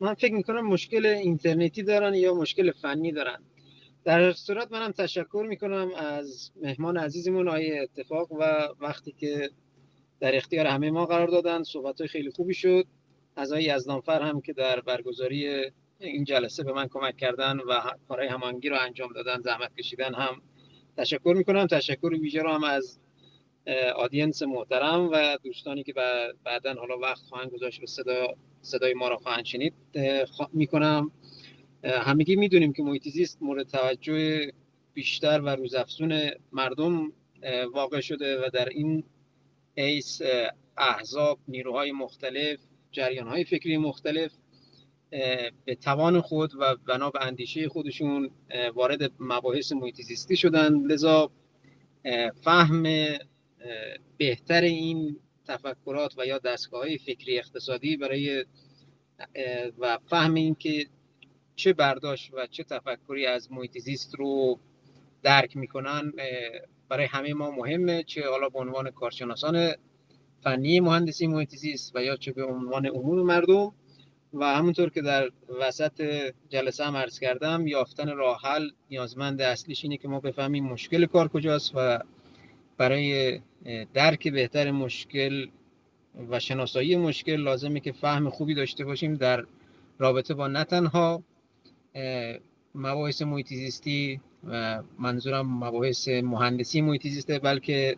من فکر می‌کنم مشکل اینترنتی دارن یا مشکل فنی دارن. در صورت منم تشکر می‌کنم از مهمان عزیزمون آقای اتفاق و وقتی که در اختیار همه ما قرار دادن. صحبت های خیلی خوبی شد. از یزدانفر هم که در برگزاری این جلسه به من کمک کردن و کارهای همانگی رو انجام دادن زحمت کشیدن هم تشکر می‌کنم. تشکر ویژه رو هم از آدینس محترم و دوستانی که بعدا حالا وقت خواهند گذاشت به صدا صدای ما را خواهند شنید می‌کنم. همگی می‌دونیم که محیط مورد توجه بیشتر و روزافزون مردم واقع شده و در این ایس احزاب نیروهای مختلف جریانهای فکری مختلف به توان خود و بنا به اندیشه خودشون وارد مباحث محیط زیستی شدن. لذا فهم بهتر این تفکرات و یا دستگاه های فکری اقتصادی برای و فهم این که چه برداشت و چه تفکری از محیط زیست رو درک می‌کنن برای همه ما مهمه چه حالا به عنوان کارشناسان فنی مهندسی محیط و یا چه به عنوان عموم مردم و همونطور که در وسط جلسه هم عرض کردم یافتن راه حل نیازمند اصلیش اینه که ما بفهمیم مشکل کار کجاست و برای درک بهتر مشکل و شناسایی مشکل لازمه که فهم خوبی داشته باشیم در رابطه با نه تنها مباحث محیط و منظورم مباحث مهندسی محیط زیسته بلکه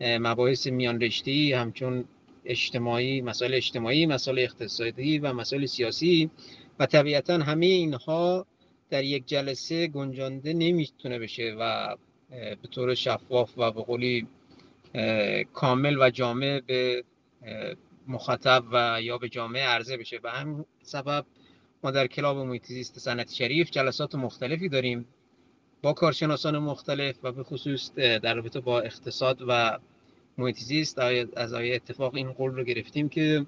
مباحث میان رشتی همچون اجتماعی مسائل اجتماعی مسائل اقتصادی و مسائل سیاسی. و طبیعتا همه اینها در یک جلسه گنجانده نمی‌تونه بشه و به طور شفاف و به قولی کامل و جامع به مخاطب و یا به جامعه عرضه بشه. و هم سبب ما در کلاب محیط زیست سنت شریف جلسات مختلفی داریم. با کارشناسان مختلف و به خصوص در رابطه با اقتصاد و محیط زیست از آیه اتفاق این قول رو گرفتیم که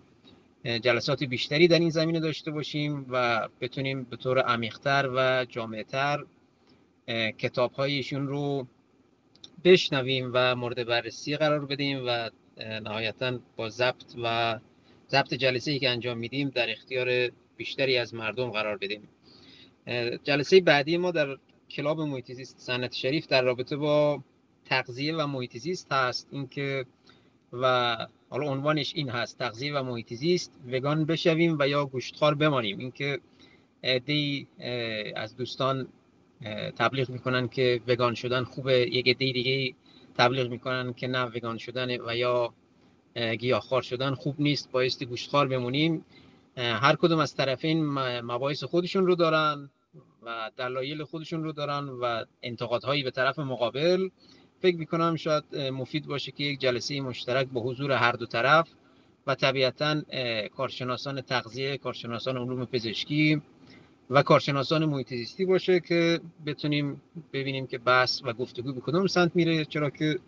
جلسات بیشتری در این زمینه داشته باشیم و بتونیم به طور عمیقتر و جامعتر کتاب هایشون رو بشنویم و مورد بررسی قرار بدیم و نهایتا با ضبط و ضبط جلسه ای که انجام میدیم در اختیار بیشتری از مردم قرار بدیم. جلسه بعدی ما در کلاب محیط زیست سنت شریف در رابطه با تغذیه و محیط زیست هست. اینکه و حالا عنوانش این هست تغذیه و محیط زیست وگان بشویم و یا گوشتخوار بمانیم. اینکه دی از دوستان تبلیغ می‌کنن که وگان شدن خوبه یک دی دیگه تبلیغ می‌کنن که نه وگان شدن و یا گیاهخوار شدن خوب نیست بایستی گوشتخوار بمونیم. هر کدوم از طرفین مباحث خودشون رو دارن. و دلایل خودشون رو دارن و انتقادهایی به طرف مقابل. فکر می‌کنم شاید مفید باشه که یک جلسه مشترک با حضور هر دو طرف و طبیعتا کارشناسان تغذیه کارشناسان علوم پزشکی و کارشناسان محیط زیستی باشه که بتونیم ببینیم که بحث و گفتگو به کدوم سمت میره. چرا که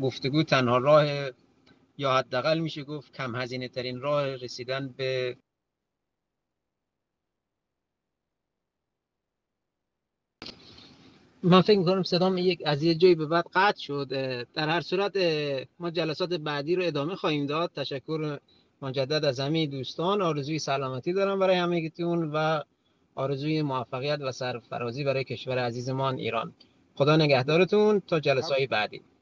گفتگو تنها راه یا حداقل میشه گفت کم هزینه ترین راه رسیدن به من فکر می‌کنم صدام یک از یه جایی به بعد قطع شد در هر صورت ما جلسات بعدی رو ادامه خواهیم داد. تشکر مجدد از همه دوستان. آرزوی سلامتی دارم برای همگیتون و آرزوی موفقیت و سرفرازی برای کشور عزیزمان ایران. خدا نگهدارتون. تا جلسه بعدی.